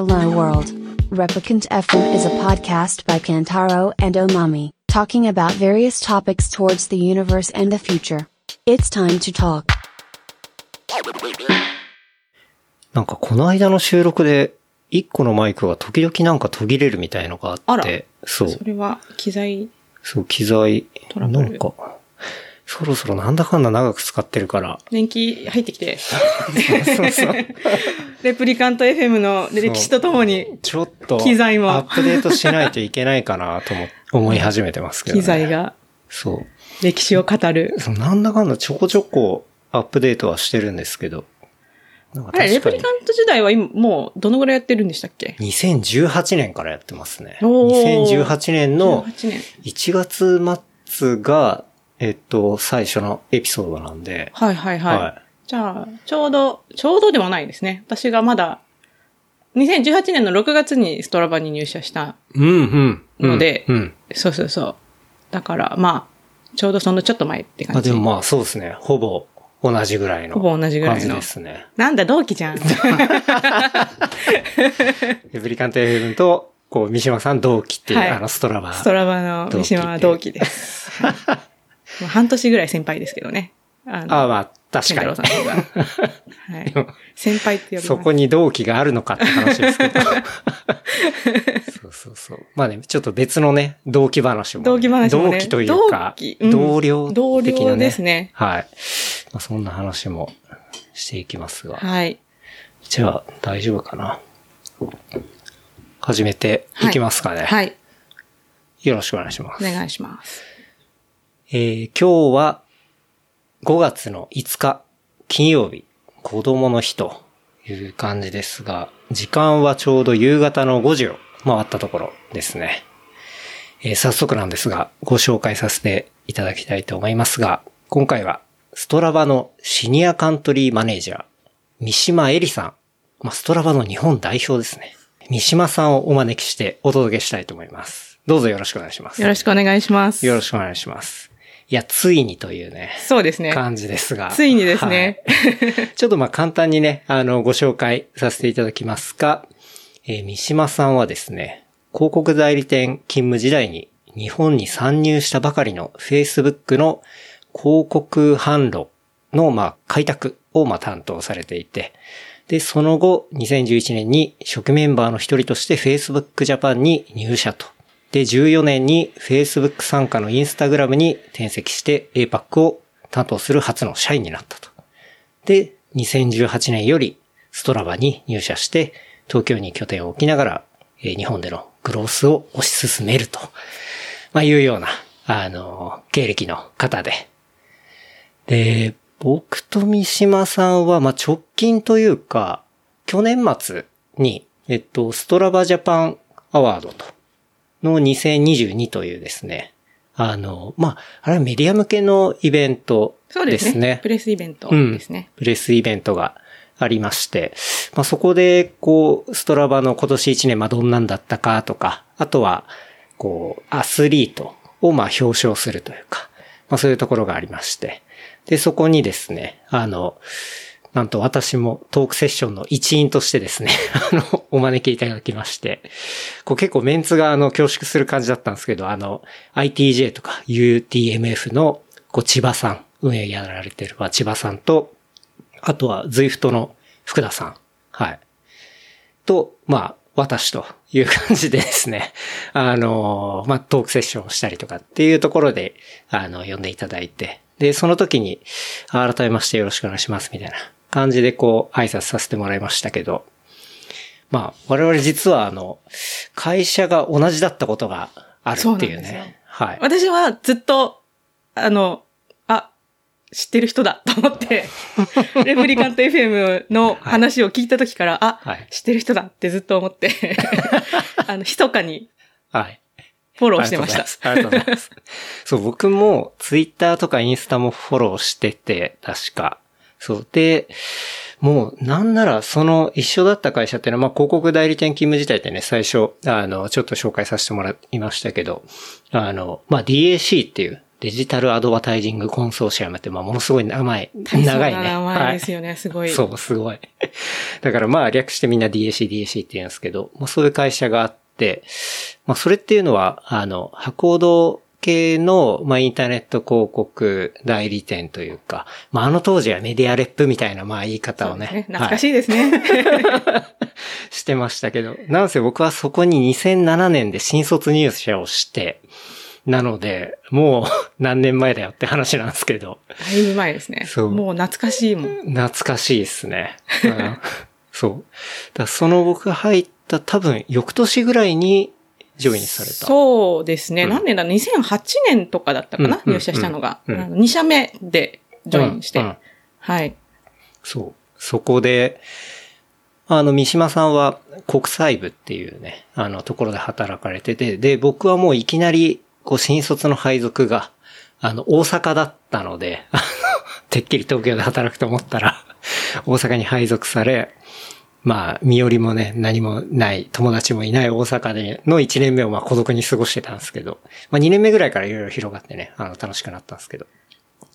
Hello World. Replicant FM is a podcast by Kantaro and Omami, talking about various topics towards the universe and the future. It's time to talk. なんかこの間の収録で、一個のマイクが時々なんか途切れるみたいのがあって、そう、それは機材、そう、機材、トラブルなんか、そろそろなんだかんだ長く使ってるから、年季入ってきて、そうそう。レプリカント FM の歴史とともにちょっと、機材もアップデートしないといけないかなと思思い始めてますけど、ね。機材。がそう。歴史を語る。そうなんだかんだちょこちょこアップデートはしてるんですけど。あれ、レプリカント時代は今、もうどのぐらいやってるんでしたっけ？2018年からやってますね。おー2018年の18年。1月末が、えっと、最初のエピソードなんで、はいはいはい。はいじゃあ、ちょうど、ちょうどでもないですね。私がまだ、2018年の6月にストラバに入社した。うん、うん。うんのでうん。そうそうそう。だから、まあ、ちょうどそのちょっと前ってあ感じ。でもまあそうですね。ほぼ同じぐらいの。ほぼ同じぐらいの感じですね。なんだ、同期じゃん。レプリカント FM と、こう、三島さん同期っていう、はいあの、ストラバ。ストラバの三島は同期です。半年ぐらい先輩ですけどね。あのああ、まあ、確かに。はい。先輩って呼びます。そこに同期があるのかって話ですけど。そうそうそう。まあね、ちょっと別のね、同期話も。同期話もね同期というか、同期うん同僚的な、ね。同僚ですねはい。まあ、そんな話もしていきますが。はい。じゃあ、大丈夫かな。始めていきますかね。はい。よろしくお願いします。お願いします。えー今日は5月の5日金曜日、子供の日という感じですが、時間はちょうど夕方の5時を回ったところですね。えー早速なんですが、ご紹介させていただきたいと思いますが、今回はストラバのシニアカントリーマネージャー、三島恵里さん。まあ、ストラバの日本代表ですね。三島さんをお招きしてお届けしたいと思います。どうぞよろしくお願いします。よろしくお願いします。よろしくお願いします。いや、ついにというね、そうですね。感じですが。ついにですねはい ちょっとまあ簡単にね、あの、ご紹介させていただきますが、えー三島さんはですね、広告代理店勤務時代に日本に参入したばかりの Facebook の広告販路のまあ開拓をまあ担当されていて、で、その後、2011年に初期メンバーの一人として Facebook Japan に入社と。で、14年に Facebook 参加の Instagram に転籍して APAC を担当する初の社員になったと。で、2018年よりストラバに入社して、東京に拠点を置きながら、日本でのグロースを推し進めると、まあ、いうような、あの、経歴の方で。で、僕と三島さんは、まあ、直近というか、去年末に、えっと、ストラバジャパンアワードと、の2022というですね、あの、まあ、あれはメディア向けのイベントそうでですすね。ね。プレスイベントうんですね。プレスイベントがありまして、まあ、そこで、こう、ストラバの今年1年、まあ、どんなんだったかとか、あとは、こう、アスリートを、まあ、表彰するというか、まあ、そういうところがありまして、で、そこにですね、あの、なんと私もトークセッションの一員としてですね、あの、お招きいただきまして、こう結構メンツがあの恐縮する感じだったんですけど、あの、ITJ とか UTMF のこう千葉さん、運営やられてる、千葉さんと、あとは ZWIFT の福田さん、はい。と、まあ、私という感じでですね、あの、まあ、トークセッションをしたりとかっていうところで、あの、呼んでいただいて、で、その時に、改めましてよろしくお願いします、みたいな感じでこう、挨拶させてもらいましたけど、まあ、我々実はあの、会社が同じだったことがあるっていうね。はい。私はずっと、あの、あ、知ってる人だと思って、レプリカント FM の話を聞いた時から、あ、はい知ってる人だってずっと思って、あの、密かにはい。フォローしてました。ありがとうございます。ありがとうございます。そう、僕もツイッターとかインスタもフォローしてて、確か。そう。で、もう、なんなら、その一緒だった会社っていうのは、まあ、広告代理店勤務自体ってね、最初、あの、ちょっと紹介させてもらいましたけど、あの、まあ、DAC っていう、デジタルアドバタイジングコンソーシアムって、まあ、ものすごい長い、長いね。名前ですよね、すごい。そう、すごい。だからまあ略してみんな DAC、DAC って言うんですけど、まあそういう会社があって、まあそれっていうのは、あの、箱堂系の、まあインターネット広告代理店というか、まああの当時はメディアレップみたいなまあ言い方をね。そうです懐かしい。いですね。してましたけど、なんせ僕はそこに2007年で新卒入社をして、なので、もう何年前だよって話なんですけど、だいぶ前ですね。そうもう懐かしいもん。懐かしいですね。うんそう。だその僕が入った多分翌年ぐらいにジョインされた。そうですね。うん何年だ ?2008 年とかだったかな、うん入社したのが。うんうんあの2社目でジョインして。はい。そう。そこで、あの、三島さんは国際部っていうね、あの、ところで働かれてて、で、僕はもういきなり、こう、新卒の配属が、あの、大阪だったので、あの、てっきり東京で働くと思ったら、大阪に配属され、まあ、身寄りもね、何もない、友達もいない大阪での1年目をまあ孤独に過ごしてたんですけど、まあ2年目ぐらいからいろいろ広がってね、あの、楽しくなったんですけど。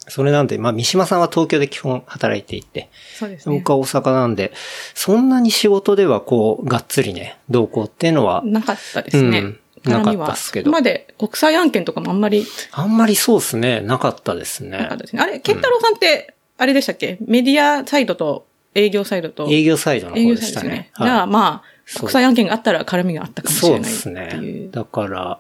それなんで、まあ三島さんは東京で基本働いていて、そうですね僕。は大阪なんで、そんなに仕事ではこう、がっつりね、どうこうっていうのは、なかったですね。うんなかったっすけどまで国際案件とかもあんまりあんまりそうですね、なかったですね。なかったですね。あれ、ケンタロウさんって、あれでしたっけ？メディアサイドと営業サイドと。営業サイドの営方でしたね。。じゃあまあ、そう国際案件があったら絡みがあったかもしそうれないってですね。だから、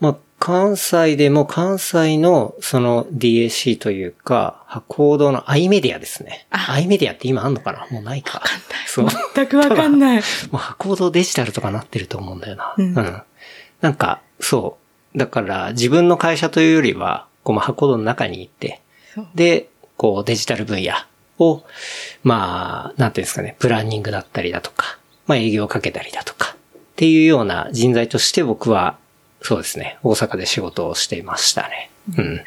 まあ、関西でも関西のその DAC というか、コードの i メディアですね。あ i メディアって今あんのかな？もうないか。わかんない。そう。全くわかんない。もう箱堂デジタルとかなってると思うんだよな。うんなんか、そう。だから、自分の会社というよりは、こう、まあ箱堂の中に行ってそう、で、こう、デジタル分野を、まあ、なんていうんですかね、プランニングだったりだとか、まあ営業をかけたりだとか、っていうような人材として僕は、そうですね、大阪で仕事をしていましたね。うん。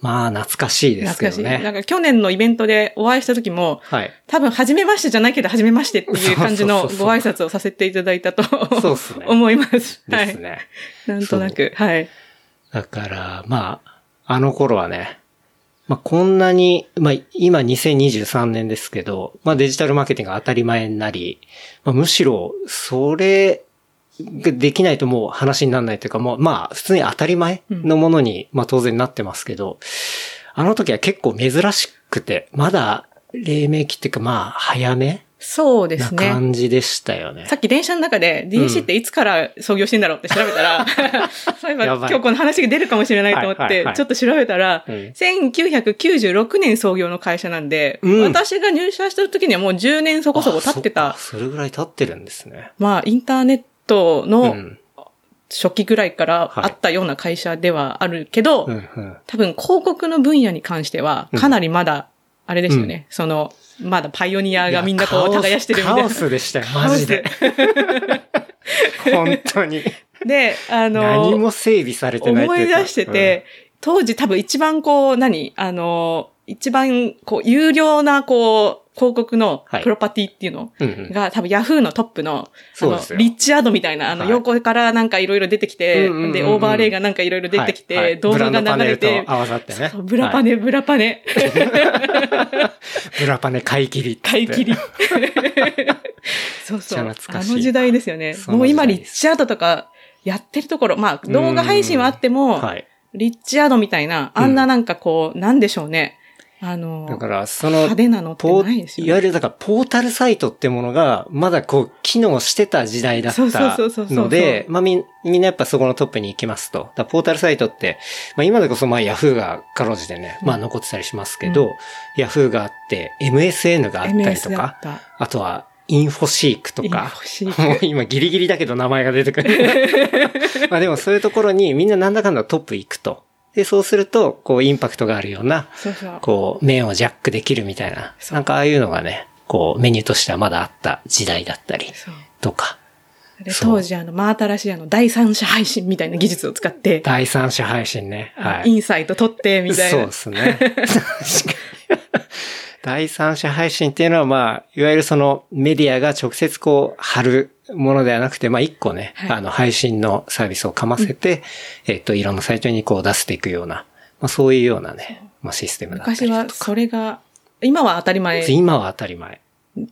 まあ、懐かしいですけ懐かしい。なんどね。か去年のイベントでお会いした時も、はい。多分、初めましてじゃないけど、初めましてっていう感じのご挨拶をさせていただいたとそうっすね思います。はい。ですね。なんとなく、はい。だから、まあ、あの頃はね、まあこんなに、まあ今2023年ですけど、まあデジタルマーケティングが当たり前になり、まあむしろ、それができないともう話にならないというか、もうまあ普通に当たり前のものに、まあ当然なってますけど、あの時は結構珍しくて、まだ黎明期っていうかまあ早めそうですね。感じでしたよね。さっき電車の中で DAC っていつから創業してんだろうって調べたら、そういえば今日この話が出るかもしれないと思ってはいはいはい、ちょっと調べたら、うん1996年創業の会社なんで、うん私が入社した時にはもう10年そこそこ経ってたあそれぐらい経ってるんですね。まあインターネットうのん。初期ぐらいからはいあったような会社ではあるけど、うんうん。多分広告の分野に関しては、かなりまだ、あれですよね、その、まだパイオニアがみんなこう耕してるみたいなカオ。スでしたよ、マジで。本当に。で、あの、何も整備されてない思い出してて、、当時多分一番こう、何？あの、一番こう、有料なこう、広告のはい。プロパティっていうのが、多分ヤフーのトップの、あのそうです、よ。リッチアドみたいな、あの、はい。横からなんかいろいろ出てきて、で、オーバーレイがなんかいろいろ出てきて、動画が流れてと、合わさってね。ブラパネ、ブラパネ、ブラパネ買い切りって。買い切り。そうそう。あの時代ですよね。もう今、リッチアドとかやってるところ、まあ、動画配信はあっても、はい。リッチアドみたいな、あんななんかこう、なんでしょうね。あの、だから、その派、手なのってポないですよね。ーいわゆる、だから、ポータルサイトってものが、まだこう、機能してた時代だったそうそうそうそうそうので、まあみん、みんなやっぱそこのトップに行きますと。ポータルサイトって、まあ今でこそまあヤフーがかろうじてね、まあ残ってたりしますけど、うんヤフーがあって、MSN があったりとだか。あとは、インフォシークとかもう今ギリギリだけど名前が出てくる。まあでもそういうところにみんななんだかんだトップ行くと。で、そうすると、こうインパクトがあるような、そうそう。こう、面をジャックできるみたいな。なんかああいうのがね、こう、メニューとしてはまだあった時代だったり。とか。当時あの、真新しいあの、第三者配信みたいな技術を使って、第三者配信ね。はい。インサイト取って、みたいなそうで。すね。確かに。第三者配信っていうのはまあ、いわゆるそのメディアが直接こう貼るものではなくて、まあ一個ね、はいあの配信のサービスをかませて、えっと、いろんなサイトにこう出していくような、まあそういうようなね、まあシステムだったり昔は。それが、今は当たり前。今は当たり前。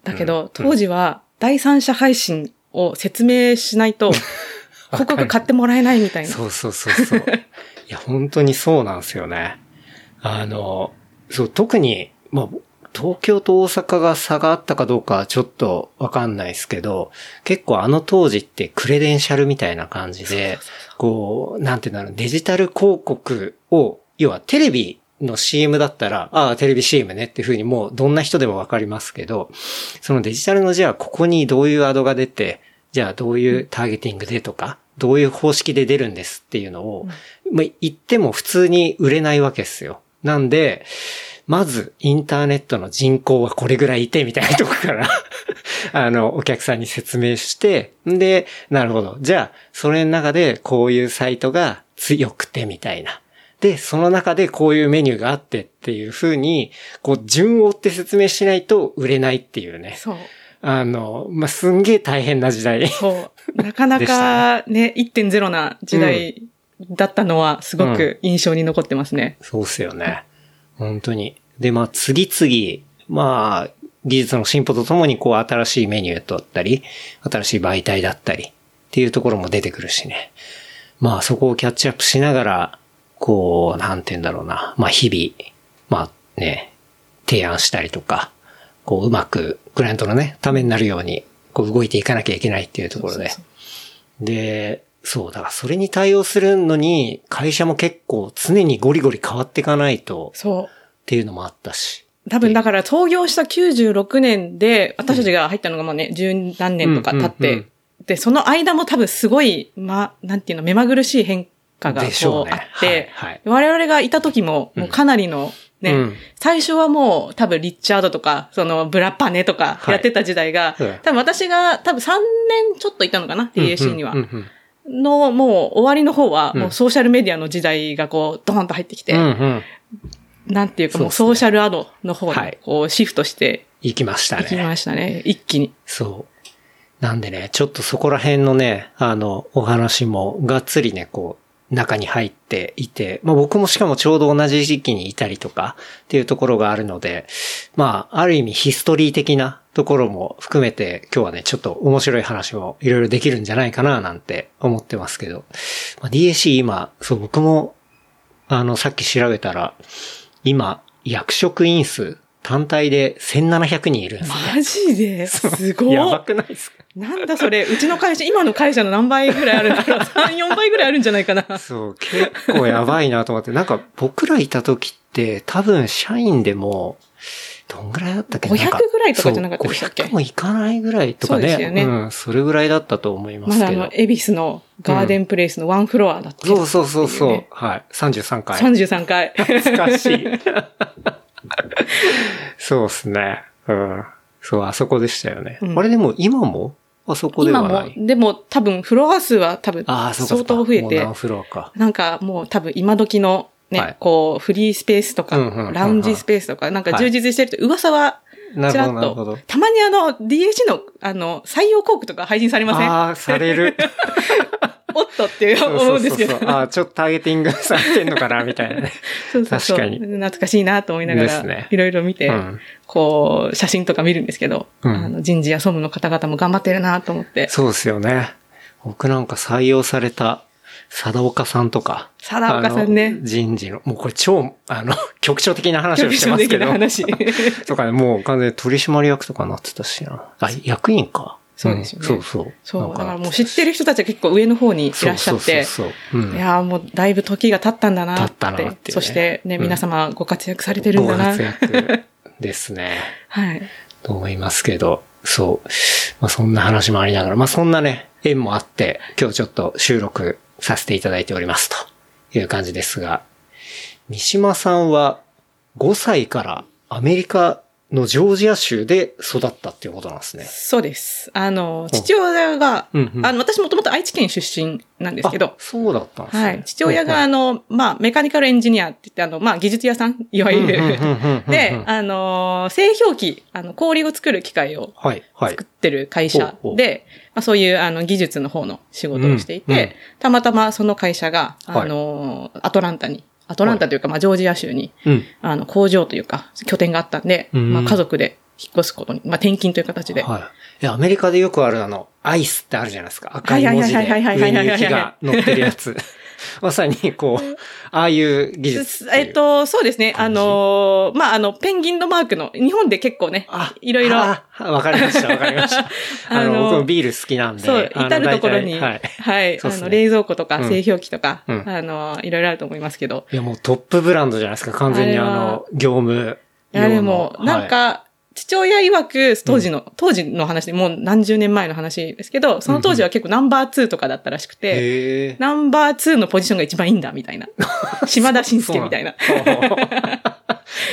だけど、当時は第三者配信を説明しないと、広告買ってもらえないみたいな。そうそうそうそう。いや、本当にそうなんですよね。あの、そう、特に、まあ、東京と大阪が差があったかどうかはちょっとわかんないですけど、結構あの当時ってクレデンシャルみたいな感じで、こう、なんていうんだろう、デジタル広告を、要はテレビの CM だったら、ああ、テレビ CM ねっていうふうにもうどんな人でもわかりますけど、そのデジタルのじゃあここにどういうアドが出て、じゃあどういうターゲティングでとか、どういう方式で出るんですっていうのを、まあ、言っても普通に売れないわけですよ。なんで、まず、インターネットの人口はこれぐらいいて、みたいなとこから あの、お客さんに説明して、んで、なるほど。じゃあ、それの中でこういうサイトが強くて、みたいな。で、その中でこういうメニューがあってっていう風に、こう、順を追って説明しないと売れないっていうね。そう。あの、まあ、すんげえ大変な時代。そう。なかなかね、1.0な時代だったのはすごく印象に残ってますね。そうっすよね。本当に。で、まあ、次々、まあ、技術の進歩とともに、こう、新しいメニューだったり、新しい媒体だったり、っていうところも出てくるしね。まあ、そこをキャッチアップしながら、こう、なんて言うんだろうな。まあ、日々、まあね、提案したりとか、こう、うまく、クライアントのね、ためになるように、こう、動いていかなきゃいけないっていうところで。そうで、そう、だからそれに対応するのに、会社も結構常にゴリゴリ変わっていかないと、そう。っていうのもあったし。多分だから創業した96年で、私たちが入ったのがまあね、十何年とか経って、うんうん。で、その間も多分すごい、ま、なんていうの、目まぐるしい変化がこうあって、はいはい。我々がいた時も、もうかなりのね、うん。最初はもう多分リッチャードとか、そのブラパネとかはい。やってた時代が、うん。多分私が多分3年ちょっといたのかな、DAC には。うんうん。の、もう終わりの方は、うん。もうソーシャルメディアの時代がこう、ドーンと入ってきて、うんうん。なんていうかもうソーシャルアドの方はいにこうシフトして行きましたいきね。ましたね。一気に。そう。なんでね、ちょっとそこら辺のね、あの、お話もがっつりね、こう、中に入っていて、まあ僕もしかもちょうど同じ時期にいたりとかっていうところがあるので、まあ、ある意味ヒストリー的なところも含めて今日はね、ちょっと面白い話もいろいろできるんじゃないかななんて思ってますけど、まあ、DAC 今、そう僕も、あの、さっき調べたら、今、役職員数単体で1700人いるんですね。マジで？すごい。やばくないですか？なんだそれ、うちの会社、今の会社の何倍ぐらいあるんだろう ?3、4倍ぐらいあるんじゃないかな。そう、結構やばいなと思って。なんか僕らいた時って多分社員でも、どんぐらいだったっけ？500なんぐらいとかじゃなかったでしたっけ？そう500もいかないぐらいとかね。そうですよねうん、それぐらいだったと思いまけど。ますだあの、恵比寿のガーデンプレイスのワンフロアだった、そうそうそうそう。はい。33回。33回。懐かしい。そうですね。うん。そう、あそこでしたよね。うんあれでも今もあそこでは今ない？も、でも多分フロア数は多分ああ、そうかそうか。相当増えてもう何、フロアか。なんかもう多分今時のね、はいこう、フリースペースとか、ラウンジスペースとか、なんか充実してると噂は、ちらっと。。たまにあの、DAC の、あの、採用広告とか配信されません？ああ、される。おっとって そう思うんですけど。そうそうああ、ちょっとターゲティングされてんのかな、みたいなね。そうそうそう確かに懐かしいなと思いながらいろいろ見て、うんこう、写真とか見るんですけど、うんあの人事や総務の方々も頑張ってるなと思って。そうですよね。僕なんか採用された、貞岡さんとか。貞岡さんね人事の、もうこれ超、あの、局長的な話を局長してますけど。的な話。とかね、もう完全に取締役とかなってたしな。あ、役員か。そうですよねんそうそう。そう、だからもう知ってる人たちが結構上の方にいらっしゃって、そうそうそうそう。うん。いやーもうだいぶ時が経ったんだなって。経ったなってそしてね、うん皆様ご活躍されてるんごだな。活躍ですね。はい。と思いますけど、そう。まあそんな話もありながら、まあそんなね、縁もあって、今日ちょっと収録させていただいておりますと。いう感じですが、三島さんは5歳からアメリカのジョージア州で育ったっていうことなんですね。そうです。あの、父親が、うんうんあの、私もともと愛知県出身なんですけどあ、そうだったんですね。はい。父親が、あの、の、まあ、メカニカルエンジニアって言って、あの、まあ、技術屋さん、いわゆる。で、あの、製氷機、あの、氷を作る機械をはい、はい作。ってる会社で、まあ、そういう、あの、技術の方の仕事をしていて、うんうんたまたまその会社が、はいあの、アトランタに、アトランタというか、まあ、ジョージア州に、うん。あの、工場というか、拠点があったんで、うんまあ、家族で引っ越すことに、まあ転勤という形で。はい。いや、アメリカでよくあるあの、アイスってあるじゃないですか。赤い文字ではいはいはいはいはいが乗ってるやつ。まさに、こう、ああいう技術。えっと、そうですね。あのーまあ、あの、ペンギンのマークの、日本で結構ねあ、いろいろ、あわかりました、わかりました。あの、僕もビール好きなんで。そう、至るところに、はい。はい、あの、冷蔵庫とかうん製氷機とか、うんあの、いろいろあると思いますけど。いや、もうトップブランドじゃないですか。完全にあの、業務いや。でも、なんか、父親曰く、当時の、当時の話で、もう何十年前の話ですけど、その当時は結構ナンバー2とかだったらしくはい、て、へえ。ナンバー2のポジションが一番いいんだ、みたいな。島田紳介みたいな。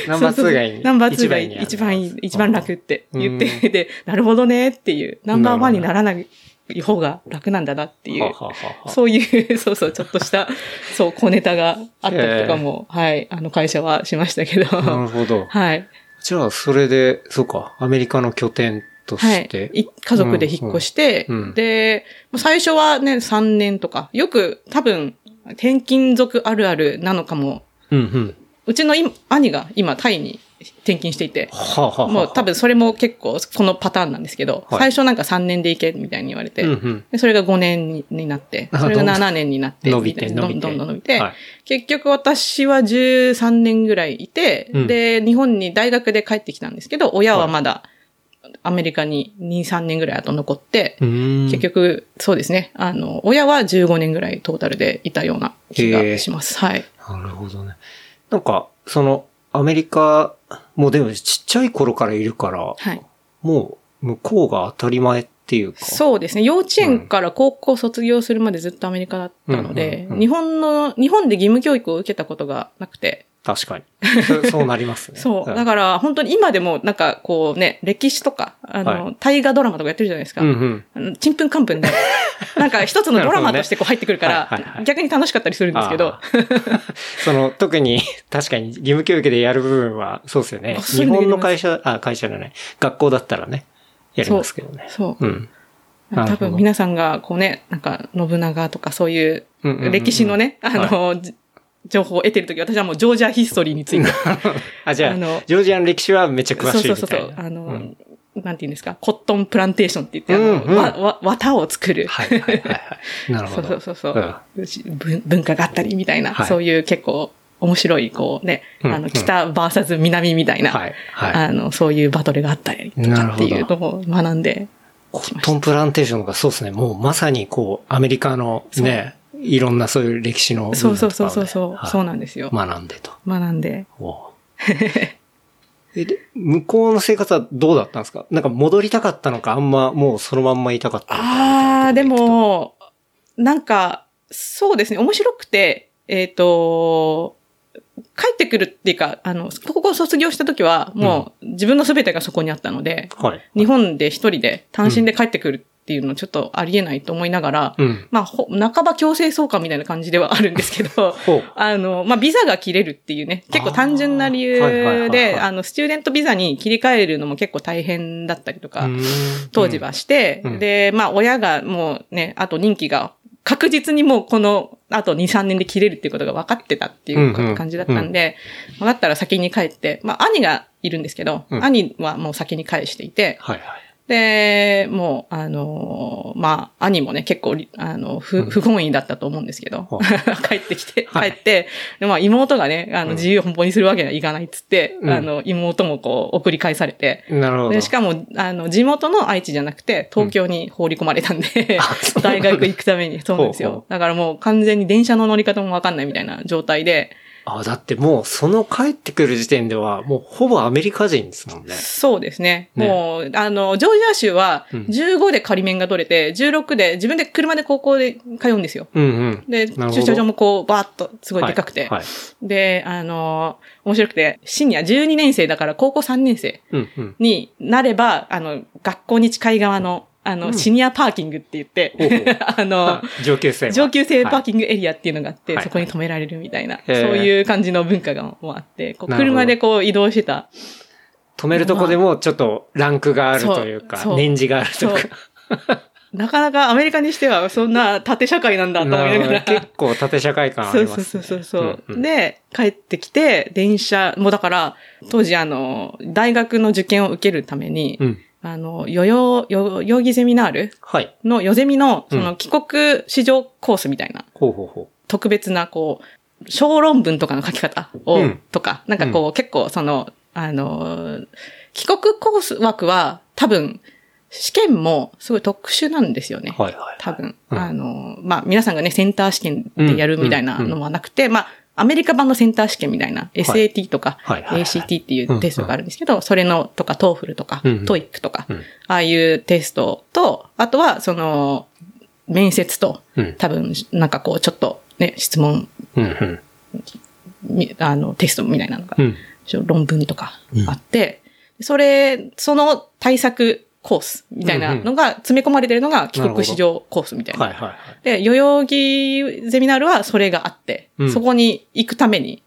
ナンバー2がいい。ナンバー2が一番いい一番いい、一番楽って言っうて、で、なるほどねっていう、ナンバーワンにならない方が楽なんだなっていうは、はははそういう、そうそう、ちょっとした、そう、小ネタがあったりとかも、はい、あの会社はしましたけど、なるほど。はい。じゃあ、それで、そうか、アメリカの拠点とはして。い。い家族で引っ越して、うんうんで、最初はね、3年とか、よく多分、転勤族あるあるなのかも。うんうん。うちの今兄が今タイに転勤していて、はあ、はあはあ、もう多分それも結構このパターンなんですけど、はい最初なんか3年で行けみたいに言われて、うんうん。でそれが5年にになって、あそれがどんどん7年になって、伸びてどんどん伸びて、はい結局私は13年ぐらいいて、うんで、日本に大学で帰ってきたんですけど、親はまだアメリカに2、3年ぐらい後残って。結局、そうですね。あの、親は15年ぐらいトータルでいたような気がします。はい。なるほどね。なんか、その、アメリカ、もうでもちっちゃい頃からいるから、はい。もう、向こうが当たり前っていうか。そうですね。幼稚園から高校卒業するまでずっとアメリカだったので日本の、日本で義務教育を受けたことがなくて、確かに。そそうなりますね。そう。だかから、本当に今でも、なんか、こうね、歴史とか、あの、は大河ドラマとかやってるじゃないですか。うんうん。ちんぷんかんぷんで。なんか、一つのドラマとしてこう入ってくるかなるほどねはいはいはら、い逆に楽しかったりするんですけどあ。その、特に、確かに義務教育でやる部分は、そうですよね。日本の会社、あ、会社じゃない。学校だったらね、やりますけどね。そう。うん。なる多分皆さんが、こうね、なんか、信長とかそういううんうんうんうん歴史のね、あの、じ情報を得てるとき、私はもうジョージアヒストリーについて。あ、じゃああのジョージアの歴史はめっちゃ詳しい。そうそうそう。あの、うんなんて言うんですか、コットンプランテーションって言って、あの、うんうんわ、わ、綿を作る。はいはいはいはい。なるほど。そうそうそうそううん文文化があったりみたいな、はいそういう結構面白い、こうね、うんあの、北バーサス南みたいな、はいはいあの、そういうバトルがあったりとかっていうのを学んで、コットンプランテーションがそうですね。もうまさにこう、アメリカのね、いろんなそういう歴史のそうそうそうそうそう、はいそうなんですよ。学んでと。学んで。おう えで、向こうの生活はどうだったんですか？なんか戻りたかったのか、あんまもうそのまんまいたかったのかああ、でも、なんか、そうですね、面白くて、えっ、と、帰ってくるっていうか、あの、高校卒業した時は、もう自分の全てがそこにあったので、はい。日本で一人で単身で帰ってくるっていうのはちょっとありえないと思いながら、うん。まあ、ほ半ば強制送還みたいな感じではあるんですけど。あの、まあ、ビザが切れるっていうね、結構単純な理由で、あの、スチューデントビザに切り替えるのも結構大変だったりとか、当時はして、うん。で、まあ、親がもうね、あと任期が確実にもうこの、あと2、3年で切れるっていうことが分かってたっていう感じだったんで、まあだったら先に帰って、まあ、兄がいるんですけど、うん。兄はもう先に返していて、はいはい。で、もう、あのーまあ、兄もね、結構り、あの、不、不本意だったと思うんですけど、は 帰ってきて、はい。帰って、で、まあ、妹がね、あの、うん。自由奔放にするわけにはいかないっつって、うん。あの、妹もこう、送り返されて、なるほど。で、しかも、あの、地元の愛知じゃなくて、東京に放り込まれたんで、大学行くために、そうなんですよ。だからもう完全に電車の乗り方もわかんないみたいな状態で、あ、だってもう、その帰ってくる時点では、もうほぼアメリカ人ですもんね。そうですね。ねもう、あの、ジョージア州は、うん15で仮免が取れて、16で、自分で車で高校で通うんですよ。うんうん。で、駐車場もこう、バーッと、すごいでかくて。はい。はいで、あの、面白くて、シニア12年生だから高校3年生うんうん。になれば、あの、学校に近い側の、あの、うんシニアパーキングって言って、あのあ、上級生は。上級生パーはいキングエリアっていうのがあって、はいそこに止められるみたいな、へーそういう感じの文化がもうあって、こう車でこう移動してた。止めるとこでもちょっとランクがあるというか年次があるというか。なかなかアメリカにしてはそんな縦社会なんだと思いながら。結構縦社会感あります、ね。そうそうそうそう、んんで、帰ってきて、電車、もうだから、当時あの、大学の受験を受けるために、うん。あの、よよ、よ、代々木ゼミナールはい。の、よゼミの、そうんの、帰国市場コースみたいな、ほうほうほ特別な、こう、小論文とかの書き方を、うんとか、なんかこう、結構その、あの、帰国コース枠は、多分、試験もすごい特殊なんですよね。う。はいはい。多分。うんあの、まあ、皆さんがね、センター試験でやるみたいなのはなくて、まあ、アメリカ版のセンター試験みたいな、SAT とか、ACT っていうテストがあるんですけど、それのとか、 TOEFL とか、 TOEIC とか、うん。ああいうテストと、あとは、その、面接と、うん。多分、なんかこう、ちょっとね、質問、あの、テストみたいなのが、うん。論文とかあって、それ、その対策コースみたいなのが詰め込まれてるのが帰国子女コースみたいな。はいはいはい。で、代々木ゼミナールはそれがあって、うんそこに行くために、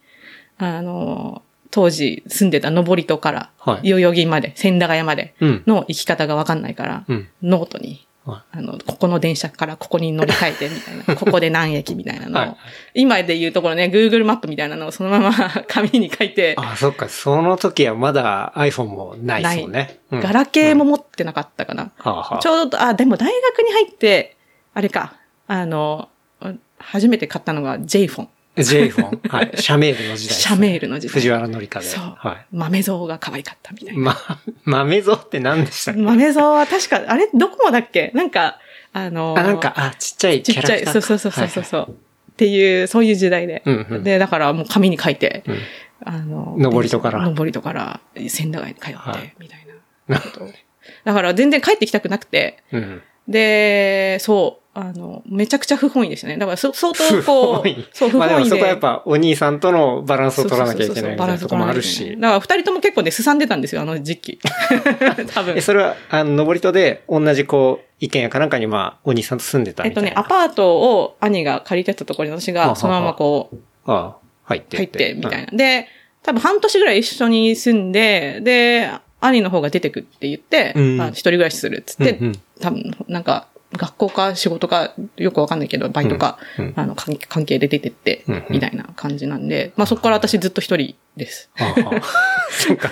あの、当時住んでた登戸から、はい代々木まで、千駄ヶ谷までうん。の行き方がわかんないから、うん。ノートに、はあの、ここの電車からここに乗り換えてみたいな、ここで何駅みたいなの。を、はい。今で言うところね、Google マップみたいなのをそのまま紙に書いて、あ、そっか。その時はまだ iPhone もないですもんね。うん。ガラケーも持ってなかったかな。ちょうど、あ、でも大学に入って、あれか、あの、初めて買ったのが J フォン。J フォン。はい。シャメールの時代ね。シャメールの時代藤原紀香で。そう。は豆像が可愛かったみたいい。な。ま、豆ぞって何でしたっけ？豆像は確か、あれどこもだっけ？なんか、あのあ、なんか、あ、ちっちゃいちっちゃい、キャラクター。そうそうそうそうそうはいそう、っていう、そういう時代で。うんうんで、だからもう紙に書いて、はいあの、登戸から登戸から、仙台に通って、はいみたいな。なるほど。だから全然帰ってきたくなくて、うん。で、そう、あの、めちゃくちゃ不本意でしたね。だからそ相当こうそう、不まあで本意で。もそこはやっぱお兄さんとのバランスを取らなきゃいけないみたいなところもあるし。だから二人とも結構ね、すさんでたんですよ、あの時期。多分え、。それは、あの、登戸で同じこう、意見やかなんかにまあ、お兄さんと住んでたえっとみたいな。ね、アパートを兄が借りてたところに私がそのままこう、ああ、入って入って、みたいな。で、多分半年ぐらい一緒に住んで、で、兄の方が出てくって言って、うんあ一人暮らしするっつって、多分、なんか、学校か仕事かよくわかんないけど、バイトか、うんうんあの、関関係で出てってうんうん、みたいな感じなんで、まあそこから私ずっと一人です。ああ そうか。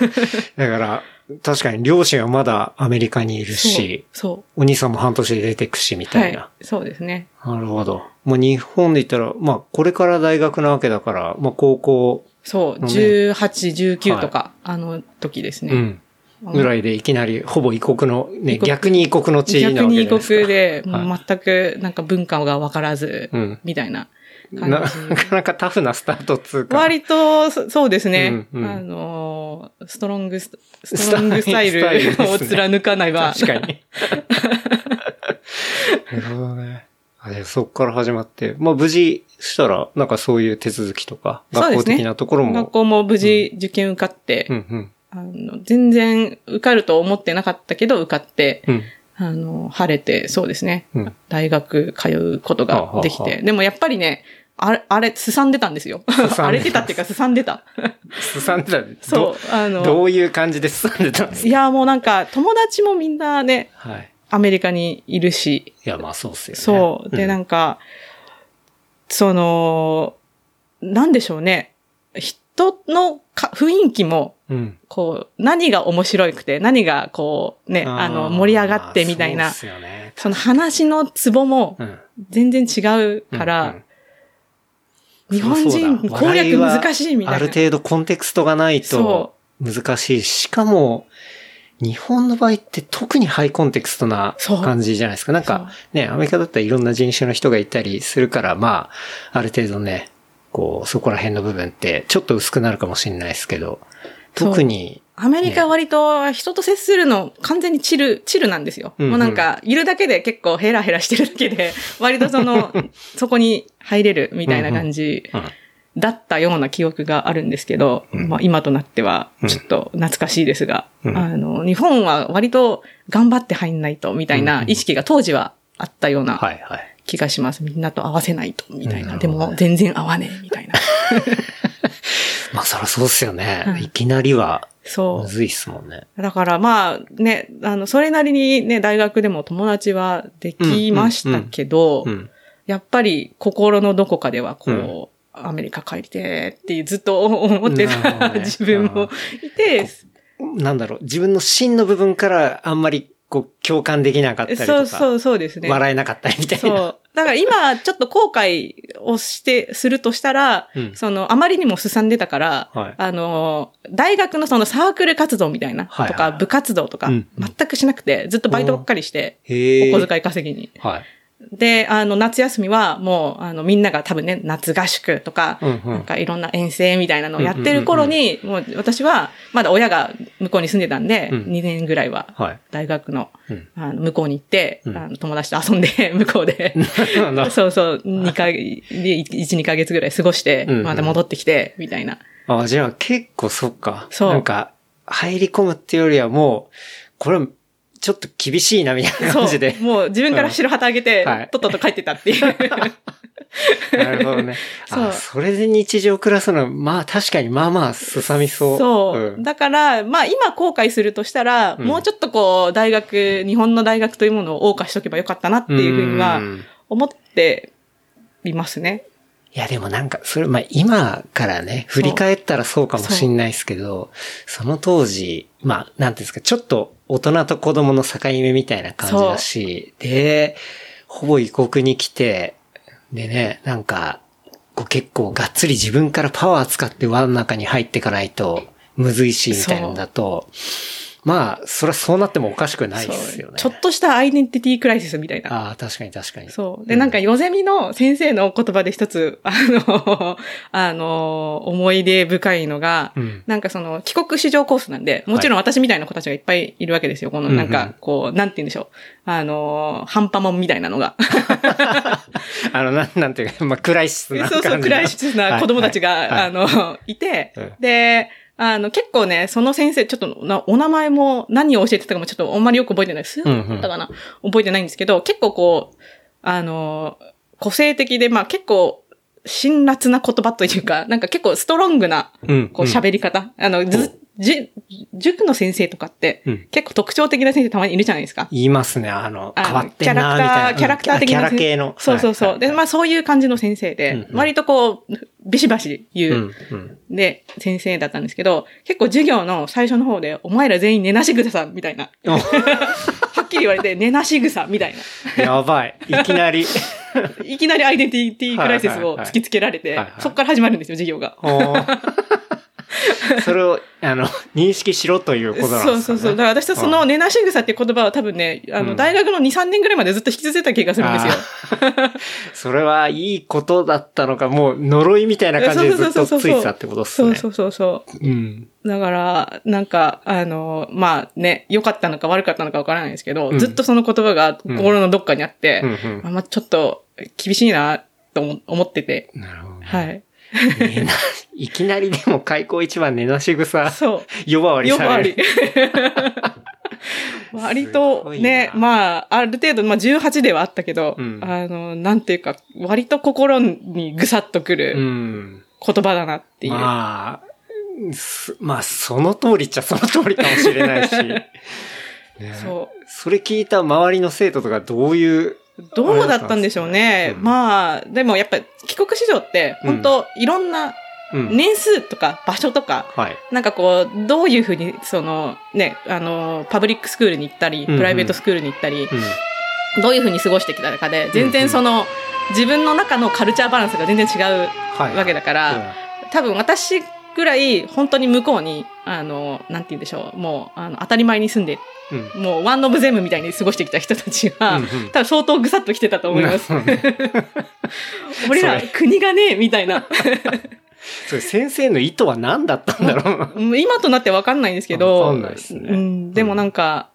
だから、確かに両親はまだアメリカにいるし、そう。お兄さんも半年で出てくし、みたいな。。そうですね。なるほど。もう日本で言ったら、まあ、これから大学なわけだから、まあ、高校、そう、ね18、19とか、あの時ですね。うん。ぐらいでいきなり、ほぼ異国の、ね、逆に異国の地な逆に異ないですか。国で、全くなんか文化がわからず、うんみたいなな感なじ。かなかタフなスタートっつうか。割と、そそうですね。うんうんあのー、ストロングス、ストロングスタイルを貫かないは。確かに。なるほどね。あでそっから始まって、まあ無事したら、なんかそういう手続きとか、学校的なところも。学校も無事受験受かって、うんうん。あの全然受かると思ってなかったけど受かって、うん。あの、晴れて、そうですね。うん大学通うことができはあはあて。でもやっぱりね、あれ、あれ、すさんでたんですよ。荒れてたっていうか、すさんでた。すさんでた。そう、あど。の、どういう感じですさんでたんですか？いや、もうなんか、友達もみんなね、はい。アメリカにいるし、いや、まあそうっすよね。そう。で、なんんか、その、なんでしょうね。人のか雰囲気も、うん。こう、何が面白くて、何がこう、ね、あの、盛り上がってみたいな、そね。その話のツボもうん。全然違うから、うんうん日本人攻略難しいみたいな。ある程度コンテクストがないとそ難しいし。しかも、日本の場合って特にハイコンテクストな感じじゃないですか。なんかね、アメリカだったらいろんな人種の人がいたりするから、まあ、ある程度ね、こう、そこら辺の部分ってちょっと薄くなるかもしれないですけど、特に、アメリカは割と人と接するの完全にチル、チルなんですよ。うんうん。もうなんか、いるだけで結構ヘラヘラしてるだけで、割とその、そこに入れるみたいな感じうんだったような記憶があるんですけど、うん。まあ今となってはちょっと懐かしいですが、うん。あの、日本は割と頑張って入んないとみたいな意識が当時はあったような。気がします。みんなと合わせないとみたいな。でも全然合わねえみたいな。まあそりゃそうっすよね。はいいきなりは、そむずいっすもんね。う。だからまあね、あの、それなりにね、大学でも友達はできましたけど、うん。やっぱり心のどこかではこう、うんアメリカ帰りてーっていうずっと思ってた、ね 自分もいて、なんだろう、自分の芯の部分からあんまりこう共感できなかったりとか、そうそうそうですね。笑えなかったりみたいな。そう。だから今、ちょっと後悔をして、するとしたら、うんその、あまりにも進んでたから、はいあの、大学のそのサークル活動みたいな、はいはいとか、部活動とか、うん全くしなくて、ずっとバイトばっかりして。お小遣い稼ぎに。はい。で、あの、夏休みはもう、あの、みんなが多分ね、夏合宿とか、うんうん。なんかいろんな遠征みたいなのをやってる頃に、もう私は、まだ親が向こうに住んでたんで、うん。2年ぐらいは、はい。大学の、うん。あの向こうに行って、うん。あの友達と遊んで、向こうで、そうそう、2ヶ月、1、2ヶ月ぐらい過ごして、うんうん。また戻ってきて、みたいな。あ、じゃあ結構そっか。そう。なんか、入り込むっていうよりはもう、これ、ちょっと厳しいなみたいな感じで。。もう自分から白旗あげて、はいとっとと帰ってたっていう。なるほどね。そうあ、それで日常暮らすのは、まあ確かにまあまあすさみそう。そう。んだから、まあ今後悔するとしたら、うんもうちょっとこう、大学、日本の大学というものを謳歌しとけばよかったなっていうふうにはん思っていますね。いやでもなんか、それ、まあ今からね、振り返ったらそうかもしんないですけど、その当時、まあ、なんていうんですか、ちょっと大人と子供の境目みたいな感じだし、で、ほぼ異国に来て、でね、なんか、こう結構がっつり自分からパワー使って輪の中に入っていかないと、むずいし、みたいなのだと、まあ、それはそうなってもおかしくないですよね。ちょっとしたアイデンティティクライシスみたいな。ああ、確かに確かに。そう。で、なんか、ヨゼミの先生の言葉で一つ、あの、あの、思い出深いのが、うん。なんかその、帰国子女コースなんで、もちろん私みたいな子たちがいっぱいいるわけですよ。このなんうんうんか、こう、なんて言うんでしょう。あの、ハンパモンみたいなのが。あの、なん、なんていうか、まあ、クライシスな感じのそうそう、暗い質な子供たちが、はいはいはいあの、いて、うんで、あの、結構ね、その先生、ちょっとな、お名前も何を教えてたかもちょっとあんまりよく覚えてない。数学だったかな、覚えてないんですけど、結構こう、あの、個性的で、まあ結構、辛辣な言葉というか、なんか結構ストロングな、うん。こう喋り方。あの、ず、じ、塾の先生とかって、うん結構特徴的な先生たまにいるじゃないですか。言いますね、あの、変わってんな、みたいな。キャラクター、キャラクター的な。キャラ系の。そうそうそう。はいで、まあそういう感じの先生で、うんうん割とこう、ビシバシ言う、うん、うん。で、先生だったんですけど、結構授業の最初の方で、お前ら全員寝なし草さんみたいな。はっきり言われて、寝なし草みたいな。やばい。いきなり。いきなりアイデンティティクライシスを突きつけられてはいはいはい、そこから始まるんですよ、授業が。それを、あの、認識しろということなんですか、ね、そうそうそう。だから私とその、寝なし草っていう言葉は多分ね、あの、うん大学の2、3年ぐらいまでずっと引き続いた気がするんですよ。それはいいことだったのか、もう呪いみたいな感じでずっとついてたってことですね。そうそうそうそう。うん。だから、なんか、あの、まあね、良かったのか悪かったのかわからないですけど、うんずっとその言葉が心のどっかにあって、うんうんあまあちょっと厳しいなと思思ってて、なるほどね。はい。寝 ないきなりでも開口一番寝なし草、そう。呼ばわりされるり。割すとね、まあ、ある程度、まあ18ではあったけど、うんあの、なんていうか、割と心にぐさっとくうるん。言葉だなっていう。まあ、すまあ、その通りっちゃその通りかもしれないし。ねそう。それ聞いた周りの生徒とかどういう、どうだったんでしょうね。うんまあ、でもやっぱ帰国子女って、本当いろんなうん。年数とか場所とか、はい。なんかこう、どういうふうに、その、ね、あの、パブリックスクールに行ったり、うんうんプライベートスクールに行ったり、うん。どういうふうに過ごしてきたかで、全然その、自分の中のカルチャーバランスが全然違うはい。わけだから、多分私ぐらい本当に向こうに、あの、なんて言うんでしょう、もう、あの、当たり前に住んで、うん。うん。もうワンオブゼムみたいに過ごしてきた人たちは、うんうん多分相当ぐさっと来てたと思います。俺ら国がね、みたいな。それ先生の意図は何だったんだろううん今となってわかんないんですけど、わかんないですねうん、でもなんか、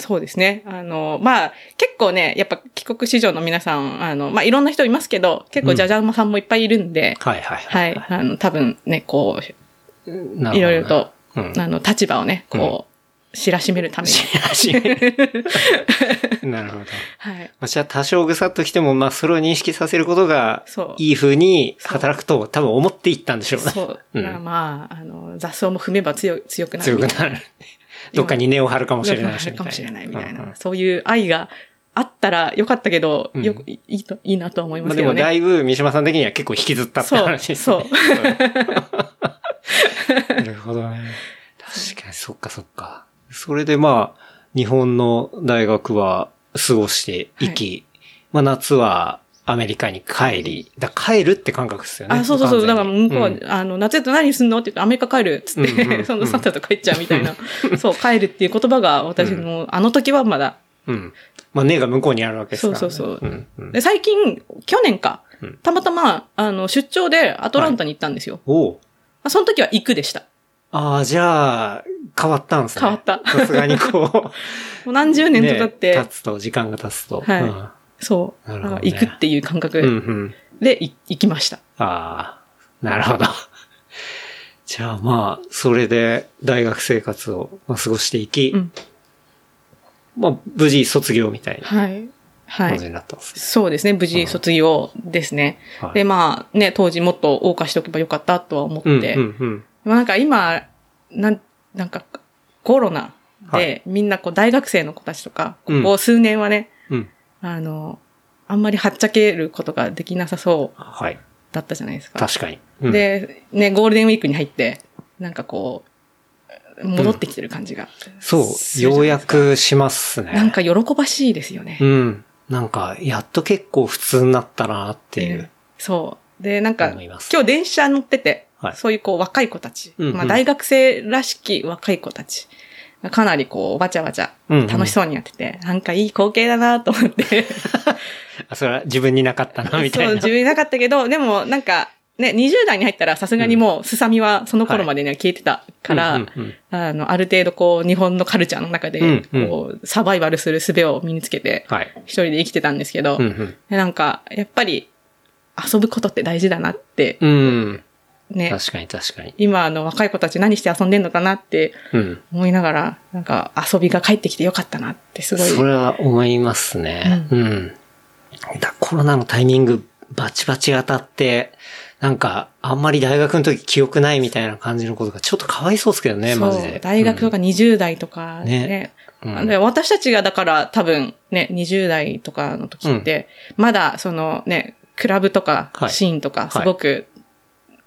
そうですね。あの、まあ、結構ね、やっぱ帰国子女の皆さん、あの、まあ、いろんな人いますけど、結構じゃじゃ馬さんもいっぱいいるんで、はいはいはい。あの、多分ね、こう、いろいろと、うんあの、立場をね、こう、知らしめるために。なるほど。はい。まあ、じゃあ多少ぐさっときても、まあそれを認識させることがそう、いい風に働くと多分思っていったんでしょうね。そう。まあ、あの、雑草も踏めば強い強くなる強くなる。どっかに根を張るかもしれないし。かもしれないみたいな。そういう愛があったらよかったけど、うんよく、いいと、いいなとは思いまますあでもけどね。だいぶ三島さん的には結構引きずったって話ですね。そうなるほどね。確かに、そっかそっか。それでまあ、日本の大学は過ごしていき、まあ夏はアメリカに帰り、だ帰るって感覚ですよね。あ、そうそうそう。だから向こうは、んあの、夏やと何すんのって言って、アメリカ帰るっつって、うんうんうんそのさっさと帰っちゃうみたいな。そう、帰るっていう言葉が私の、あの時はまだ。うん。まあ根が向こうにあるわけですから、ね。そうそうそううんうんで、最近、去年かうん、たまたま、あの、出張でアトランタに行ったんですよ。おうまあその時は行くでした。ああ、じゃあ、変わったんですね。変わったさすがにこ もう何十う、年と経って、経つと、時間が経つと。はいうんそう、なるほどね行くっていう感うんう覚ん。でい行きました。ああ、なるほど。じゃあまあ、それで大学生活をまあ過ごしていき、うんまあ、無事卒業みたいなはい。はい。感じになったんですね。そうですね。無事卒業ですね。はいで、まあね、当時もっと謳歌しておけばよかったとは思って。うん、うん、うん。まあなんか今、なん、なんか、コロナはで、みんなこう大学生の子たちとか、うんここ数年はね、うん。あの、あんまりはっちゃけることができなさそうはい。だったじゃないですか。確かに。うん、で、ね、ゴールデンウィークに入って、なんかこう、戻ってきてる感じが、そう、ようや。くしますね。なんか喜ばしいですよね。うん。なんか、やっと結構普通になったなっていう。そう。で、なんか、今日電車乗ってて、はいそういうこう若い子たち、うんうんまあ大学生らしき若い子たち、かなりこう、わちゃわちゃ、うんうん楽しそうにやってて、なんかいい光景だなと思って。あそれは自分になかったな、みたいそう、な。自分いなかったけど、でもなんか、ね、20代に入ったらさすがにもう、すさみはその頃までには消えてたから、うんうんうんあの、ある程度こう、日本のカルチャーの中で、うんうんこう、サバイバルする術を身につけて、はい。一人で生きてたんですけど、なんか、やっぱり、遊ぶことって大事だなって、うん。ね、確かに確かに。今あの若い子たち何して遊んでんのかなってうん。思いながら、なんか遊びが帰ってきてよかったなってすごい。それは思いますね。うん。だコロナのタイミングバチバチ当たって、なんか、あんまり大学の時記憶ないみたいな感じのことがちょっとかわいそうですけどね、マジそうで。大学とか20代とかね。ね。うん。で私たちがだから多分ね、20代とかの時って、まだそのね、クラブとかはい。シーンとかはい。すごく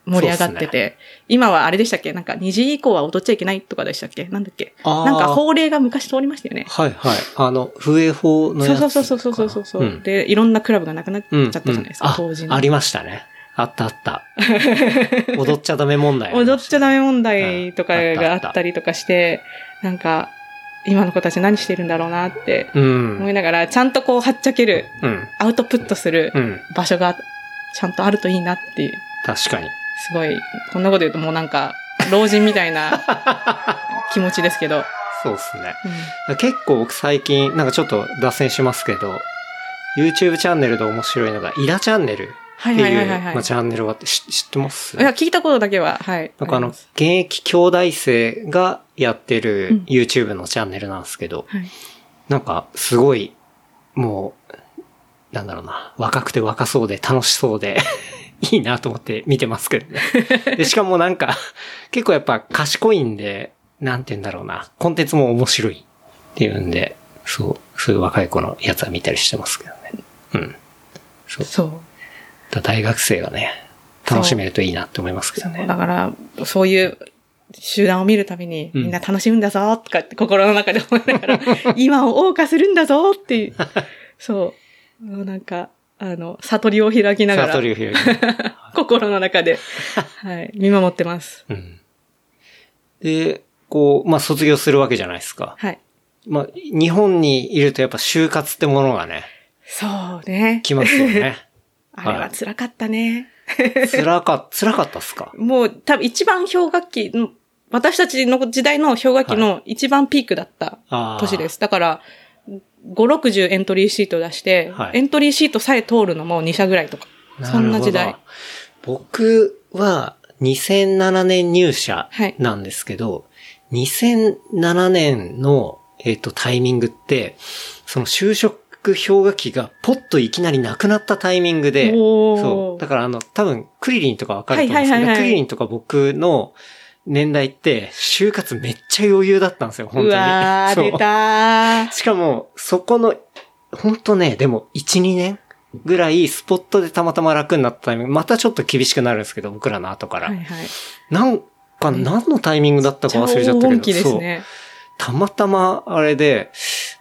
盛り上がってて、今はあれでしたっけ？なんか2時以降は踊っちゃいけないとかでしたっけ？なんだっけ？なんか法令が昔通りましたよね。はいはい。あの、風営法のやつ。そうそうそうそうそうそうそう、ん。で、いろんなクラブがなくなっちゃうんったじゃないですか、うん当時の。あ、ありましたね。あったあった。踊っちゃダメ問題踊っちゃダメ問題とかがあったりとかして、なんか、今の子たち何してるんだろうなってうん。思いながら、ちゃんとこう、はっちゃける、うん。アウトプットするうん。場所がちゃんとあるといいなっていう、確かに。すごい、こんなこと言うともうなんか、老人みたいな 気持ちですけど、そうですね。うん結構僕最近、なんかちょっと脱線しますけど、YouTube チャンネルで面白いのが、イラチャンネルってはいうまあチャンネルがあって、知知ってます？いや、聞いたことだけは、はい。なんかあの、現役兄弟生がやってうるん YouTube のチャンネルなんですけど、はい。なんかすごい、もう、なんだろうな、若くて若そうで楽しそうで、いいなと思って見てますけどね。で、しかもなんか、結構やっぱ賢いんで、なんて言うんだろうな、コンテンツも面白いっていうんで、そう、そういう若い子のやつは見たりしてますけどね。うん。そう。そう。だ大学生がね、楽しめるといいなって思いますけどね。だから、そういう集団を見るたびに、うんみんな楽しむんだぞとかって心の中で思いながら、今を謳歌するんだぞっていう、そうなんか、あの、悟りを開きながら、悟りを開き 心の中で、はい、見守ってます。うん。で、こう、まあ、卒業するわけじゃないですか。はい。まあ、日本にいるとやっぱ就活ってものがね、そうね。来ますよね。あれは辛かったね。辛か、辛かったっすか？もう多分一番氷河期の、私たちの時代の氷河期の一番ピークだった年です。だから、5、60エントリーシート出して、はいエントリーシートさえ通るのも2社ぐらいとか。そんな時代。僕は2007年入社なんですけど、はい、2007年の、えっ、ー、と、タイミングって、その就職氷河期がポッといきなりなくなったタイミングで、そう。だからあの、多分、クリリンとかわかると思うんですけど、クリリンとか僕の年代って、就活めっちゃ余裕だったんですよ、本当に。うわー、出た しかも、そこの、本当ね、でも、1、2年ぐらいスポットでたまたま楽になったタイミング、またちょっと厳しくなるんですけど、僕らの後から。はいはい。なんか、何のタイミングだったか忘れちゃったけど、そう。たまたまあれで、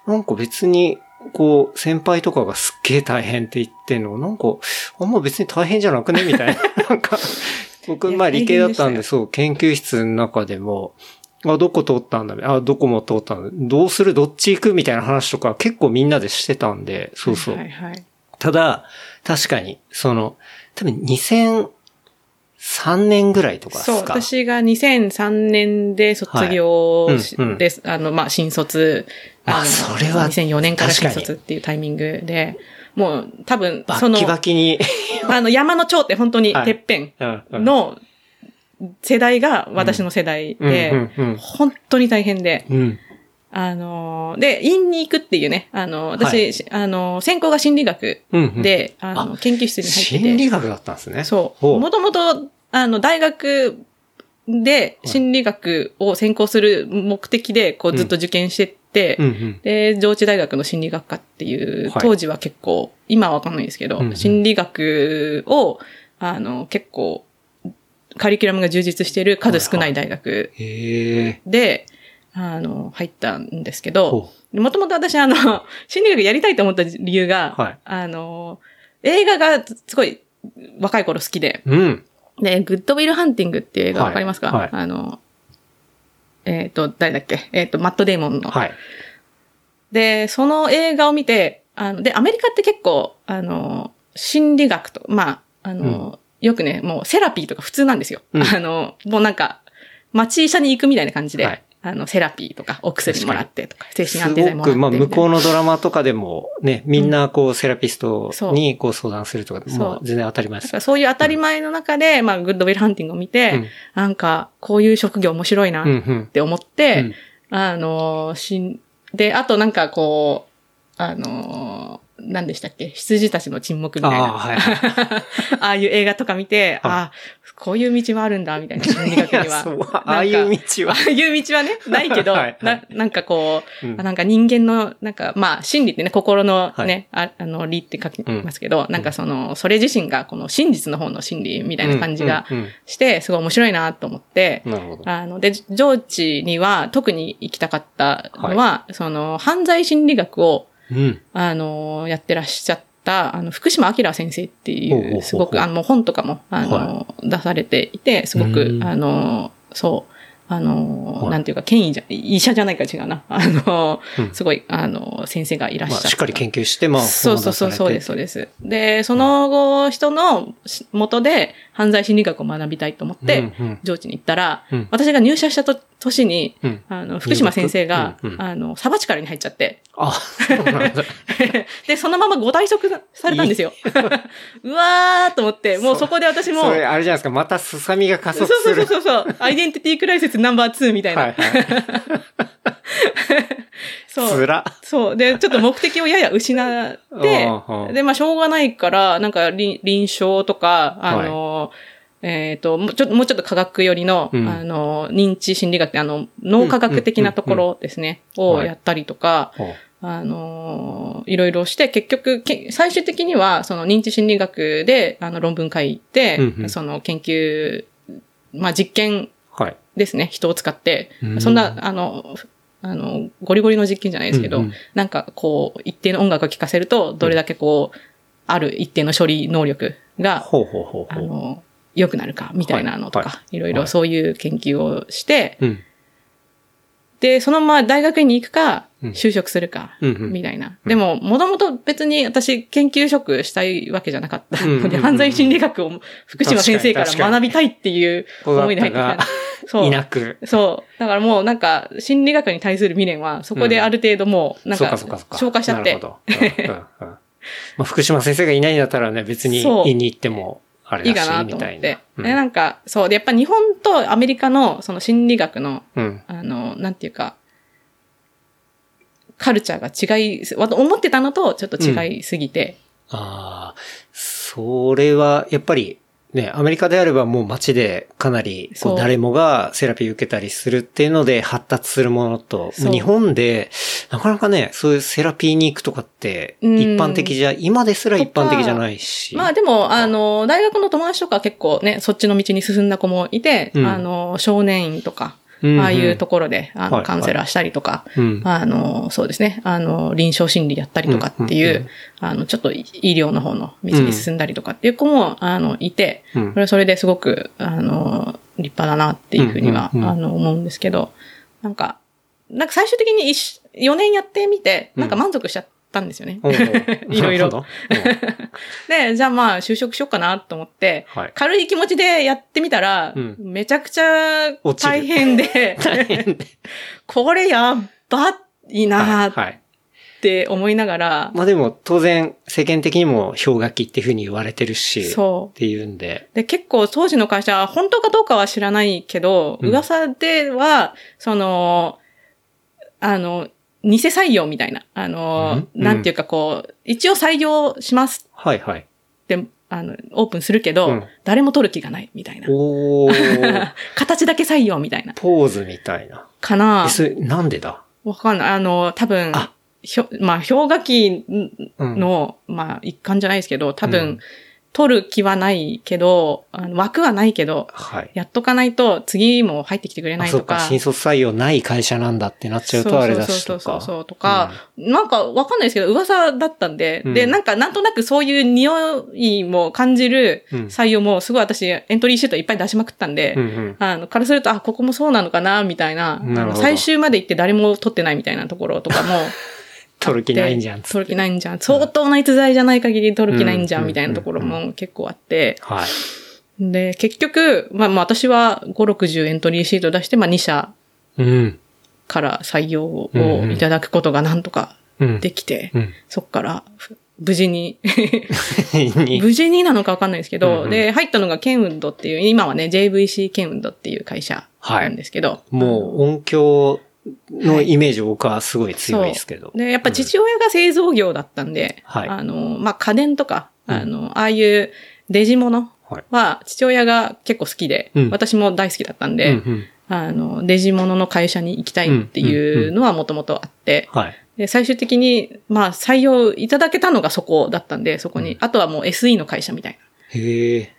なんか別に、こう、先輩とかがすっげえ大変って言ってんのなんか、あんま別に大変じゃなくね？みたいな。なんか、僕、まあ理系だったんで、そう、研究室の中でも、あ、どこ通ったんだ？あ、どこも通ったんだ？どうする？どっち行く？みたいな話とか結構みんなでしてたんで、そうそう。はいはい、ただ、確かに、その、多分2003年ぐらいとかですか？そう、私が2003年で卒業です。はい。うんうん、あの、まあ、新卒。あ、それは。2004年から新卒っていうタイミングで、もう多分、その、バキバキに。あの山の頂って本当にてっぺんの世代が私の世代で、本当に大変で、あの、で、院に行くっていうね、あの、私、はい、あの、専攻が心理学で、あの、研究室に入ってて。心理学だったんですね。そう。もともと、あの、大学で心理学を専攻する目的で、こう、ずっと受験して、うんうん、で、上智大学の心理学科っていう、当時は結構、今はわかんないですけど、うんうん、心理学を、あの、結構、カリキュラムが充実している数少ない大学で、あの、入ったんですけど、もともと私、あの、心理学やりたいと思った理由が、はい、あの、映画がすごい若い頃好きで、うん、で、グッドウィルハンティングっていう映画わかりますか、はい。はい、あの、えっ、ー、と、誰だっけ？えっ、ー、と、マットデーモンの。はい。で、その映画を見て、あの、で、アメリカって結構、あの、心理学と、まあ、あの、うん、よくね、もうセラピーとか普通なんですよ。うん、あの、もうなんか、町医者に行くみたいな感じで、はい、あの、セラピーとか、お薬もらってとか、精神安定剤もらって。すごく、まあ、向こうのドラマとかでも、ね、みんな、こう、セラピストに、こう、相談するとか、もう、全然当たり前です。そういう当たり前の中で、うん、まあ、グッドウィルハンティングを見て、うん、なんか、こういう職業面白いな、って思って、あの、しん、で、あとなんかこう、あの、何でしたっけ？羊たちの沈黙みたいな。あ,、はい、ああいう映画とか見て、ああ、こういう道もあるんだ、みたいな 心理学には。ああいう道は。ああいう道はね、ないけど、はい、ななんかこう、うん、なんか人間の、なんか、まあ、心理ってね、心のね、はい、ああの、理って書きますけど、うん、なんかその、それ自身がこの真実の方の心理みたいな感じがして、すごい面白いなと思って、なるほど。あの、で、上智には特に行きたかったのは、はい、その、犯罪心理学をうん、あの、やってらっしゃった、あの、福島明先生っていう、すごく、あの、本とかも、あの、はい、出されていて、すごく、あの、そう、あの、はい、なんていうか、権威じゃ、医者じゃないか違うな。あの、うん、すごい、あの、先生がいらっしゃる。まあ、しっかり研究して、まあ、そうそうそう、そうです、そうです。で、その後、人の元で犯罪心理学を学びたいと思って、上智に行ったら、うん、私が入社した年に、うん、あの、福島先生が、うんうん、あの、サバチカルに入っちゃって。あ。で、そのままご退職されたんですよ。うわーと思って、もうそこで私も。それ、あれじゃないですか、またすさみが加速する。そうそうそうそう。アイデンティティクライシスナンバー2みたいな。はいはい、そう。つら。そう。で、ちょっと目的をやや失って、で、まあ、しょうがないから、なんか、臨床とか、あの、はいえっ、ー、と、もうちょっと、もうちょっと科学寄りの、うん、あの、認知心理学って、あの、脳科学的なところですね、をやったりとか、はい、あの、いろいろして、結局、最終的には、その認知心理学で、あの、論文書いて、うんうん、その研究、まあ、実験ですね、はい、人を使って、そんな、あの、あの、ゴリゴリの実験じゃないですけど、うんうん、なんかこう、一定の音楽を聴かせると、どれだけこう、ある一定の処理能力が、ほうほうほうほう。あの、良くなるか、みたいなのとか、はい、い。ろいろそういう研究をして、はい、で、そのまま大学に行くか、就職するか、みたいな。でも、もともと別に私研究職したいわけじゃなかった。の で、犯罪心理学を福島先生から学びたいっていう思いで。入ってきた。そう。いなく。そう。だからもうなんか、心理学に対する未練は、そこである程度もう、なんか、消化しちゃって。まあ、福島先生がいないんだったらね、別に院に行っても、あれいいかなと思って。なで、なんか、そう。で、やっぱ日本とアメリカのその心理学の、うん。あの、なんていうか、カルチャーが違い、わ思ってたのとちょっと違いすぎて、ああ、それは、やっぱり、ね、アメリカであればもう街でかなりうう。誰もがセラピー受けたりするっていうので発達するものと、日本でなかなかね、そういうセラピーに行くとかってうん。一般的じゃ、今ですら一般的じゃないし。まあでも、あの、大学の友達とか結構ね、そっちの道に進んだ子もいて、うん。あの、少年院とか、うんうん。ああいうところで、あの、はいカウンセラーしたりとか、うん。あの、そうですね。あの、臨床心理やったりとかっていう、うんうんうん。あの、ちょっと医療の方の道に進んだりとかっていう子も、あの、いて、うん。それはそれですごく、あの、立派だなっていうふうには、うんうんうん。あの、思うんですけど、なんか、なんか最終的に一4年やってみて、なんか満足しちゃったんですよね。いろいろ で、じゃあまあ就職しようかなと思って、はい軽い気持ちでやってみたら、うんめちゃくちゃ大変で、大変で。これやっばいなーっはい。て思いながら、まあでも当然世間的にも氷河期っていうふうに言われてるし。そうっていうんで。で、結構当時の会社は本当かどうかは知らないけど、うん噂では、その、あの、偽採用みたいな、あの、うん？なんていうかこう、一応採用します。はいはい。って、あの、オープンするけど、うん。誰も取る気がないみたいな。おー、形だけ採用みたいな。ポーズみたいな。かな。え、それなんでだ？わかんない。あの、多分あ、ひょまあ、氷河期うん。の、まあ、一環じゃないですけど、多分、うん取る気はないけど、あの枠はないけど、はい。やっとかないと次も入ってきてくれないとか。あそっか、新卒採用ない会社なんだってなっちゃうとあれだし。そうそうそうそうとか、なんかわかんないですけど、噂だったんで、うんで、なんかなんとなくそういう匂いも感じるうん採用もすごい私エントリーシートいっぱい出しまくったんで、うんうん。あの、からすると、あ、ここもそうなのかな、みたいな。な最終まで行って誰も取ってないみたいなところとかも。取る気ないんじゃん取る気ないんじゃん。相当な逸材じゃない限り取る気ないんじゃうんん、みたいなところも結構あって。はい。で、結局、まあまあ私は5、60エントリーシート出して、まあ2社うん。から採用をいただくことがなんとかうん。できて、うん。そっからふ無事に、に 無事になのかわかんないですけど、うんうんで、入ったのがケンウッドっていう、今はね、JVC ケンウッドっていう会社なんですけど、もう音響のイメージ僕はすごい強いですけど。で、やっぱ父親が製造業だったんで、はいあの、まあ、家電とか、うんあの、ああいうデジモノはい。は父親が結構好きで、うん私も大好きだったんうんで、うんあの、デジモノの会社に行きたいっていうのはもともとあって、はい。で、最終的に、まあ、採用いただけたのがそこだったんで、そこに、あとはもう SE の会社みたいな。へえ。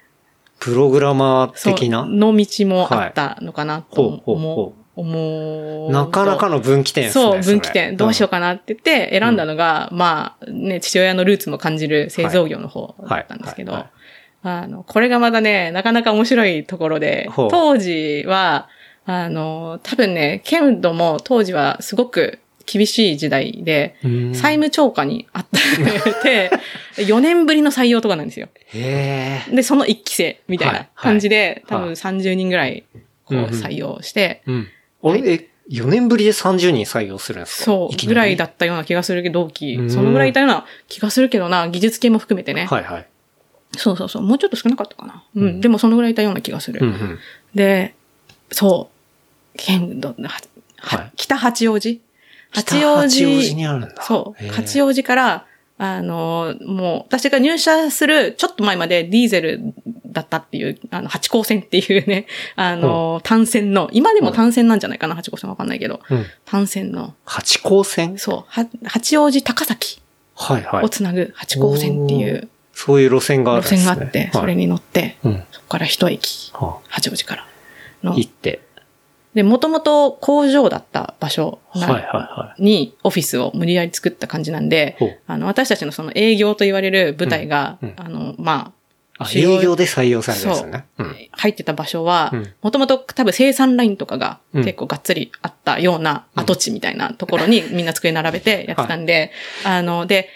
プログラマー的な？の道もあったのかなと思。思う。なかなかの分岐点ですね。そう、分岐点。どうしようか。かなって言って選んだのが、まあ、ね、父親のルーツも感じる製造業の方だったんですけど、はいはいあの、これがまだね、なかなか面白いところで、当時は、あの、多分ね、ケンドも当時はすごく厳しい時代で、うん債務超過にあって、4年ぶりの採用とかなんですよ。へえ。で、その1期生みたいはいな感じで、はい多分30人ぐらい、こううんうん採用して、うん。あれ、え、4年ぶりで30人採用するんですか？そう、ぐらいだっったような気がするけど、同期う。んそのぐらいいたような気がするけどな、技術系も含めてね。はいはい。そうそうそう。もうちょっと少なかったかな。うん。うんでもそのぐらいいたような気がする。うんうん。で、そう。県ど、ははい北八王子？北八王子にあるんだ。そう。八王子から、あの、もう、私が入社するちょっと前までディーゼルだったっていう、あの、八高線っていうね、あの、単線の、今でも単線なんじゃないかな、八高線わかんないけど、うん。単線の、八高線そう、は八王子高崎はいはいを。つなぐ八高線っていうそういう路線があるん路ですね。線があって、それに。に乗って、うん。そこから一駅、は八王子からあの行って。で、もともと工場だった場所にオフィスを無理やり作った感じなんでほう、あの、私たちのその営業と言われる部隊が、うんうん。あの、まあ、営業で採用されたんですよね。う。入ってた場所はうん、もともと多分生産ラインとかがうん。結構がっつりあったような跡地みたいなところにみんな机並べてやってたんで、あの、で、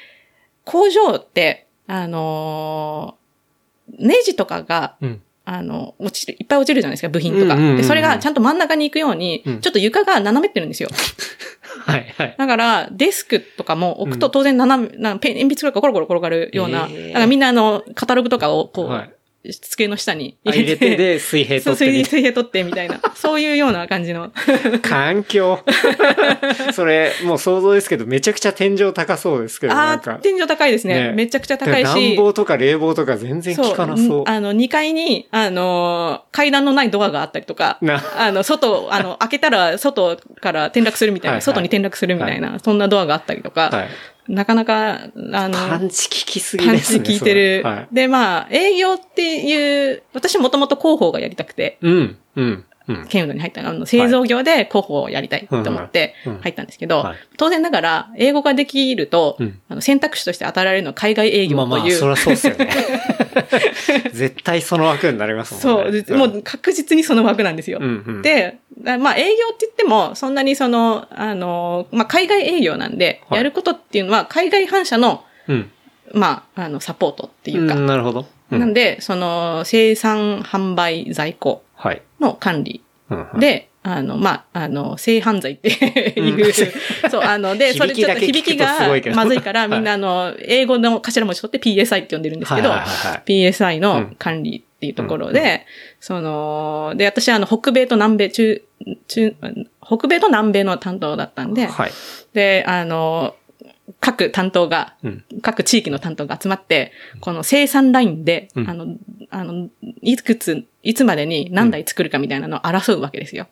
工場って、あのーネジとかがうん。あの、落ちる、いっぱい落ちるじゃないですか、部品とか。で、それがちゃんと真ん中に行くように、うんちょっと床が斜めってるんですよ。はいはい。だから、デスクとかも置くと当然斜め、なんかペン、鉛筆とかコロコロ転がるような、へーだからみんなあの、カタログとかをこう、はい机の下に入れて、で、水平取って水平、水平取ってみたいな。そういうような感じの。環境。それ、もう想像ですけど、めちゃくちゃ天井高そうですけど、なあんかあ、。天井高いですね。ねめちゃくちゃ高い暖し。房とか冷房とか全然効かなそう。んあの、2階に、あのー、階段のないドアがあったりとか、なあの、外、あの、開けたら外から転落するみたいな、はいはい外に転落するみたいな、そんなドアがあったりとか、はい。なかなか、あの、パンチ効きすぎパンチですね。効いてる。はい。で、まあ、営業っていう、私もともと広報がやりたくて、うん、うん、うん。ケンウドに入ったの。製造業で広報をやりたいと思って入ったんですけど、はい当然ながら、英語ができると、うんあの選択肢として与えられるのは海外営業まあまあ、という、そりゃそうですよね。絶対その枠になりますもんね。そう、もう確実にその枠なんですよ。うん、うん。で、あまあ営業って言っても、そんなにその、あの、まあ海外営業なんで、はいやることっていうのは海外反社の、うん。まあ、あの、サポートっていうか、んなるほど。うんなんで、その、生産、販売、在庫はい。の管理うんうん、で、あの、まあ、あの、性犯罪っていう、うん。そう、あの、で、それちょっと響きがまずいから、はい。みんなあの、英語の頭文字取って PSI って呼んでるんですけど、はいはいはいはい。PSI の管理っていうところで、その、で、私はあの、北米と南米、中、中、北米と南米の担当だったんで、はい。で、あの、各担当が、うん。各地域の担当が集まって、この生産ラインで、うん。あの、あの、いくつ、いつまでに何台作るかみたいなのを争うわけですよ。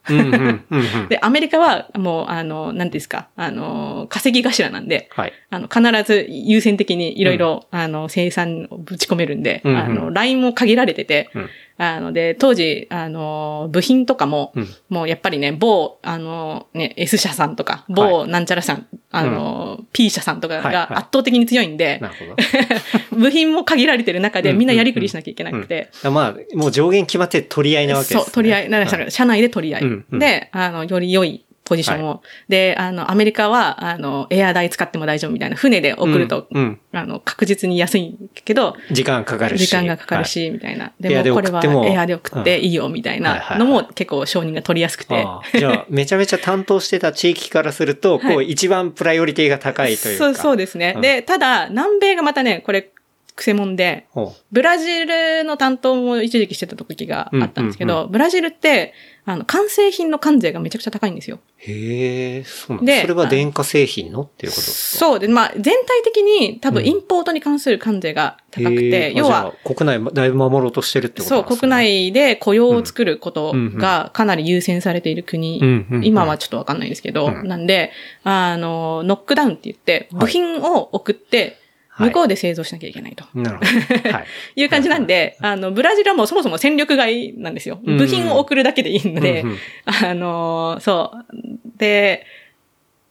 で、アメリカはもう、あの、何ですか、あの、稼ぎ頭なんで、はい。あの、必ず優先的にいろいろ、あの、生産をぶち込めるんで、うんうんあの、ラインも限られてて、うんあの、で、当時、あの、部品とかも、うん。もうやっぱりね、某、あの、ね、S 社さんとか、某なんちゃらさん、あの、P 社さんとかはいはい。が圧倒的に強いんで、なるほど。部品も限られてる中でみんなやりくりしなきゃいけなくて、まあ、もう上限決まって取り合いなわけです、ね。そう、取り合い、なんかはい。社内で取り合い。うんうん。で、あの、より良いポジションを。で、あの、アメリカは、あの、エア代使っても大丈夫みたいな、船で送ると、うんうんあの、確実に安いけど、時間かかるし。時間がかかるし、みたいな。でも、これはエアで送っていいよ、みたいなはいはいはいのも結構承認が取りやすくて。じゃあ、めちゃめちゃ担当してた地域からすると、こう、はい一番プライオリティが高いというか。そう、そうですね。うんで、ただ、南米がまたね、これ、くせ者で、ほブラジルの担当も一時期してた時があったんですけど、うんブラジルって、あの、完成品の関税がめちゃくちゃ高いんですよ。うへえ、そうなんでそれは電化製品のっていうことですか？そうで、まあ、全体的に多分うん。インポートに関する関税が高くへて、要は、国内だいぶ守ろうとしてるってことですね。国内で雇用を作ることがかなり優先されている国、うん。うん。うん。今はちょっとわかんないですけど、うん。なんで、あの、ノックダウンって言って、はい。部品を送って、はい向こうで製造しなきゃいけないと。なるほど。はい。いう感じなんで、あの、ブラジルはもうそもそも戦力外なんですよ。うん部品を送るだけでいいので、あの、そう。で、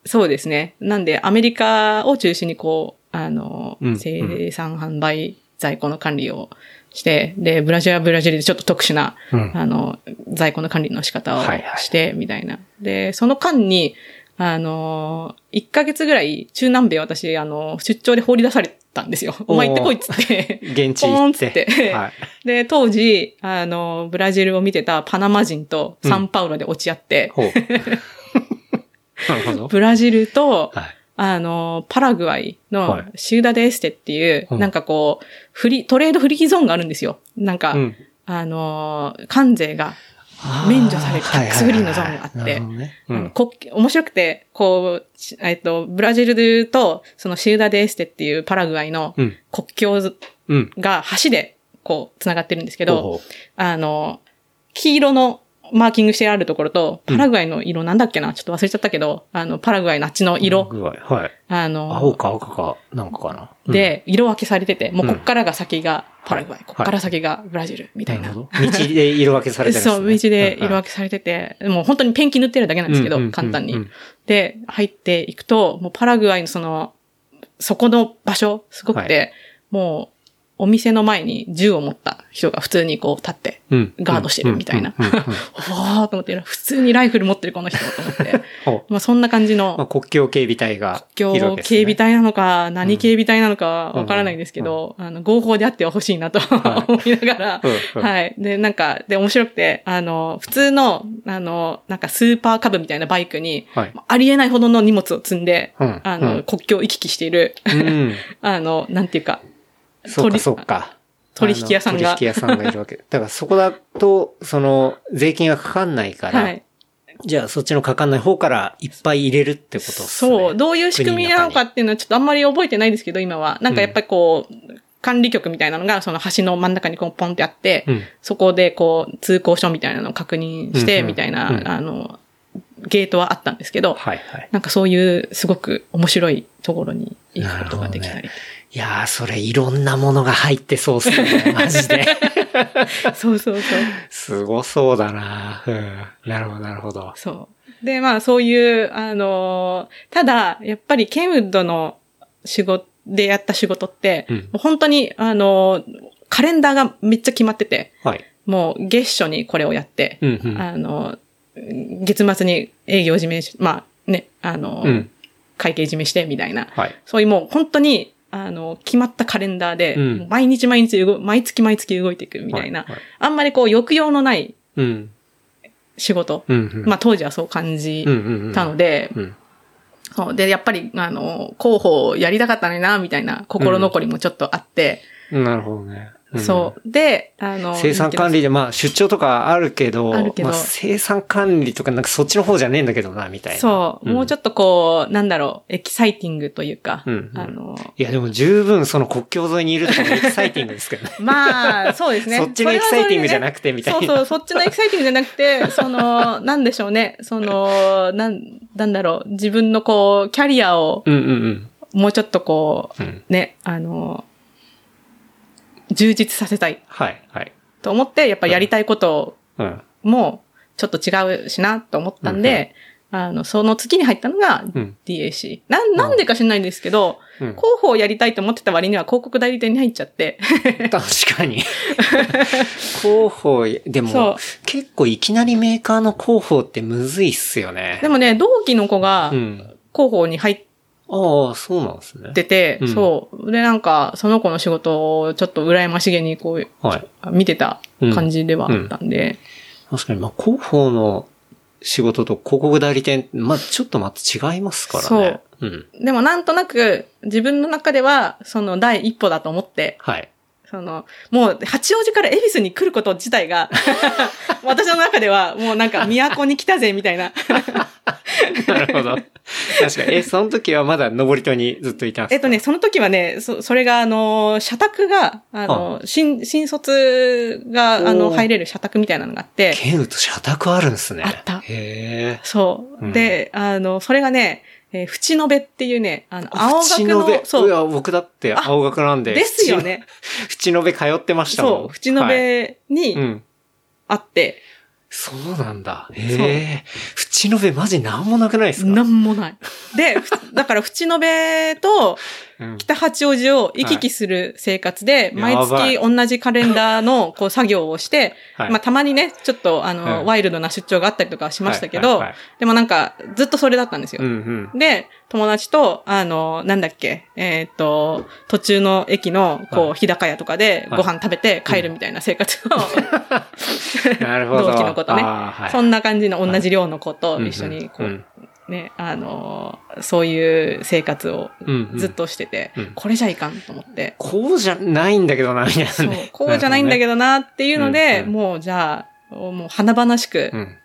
そうですね。なんで、アメリカを中心にこう、あの、うん生産販売在庫の管理をして、で、ブラジルはブラジルでちょっと特殊な、うんあの、在庫の管理の仕方をして、みたいな。で、その間に、あの、1ヶ月ぐらい中南米私、あの、出張で放り出されたんですよ。お前行ってこいっつって。現地行っ。ポーンっててはい。で、当時、あの、ブラジルを見てたパナマ人とサンパウロで落ち合って、ほう。なるほど。ブラジルと、はい。あの、パラグアイのはいシューダデエステっていう、うんなんかこう、フリ、トレードフリーゾーンがあるんですよ。なんか、うんあの、関税が免除されるタックスフリーのゾーンがあって。面白くて、こう、しえっと、ブラジルと、そのシューダデエステっていうパラグアイのうん。国境うん。が橋で、こう、繋がってるんですけど、ほうほう。あの、黄色のマーキングしてあるところと、パラグアイの色なんだっけな、ちょっと忘れちゃったけど、あの、パラグアイのあっちの色、具合。はい。あの、青か赤か、なんかかな？うん、で、色分けされてて、もうこっからが先がパラグアイ、はいこっから先がブラジル、みたいな。なるほど。道で色分けされてるね。そう、道で色け分けされてて、もう本当にペンキ塗ってるだけなんですけど、簡単に。で、入っていくと、もうパラグアイのその、そこの場所、すごくて、もう、お店の前に銃を持った人が普通にこう立って、ガードしてるみたいな。うん。うん。うん。うん。わーと思って、普通にライフル持ってるこの人と思って。まあそんな感じまあ、の、国境警備隊がいるわ今日けですね。警備隊なのか、何警備隊なのかわからないんですけど、あの、合法であってほしいなと思いながら、はい。で、なんか、で、面白くて、あの、普通の、あの、なんかスーパーカブみたいなバイクに、はい。ありえないほどの荷物を積んで、うん。あの、うん。国境を行き来している、うん。あの、なんていうか、そっか鳥そっか。取引屋さんが取引屋さんがいるわけ。だからそこだと、その、税金がかかんないから、はい。じゃあそっちのかかんない方からいっぱい入れるってことっすね。そう、どういう仕組みなのかっていうのはちょっとあんまり覚えてないんですけど、今は。なんかやっぱりこう、管理局みたいなのがその橋の真ん中にこうポンってあって、うん。そこでこう、通行証みたいなのを確認して、うんうんみたいな、うんあの、ゲートはあったんですけど、はいはい。なんかそういうすごく面白いところに行くことができたり。いやー、それいろんなものが入ってそうっすね。マジで。そうそうそう。すごそうだなうん。なるほど、なるほど。そう。で、まあそういう、あのーただ、やっぱりケンウッドの仕事、でやった仕事って、うんもう本当に、あのーカレンダーがめっちゃ決まってて、はい。もう月初にこれをやって、うんうん。あの、月末に営業締めし、まあね、あの、うん。会計締めしてみたいな、はい。そういうもう本当に、あの、決まったカレンダーで、毎日毎日動、毎月毎月動いていくみたいな、はいはいあんまりこう抑揚のないうん。仕事、うんうん。まあ当時はそう感じ。たので、うん。そうで、やっぱり、あの、候補をやりたかったのにな、みたいな心残りもちょっとあって、なるほどね。んそう。で、あの、生産管理で、まあ出張とかあるけど、あるけどまあ生産管理とかなんかそっちの方じゃねえんだけどな、みたいな。そう、もうちょっっとこう、なんだろう、エキサイティングというか、うんうんあの、と。いやでも十分その国境沿いにいるとかもエキサイティングですけどね。まあ、そうですね。そっちのエキサイティングじゃなくくてみたいな。そうそう、そっちのエキサイティングじゃなくて、その、なんでしょうね。その、なん、なんだろう、自分のこう、キャリアを、うんうんもうちょっとこうん。うん。う、ね、あの、充実させたいはい、はい。と思って、やっぱやりたいことうん。も、ちょっと違うしなと思ったんで、あの、その月に入ったのがうん DAC。なん、なんでか知らないんですけど、うん。広報をやりたいと思ってた割には広告代理店に入っちゃって。確かに。広報、でも、結構いきなりメーカーの広報ってむずいっすよね。でもね、同期の子がうん。広報に入っああ、そうなんですね。てて、うんそう。で、なんか、その子の仕事をちょっと羨ましげにこう、はい。見てた感じではあったんで、確かに、まあ、広報の仕事と広告代理店、まあ、ちょっとまた違いますからね。そう。うん。でもなんとなく自分の中では、その第一歩だと思って、はい。その、もう、八王子から恵比寿に来ること自体が、私の中では、もうなんか、都に来たぜ、みたいな。なるほど。確かに。え、その時はまだ登戸にずっといたんですか？えっとね、その時はね、そ、それが、あの、社宅が、あの、新、新卒が、あの、入れる社宅みたいなのがあって、ケウと社宅あるんですね。あったへえ。そう。うんで、あの、それがね、えー、淵野辺っていうね、あの、青学淵野辺の、そう、いや、僕だって青学なんで。ですよね。淵野辺通ってましたもん。そう、淵野はい辺にうん。あって、そうなんだ。へえ。淵野辺マジなんもなくないですか？なんもない。で、ふ だから淵野辺とうん北八王子を行き来する生活で、はい。毎月同じカレンダーのこう作業をして、はい。まあたまにね、ちょっとあの、はいワイルドな出張があったりとかはしましたけど、でもなんかずっとそれだったんですよ。で、友達と、あの、なんだっけ、えーっと、途中の駅の、こう、はい。日高屋とかでご飯食べて帰るみたいな生活を、なるほど。同期の子とね。そんな感じの同じ寮の子と一緒に、こうんう、ね、あの、そういう生活をうんうんずっとしててうん、これじゃいかんと思って。こうじゃないんだけどな、みたいなね。そう、こうじゃないんだけど。どなっていうので、うんうんもうじゃあ、もう華々しくう、ん。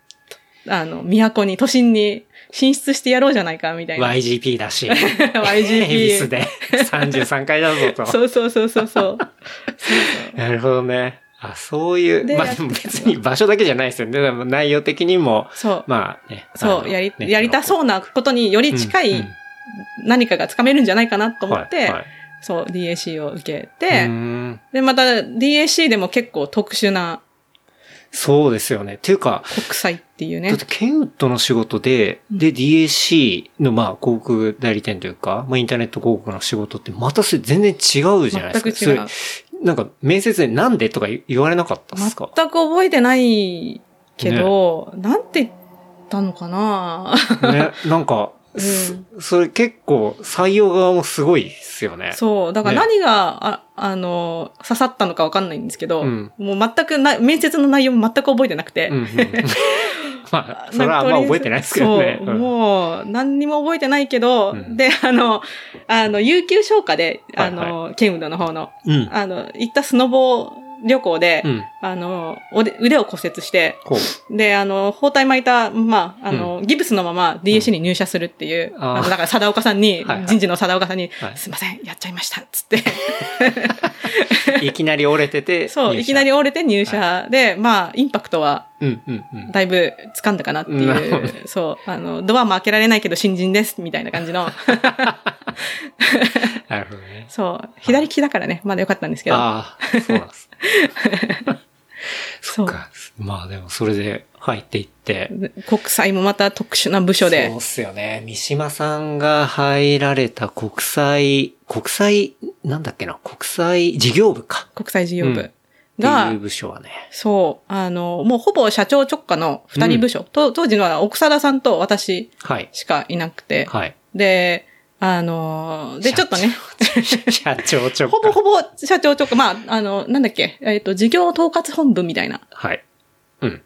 あの、都に、都心に進出してやろうじゃないか、みたいな。YGP だし。YGP 恵比寿で33回だぞと。そうそうそうそうそう。なるほどね。あ、そういう、でまあでも別に場所だけじゃないですよね。でも内容的にも、そう。まあね。そう、やり、やりたうそうなことにより近い何かがつかめるんじゃないかなと思って、はいはいそう、DAC を受けうて、んで、また DAC でも結構特殊なそうですよね。っていうか、国際っていうねだっ。てケンウッドの仕事で、で DAC のまあ広告代理店というか、まあインターネット広告の仕事ってまたそれ全然違うじゃないですか。全く違うなんか面接でなんでとか言われなかったですか？全く覚えてないけど、なんて言ったのかな？ね、なんか、うん。そそれ結構採用側もすごいですよね。そう。だからね。何が、ああの、刺さったのかわかんないんですけど、うん。もう全くな、面接の内容も全く覚えてなくて、うんうん まあ、それはあんま覚えてないですけどね。そう、もう、何にも覚えてないけど、うんで、あの、あの、有給消化で、あはいの、ケンウドの方の、うん。あの、行ったスノボ旅行で、うん。あの、腕を骨折して。で、あの、包帯巻いた、まあ、あの、ギブスのまま DAC に入社するっていう、あーあの、だから、貞岡さんに、はいはい人事の貞岡さんに、はいすいません、やっちゃいました、つって。いきなり折れてて。そう、いきなりり。折れて入社で、まあ、インパクトは、うんうんうん。だいぶ掴んだかなっていなるほどう、そう、あの、ドアも開けられないけど新人です、みたいな感じの、なるほどね。そう、左利きだからね、まだよかったんですけど、ああ、そうなんです。そっ。か。まあでもそれで入っていって。国際もまた特殊な部署でそうっ、すよね。三島さんが入られた国際、国際、なんだっけな、国際事業部か。国際事業部うんってが、いう部署はね。そう、あの、もうほぼ社長直下の二人部署、と当時のは奥貞さんと私はい。しかいなくて、はい。で、あの、で、ちょっとね、社長直下。ほぼほぼ社長直下、まあ、あの、なんだっけ、えっ、と、事業統括本部みたいな。はい。うん。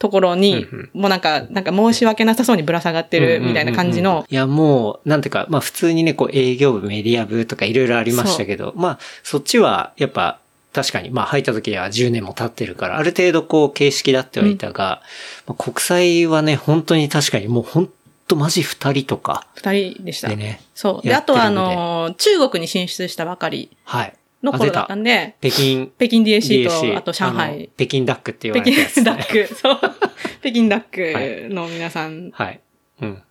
ところに、うんもうなんか、なんか申し訳なさそうにぶら下がってるみたいな感じのうんうんうん。うん、いや、もう、なんていうか、まあ普通にね、こう営業部、メディア部とかいろいろありましたけど、まあそっちは、やっぱ、確かに、まあ入った時は10年も経ってるから、ある程度こう形式だってはいたが、まあ、国際はね、本当に確かにもう本当マジ二人とか二人でした。でね。そう。で、あとはあの、中国に進出したばかりはい。の頃だったんで、北京、北京 DAC と、あと上海、北京ダックって言わ北れたやつ、京ね。ダック、そう。北京ダックの皆さんはい。うん。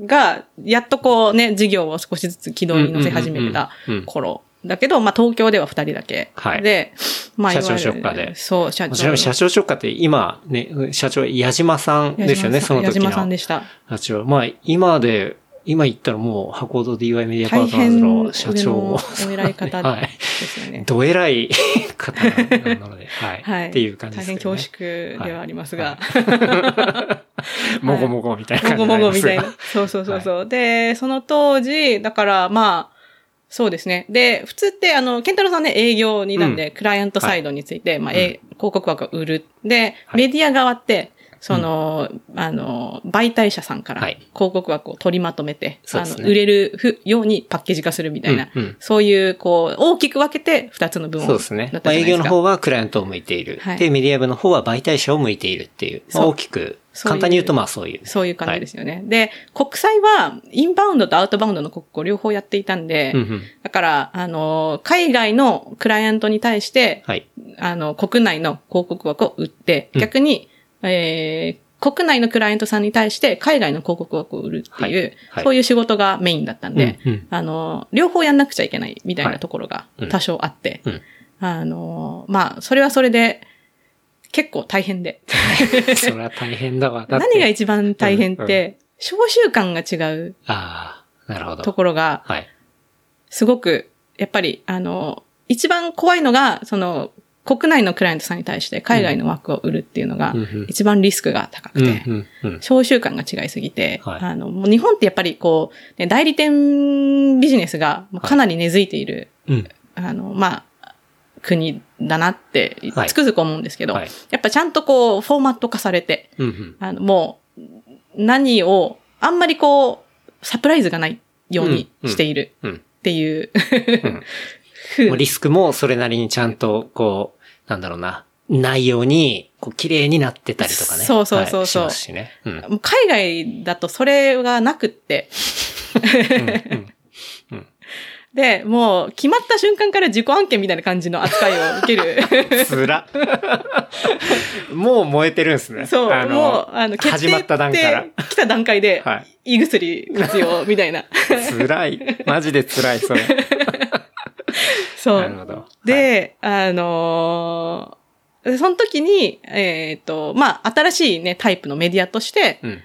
が、やっとこうね、事業を少しずつ軌道に乗せ始めた頃。だけど、まあ東京では二人だけ。はいで、まあ社長いわゆる直下でそう、社長。ちなみに社長直下って今ね、社長、矢島さんですよね、その時の。矢島さんでした。社長。まあ、今で、今言ったらもう、箱戸 DY メディアパ大ートナーズ変の社長お偉い方はい。ですよね。ど偉い方なので、はい。はい。っていう感じですね。大変恐縮ではありますが。もごもごみたいな感じもごもごみたいなな。そうそうそうそう、で、その当時、だからまあ、そうですね。で、普通って、あの、ケンタロウさんね、営業になんで、クライアントサイドについて、まあ、え広告枠を売る。で、はいメディア側って、その、あの、媒体者さんからはい広告枠を取りまとめて、あの、そうですね売れるふようにパッケージ化するみたいな、うんうんそういう、こう、大きく分けて二つの部門そうですね。まあ、営業の。方はクライアントを向いている。はいで、メディア部の方は媒体者を向いているっていう。まあ、大きく、簡単に言うとまあそういう。そういう感じですよね。で、国際は、インバウンドとアウトバウンドの国交両方やっていたんで、うんうん。だから、あの、海外のクライアントに対して、はい。あの、国内の広告枠を売って、うん逆に、えー国内のクライアントさんに対して海外の広告枠を売るっていう、はいはいそういう仕事がメインだったんで、うんうんあの、両方やんなくちゃいけないみたいはないところがうん多少あって、うんあの、まあ、それはそれで結構大変で。それは大変だわ。だ何が一番大変って、召集感が違うああ、なるほど。ところが、はい。すごく、やっぱり、あの、一番怖いのが、その、国内のクライアントさんに対して海外の枠を売るっていうのが一番リスクが高くて、うんうんうん。召集感が違いすぎて、はいあの、もう日本ってやっぱりこう、ね、代理店ビジネスがかなり根付いている、うん。あの、まあ、国だなって、はい。つくづく思うんですけど、はい。やっぱちゃんとこう、フォーマット化されて、うんうん。あの、もう、何を、あんまりこう、サプライズがないようにしているうん。っていう、うん。もう。リスクもそれなりにちゃんと、こう、なんだろうな、ないように、こう、綺麗になってたりとかね。そうそうそうそう。はい。しね。うん。海外だとそれがなくって、うんで、もう決まった瞬間から自己案件みたいな感じの扱いを受ける。つら。もう燃えてるんですね。そう、あのもう、あの、決定始まった段から来た段階で、はい。胃薬活用みたいな。辛い。マジで辛い、それ。そう。なるほど。で、あのーその時に、えっ、と、まあ、新しいね、タイプのメディアとして、うん。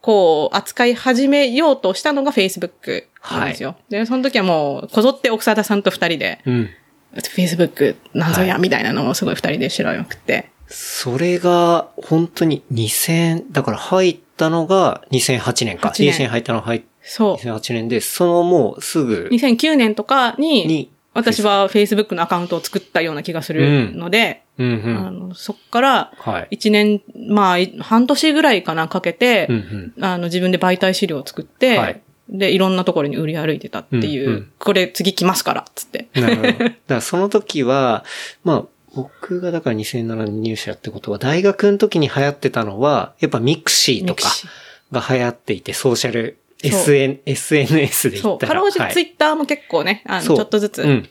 こう、扱い始めようとしたのが Facebook なんですよ。で、その時はもう、こぞって奥貞さんと二人で、うん。Facebook なんぞや、はいみたいなのをすごい二人で調べまくって。それが、本当に2000、だから入ったのが2008年か。8年入ったのが入っそう。2008年で、そのもうすぐ2009年とかに、に私は Facebook のアカウントを作ったような気がするので、うんうあん。のそっからはい。一年、まあ、い半年ぐらいかなかけて、うんうん。あの、自分で媒体資料を作って、はいで、いろんなところに売り歩いてたっていう、うんうんこれ次来ますから、つって。なるほど。だからその時は、まあ、僕がだから2007年入社ってことは、大学の時に流行ってたのは、やっぱ mixi とかが流行っていて、ソーシャル、SN、SNS でそう。言った。からろうじはいツイッターも結構ね、あの、ちそうょっとずつ。うん。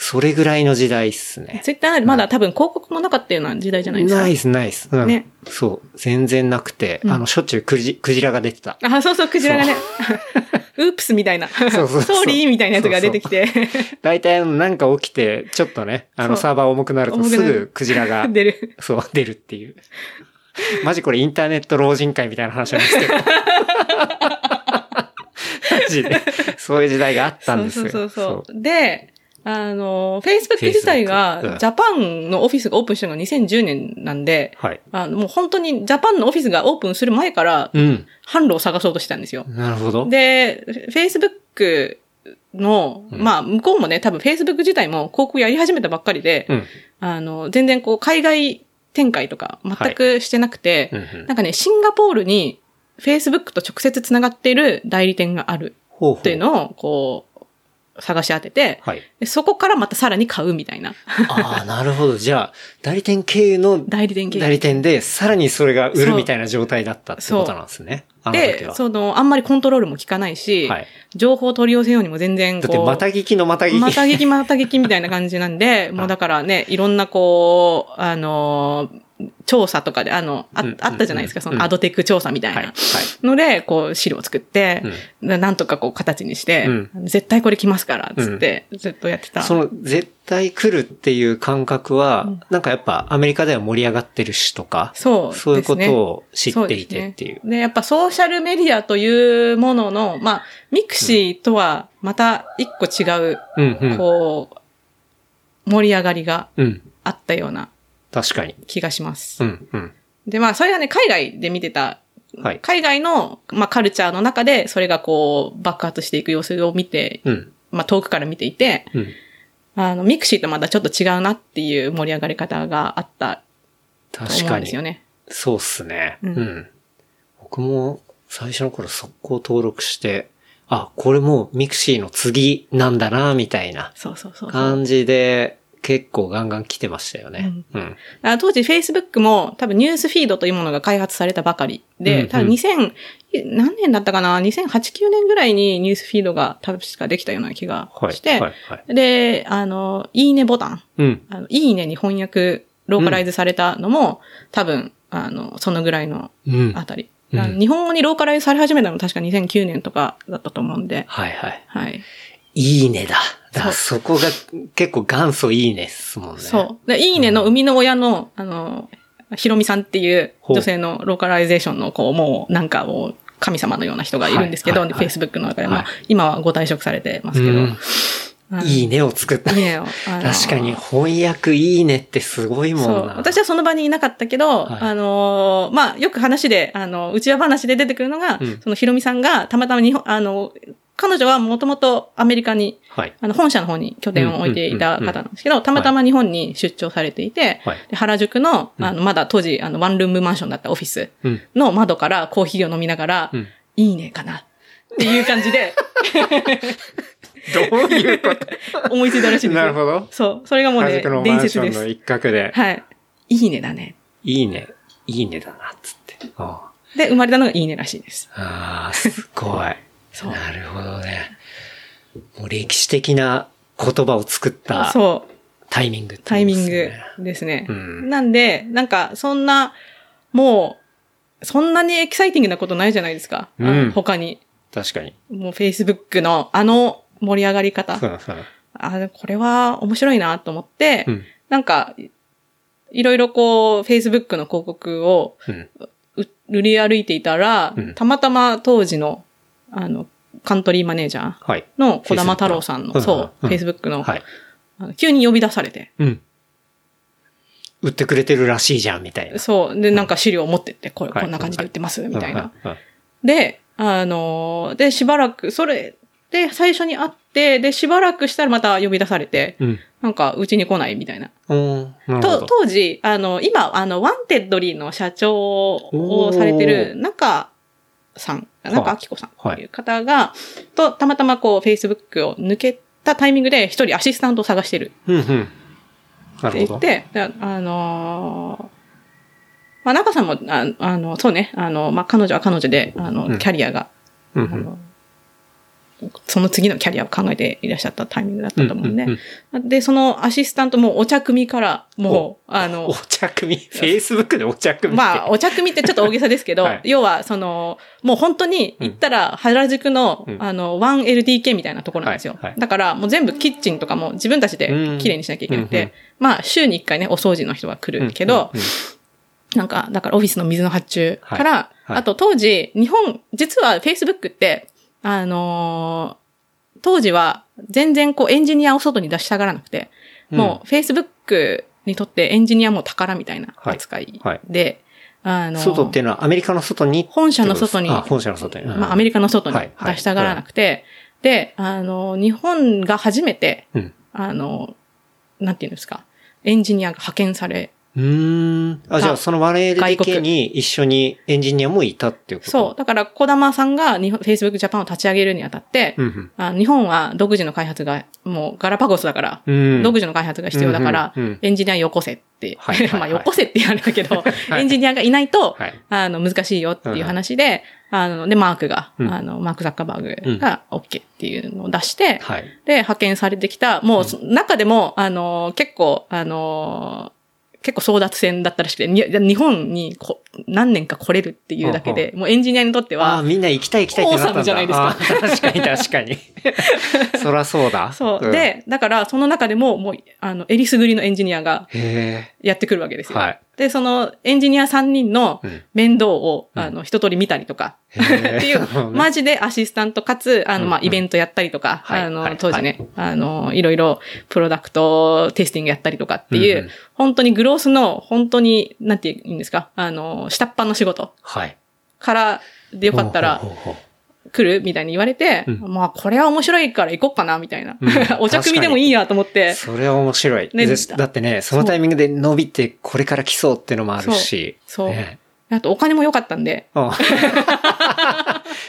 それぐらいの時代っすね。ツイッターまだ多分広告もなかったような時代じゃないですか？ナイスナイス。うん。ねそう。全然なくて、うんあの、しょっちゅうクジクジラが出てた。あ、そうそう、クジラがね。ウープスみたいな。そうそうーリーみたいなやつが出てきて。大体なんか起きて、ちょっとね、あの、そうサーバー重くなるとすぐクジラが、出る。そう、出るっていう。マジこれインターネット老人会みたいな話なんですけど。マジで。そういう時代があったんですよ。そうそうそう。で、あの、Facebook 自体が、んジャパンのオフィスがオープンしたのが2010年なんで、はい。あの、もう本当にジャパンのオフィスがオープンする前から、うん。販路を探そうとしてたんですよ。なるほど。で、Facebook の、うんまあ、向こうもね、多分 Facebook 自体も広告やり始めたばっかりで、うん。あの、全然こう、海外展開とか全くしてなくて、うんうんなんかね、シンガポールに Facebook と直接繋がっている代理店がある。っていうのを、こう、探し当てて、はい。でそこからまたさらに買うみたいな。ああ、なるほど。じゃあ、代理店経由の代理店系代理店で、さらにそれが売るみたいな状態だったってことなんですね。で、は。その、あんまりコントロールも効かないし、はい。情報を取り寄せようにも全然こう、だって、また聞きのまた聞き。また劇また劇みたいな感じなんで、もうだからね、いろんなこう、あのー調査とかで、あの、あったじゃないですか、そうんのアドテック調査みたい。ないので、こう、資料を作って、でなんとかこう、形にして、うん絶対これ来ますから、つって、ずっとやってた。その、絶対来るっていう感覚は、うんなんかやっぱアメリカでは盛り上がってるしとか、そうですね。そういうことを知っていてっていう。で、やっぱソーシャルメディアというものの、まあ、 mixi とはまた一個違う、うんうん。こう、盛り上がりがうん。あったような確かに。気がします。うんうん。で、まあ、それはね、海外で見てた、はい。海外の、まあ、カルチャーの中で、それがこう、爆発していく様子を見て、うん。まあ、遠くから見ていて、うん。あの、 mixi とまたちょっと違うなっていう盛り上がり方があったと確かに思うんですよ。ね。そうっすね。ううんん。僕も最初の頃速攻登録して、あ、これもう mixi の次なんだな、みたいなそうそうそう。感じで、結構ガンガン来てましたよね。うん。あ当時 Facebook も多分ニュースフィードというものが開発されたばかりで、うんうん多分2000、何年だったかな ?2008、9年ぐらいにニュースフィードが確かできたような気がはい。して、はい。はい。で、あの、いいねボタン、うん。あのいいねに翻訳、ローカライズされたのも、多分、あの、そのぐらいのうん。あたり。日本語にローカライズされ始めたのも確か2009年とかだったと思うんで、はいはい。はい。いいねだ。だからそこが結構元祖いいねっすもんね。そう。で、いいねの生みの親の、あの、ひろみさんっていう女性のローカライゼーションの、こう、もう、なんかもう、神様のような人がいるんですけど、はいはいはい Facebook の中で、まあはい、今はご退職されてますけど。いいねを作った。いいねを。確かに翻訳いいねってすごいもんそう。な。私はその場にいなかったけど、はいあのーまあ、よく話で、あの、内輪話で出てくるのが、うんそのひろみさんがたまたま日本、あの、彼女はもともとアメリカに、はい。あの、本社の方に拠点を置いていた方なんですけど、たまたま日本に出張されていて、はい。で原宿の、うんあの、まだ当時、あの、ワンルームマンションだったオフィスうん。の窓からコーヒーを飲みながら、うん。いいねかなっていう感じで どういうこ 思いついたらしいんとですよ。なるほど。そう。それがもうね原宿の、マ伝ンシ説です。ョンの一角で、はい。いいねだね。いいね、いいねだな、つって。あで、生まれたのがいいねらしいです。あー、すごい。そうなるほどね。もう歴史的な言葉を作ったそう。タイミングってことタイミングですね。うんなんで、なんか、そんな、もう、そんなにエキサイティングなことないじゃないですか。うん他に。確かに。もう Facebook のあの盛り上がり方。あ、これは面白いなと思って、うん。なんか、いろいろこう、Facebook の広告を売り歩いていたら、うんたまたま当時の、あの、カントリーマネージャーはい。の小玉太郎さんの、Facebook そう、うん Facebook の、はい。あの急に呼び出されて、うん。売ってくれてるらしいじゃん、みたいな。そう、で、なんか資料を持ってって、これ、はいこんな感じで売ってます、みたいな。で、あのーで、しばらく、それで最初に会って、て、で、しばらくしたらまた呼び出されて、うん。なんか、うちに来ないみたいな。うん。なとど。当時、あの、今、あの、 Wantedly の社長をされてる仲さん、仲暁子さんっていう方が、と、たまたまこう、Facebook を抜けたタイミングで一人アシスタントを探してる。うんうん。って言って、であのーまあ、仲さんも、ああの、そうね、あの、まあ、彼女は彼女で、あの、うん。キャリアが、うんその次のキャリアを考えていらっしゃったタイミングだったと思うんで、うんうんで、そのアシスタントもお茶組から、もう、あのお、茶組 ?Facebook でお茶組。まあ、お茶組ってちょっと大げさですけど、はい。要は、その、もう本当に行ったら原宿の、うん。あの、1LDK みたいなところなんですよ。はいはいだから、もう全部キッチンとかも自分たちで綺麗にしなきゃいけなくて、まあ、週に1回ね、お掃除の人が来るけど、うんうん。なんか、だからオフィスの水の発注から、はい。はい。あと当時、日本、実は Facebook って、あのー当時は全然こうエンジニアを外に出したがらなくて、もう Facebook にとってエンジニアも宝みたいな扱いで、はい。あのー外っていうのはアメリカの外に本社の外にあ、本社の外に。まあアメリカの外にはい。はい。出したがらなくて、で、あのー日本が初めて、うん。あのーなんていうんですか、エンジニアが派遣されうーん。あ、じゃあその外 1LDK 国に一緒にエンジニアもいたっていうこと？そう。だから、小玉さんが日本 Facebook Japan を立ち上げるにあたって、うんうん。あ日本は独自の開発が、もうガラパゴスだから、うん。独自の開発が必要だから、うんうんうんエンジニアよこせって、はいはいはい まあよこせって言われたけど、いエンジニアがいないと、はい。あの、難しいよっていう話で、あの、で、マークが、うんあの、マーク・ザッカーバーグが OK っていうのを出して、はい。で、派遣されてきた、もう、中でも、あの、結構、あの、結構争奪戦だったらしくて、に日本にこ何年か来れるっていうだけで、もうエンジニアにとってああ、は、みんな行きたい行きたいってなったんじゃないですか確かに確かに。そらそうだ。そう。ん、で、だから、その中でも、もう、あの、えりすぐりのエンジニアがへやってくるわけですよ。はいで、その、エンジニア3人のうん。面倒を、うん。あの、一通り見たりとか、っていう、マジでアシスタントかつ、あの、まあ、うん。うんイベントやったりとか、はい。あの、はい。当時ね、あの、いろいろ、プロダクトテスティングやったりとかっていう、うんうん。本当にグロースの、本当に、なんて言うんですか、あの、下っ端の仕事はい。からでよかったらほうほうほうほ来る？みたいに言われて、うんまあ、これは面白いから行こっかな、みたいな。うん お茶組でもいいやと思ってう。それは面白い。ねでだってね、そのタイミングで伸びてこれから来そうってのもあるし。そう。ねあと、お金も良かったんで、うん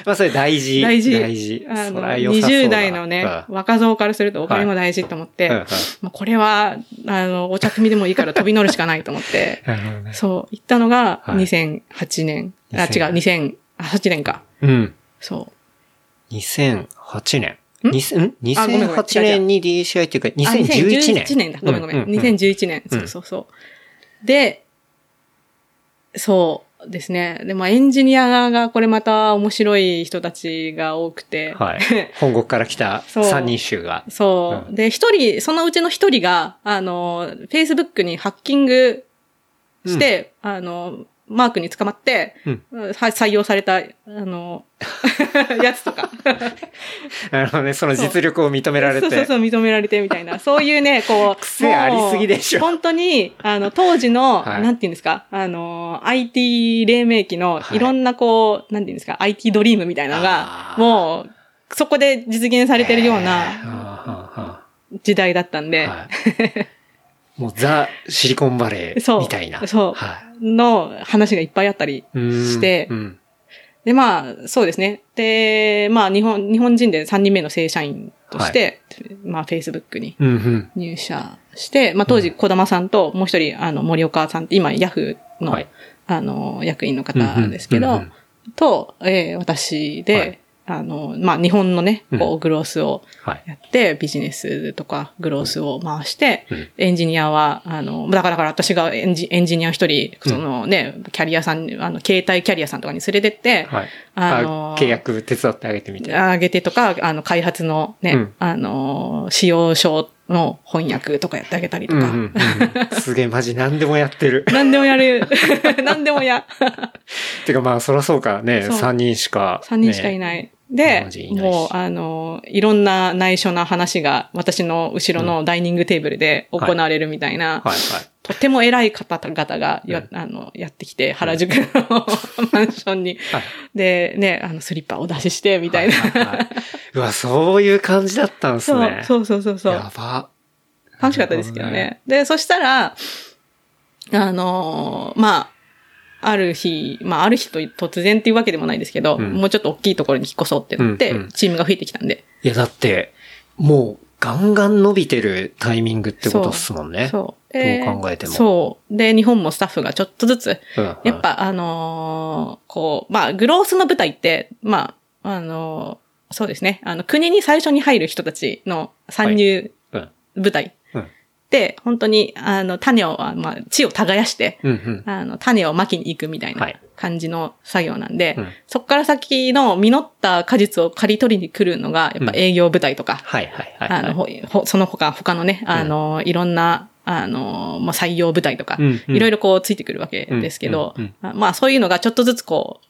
まあそれ大事。大事。大事。あの、そら良さそうだ20代のね、若造からするとお金も大事と思って、うんうんまあ、これは、あの、お茶組でもいいから飛び乗るしかないと思って、ねそう、行ったのがはい2008年。あ、違う、2000 2008年か。うん。そう。2008年。ん？2000ん？あごめんごめん ?2008 年に DCI っていうか、あ2011年。2011年だ。ごめんごめん。ううう2011年。うんそうそうそう。で、そうですね。で、まあエンジニアがこれまた面白い人たちが多くて。はい。本国から来たそう三人衆が。そう。うで、一人、そのうちの一人が、あの、Facebook にハッキングして、あの、マークに捕まって、うん。は採用された、あの、やつとか。なるほどね。その実力を認められて。そうそうそう、認められてみたいな。そういうね、こう。癖ありすぎでしょ。本当に、あの、当時の、はい。なんていうんですか、あの、IT 黎明期のはい。いろんなこう、なんていうんですか、IT ドリームみたいなのがもう、そこで実現されてるようはな時代だったんで、あはい。もうザ・シリコンバレそうーみたいな。そう。はの話がいっぱいあったりしてうん。で、まあ、そうですね。で、まあ、日本、日本人で3人目の正社員として、まあ、Facebook にうんうん。入社して、まあ、当時、小玉さんと、もう一人、あの、森岡さんって、今、ヤフーの、はい。あの、役員の方ですけどうんうんうん、と、えー私で、はいあの、まあ、日本のね、こうう、グロースをはい。やって、ビジネスとか、グロースを回して、うんエンジニアは、あの、だから、だから私がエンジエンジニアを一人、そのね、キャリアさんに、あの、携帯キャリアさんとかに連れてって、はい。あのあ契約手伝ってあげてみたいな。あげてとか、あの、開発のね、うんあの、使用書の翻訳とかやってあげたりとか、うんうんうんすげえマジ何でもやってる。何でもやる。何でもや。てかまあそらそうかね、そう3人しか。3人しかいい。ない。でもう、あの、いろんな内緒な話が私の後ろのダイニングテーブルで行われるみたいな、はいはい。とても偉い方々がや,、あのやってきて、原宿の マンションに。はいで、ね、あの、スリッパをお出しして、みたいな。はいはいはいうわ、そういう感じだったんですそうね。そうそうそうそう。やば。楽しかったですけどね。で、そしたら、あのーまあ、ある日、まあ、ある日と突然っていうわけでもないですけど、うんもうちょっと大きいところに引っ越そうってなって、うんうんチームが増えてきたんで。いや、だって、もう、ガンガン伸びてるタイミングってことっすもんね。そう。どう考えてもそう。で、日本もスタッフがちょっとずつ、うんうんやっぱ、あのーこう、まあ、グロースの舞台って、まあ、あのーそうですね。あの、国に最初に入る人たちの参入うん。舞台本当に、あの、種を、あまあ、地を耕して、うんうん。あの、種をまきに行くみたいはない。感じの作業なんで、うん。そこから先の実った果実を刈り取りに来るのが、やっぱ営業部隊とか、はいはいはいはい。あの、その他、他のね、あの、いろんな、あの、まあ、採用部隊とか、うんうん。いろいろこうついてくるわけですけど、まあそういうのがちょっとずつこ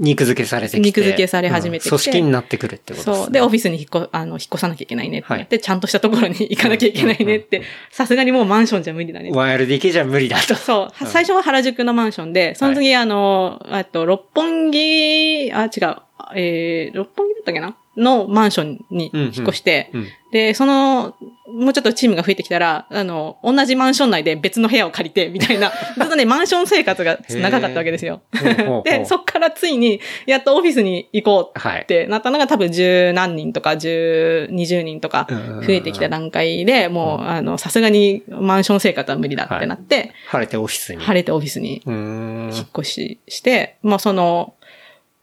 肉付けされてきて。肉付けされ始めてきて。うん。組織になってくるってう、ことですね。そう、で、オフィスに引っ越、あの、引っ越さなきゃいけないねって。なって、ちゃんとしたところに行かなきゃいけないねって、さすがにもうマンションじゃ無理だね。1LDK じゃ無理だと。そう、最初は原宿のマンションで、その次、あの、あと、六本木、あ、違う、えー、六本木だったっけなのマンションに引っ越して、うん。で、その、もうちょっとチームが増えてきたら、あの、同じマンション内で別の部屋を借りて、みたいな、ずっとね、マンション生活が長かったわけですよ。で、そっからついに、やっとオフィスに行こうはいっ。てなったのが多分十何人とか十、二十人とか増えてきた段階で、もう、あの、さすがにマンション生活は無理だってなって、晴れてオフィスに。晴れてオフィスに。引っ越しして、まあその、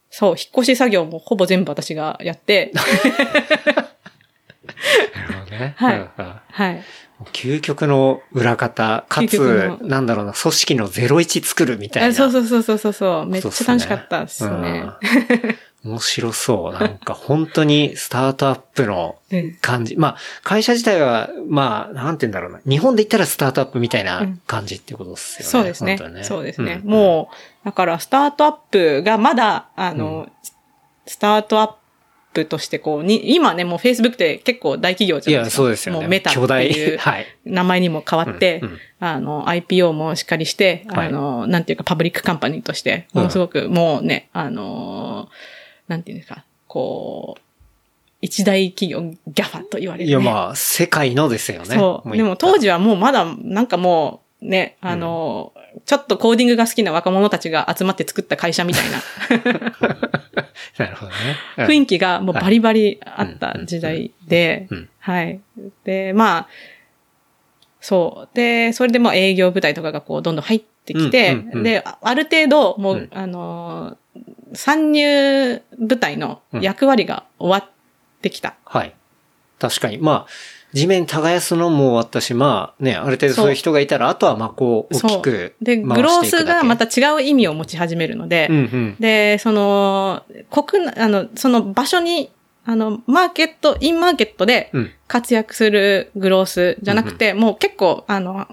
そう、引っ越し作業もほぼ全部私がやって、なるほどね。はいはい。究極の裏方、かつ、のなんだろうな、組織の01作るみたいな。あそうそうそうそうそうそう。めっちゃ楽しかったですね。うん面白そう。なんか本当にスタートアップの うん感じ。まあ、会社自体は、まあ、なんて言うんだろうな。日本で言ったらスタートアップみたいな感じっていうことですよね。そうですね本当にそうですね。んもう、だからスタートアップがまだ、あの、スタートアップとしてこう、に、今ね、もう Facebook って結構大企業じいや、ゃないですか。そうですよね。もうメタって。いう はい。名前にも変わって、うんうんあの、IPO もしっかりして、はいあの、なんていうか、 public company として、ものすごく、もうね、あの、なんていうんですか、こう、一大企業、ギャファと言われる、ね。いや、まあ、世界のですよね。そう。でも当時、時はもうまだ、なんかもう、ね、あの、ちょっとコーディングが好きな若者たちが集まって作った会社みたいな なるほどね。うん雰囲気がもうバリバリあった時代でうんうん、はい。で、まあ、そう。で、それでもう営業部隊とかがこうどんどん入ってきて、うんうんうんで、あある程度もう、うんあのー、参入部隊の役割が終わってきた。はい。確かに。まあ、地面耕すのも終わったし、まあね、ある程度そういう人がいたら、あとはまあこう、大きくで、回していくだけ。グロースがまた違う意味を持ち始めるので、うんうん。で、その、国内、あの、その場所に、あの、マーケット、インマーケットでうん活躍するグロースじゃなくて、もう結構、あの、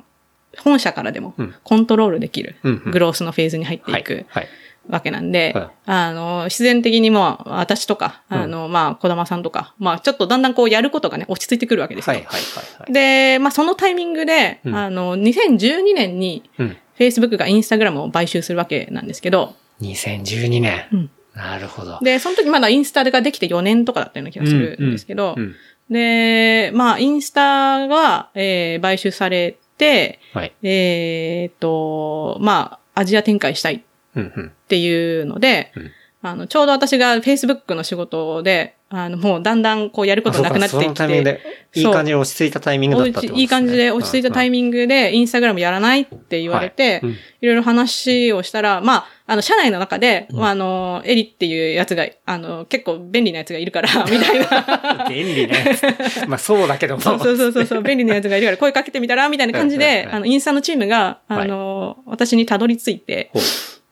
本社からでもうんコントロールできるうんうんグロースのフェーズに入ってはいい。くはい。わけなんで、はいあの、自然的にもう私とか、うんあの、まあ、小玉さんとか、まあ、ちょっとだんだんこうやることがね、落ち着いてくるわけですよ。はいはいはいはい。で、まあ、そのタイミングで、うんあの、2012年に、うん。Facebook が Instagram を買収するわけなんですけど、2012年。うんなるほど。で、その時まだインスタができて4年とかだったような気がするんですけど、うん。で、まあ、インスタが、えー買収されて、はい。えーっと、まあ、アジア展開したいっうんうん。ていうので、うんあの、ちょうど私が Facebook の仕事で、あの、もうだんだんこうやることなくなってあそうかそのきタイミングでて、、いい感じに落ち着いたタイミングだったってことですね。いい感じで落ち着いたタイミングで、インスタグラムやらないって言われて、はいうんいろいろ話をしたら、まあ、あの、社内の中で、まあ、あの、エリっていうやつが、あの、結構便利なやつがいるから、みたいな。便利ね。まあそうだけども。そうそうそうそう、便利なやつがいるから声かけてみたら、みたいな感じうんうんで、うんあの、インスタのチームが、あの、私にたどり着いて、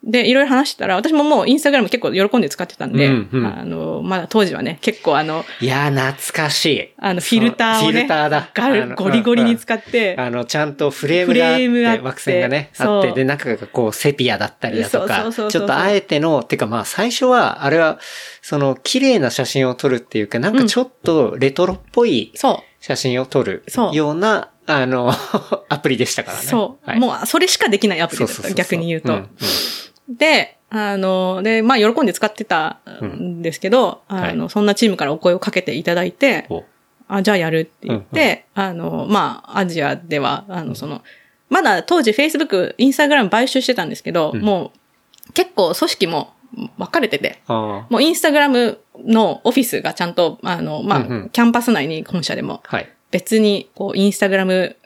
で、いろいろ話してたら、私ももうインスタグラム結構喜んで使ってたんで、うんうん。あの、まだ当時はね、結構あの、いやー、懐かしい。あの、フィルターをね、フィルターだ。ガルゴリゴリに使っって、あの、ちゃんとフレームがあって、フレームがね、あって、で、中がこう、セピアだったりだとかちょっとあえての、てかまあ、最初は、あれは、その、綺麗な写真を撮るっていうか、なんかちょっとレトロっぽいそ写真を撮るそうよう。な、あの、アプリでしたかう、らね。そう、はい。もうそれしかできないアプリだった、逆に言うと。んんで、あの、で、まあ、喜んで使ってたんですけど、はい。あの、そんなチームからお声をかけていただいて、お。あ、じゃあやるって言って、あの、まあ、アジアでは、あの、その、まだ当時 Facebook、Instagram 買収してたんですけど、うん。もう、結構組織も分かれてて、あもうインスタグラムのオフィスがちゃんと、あの、まあ、うんうん。キャンパス内に本社でもあ、はい。別に、こう、インスタグラム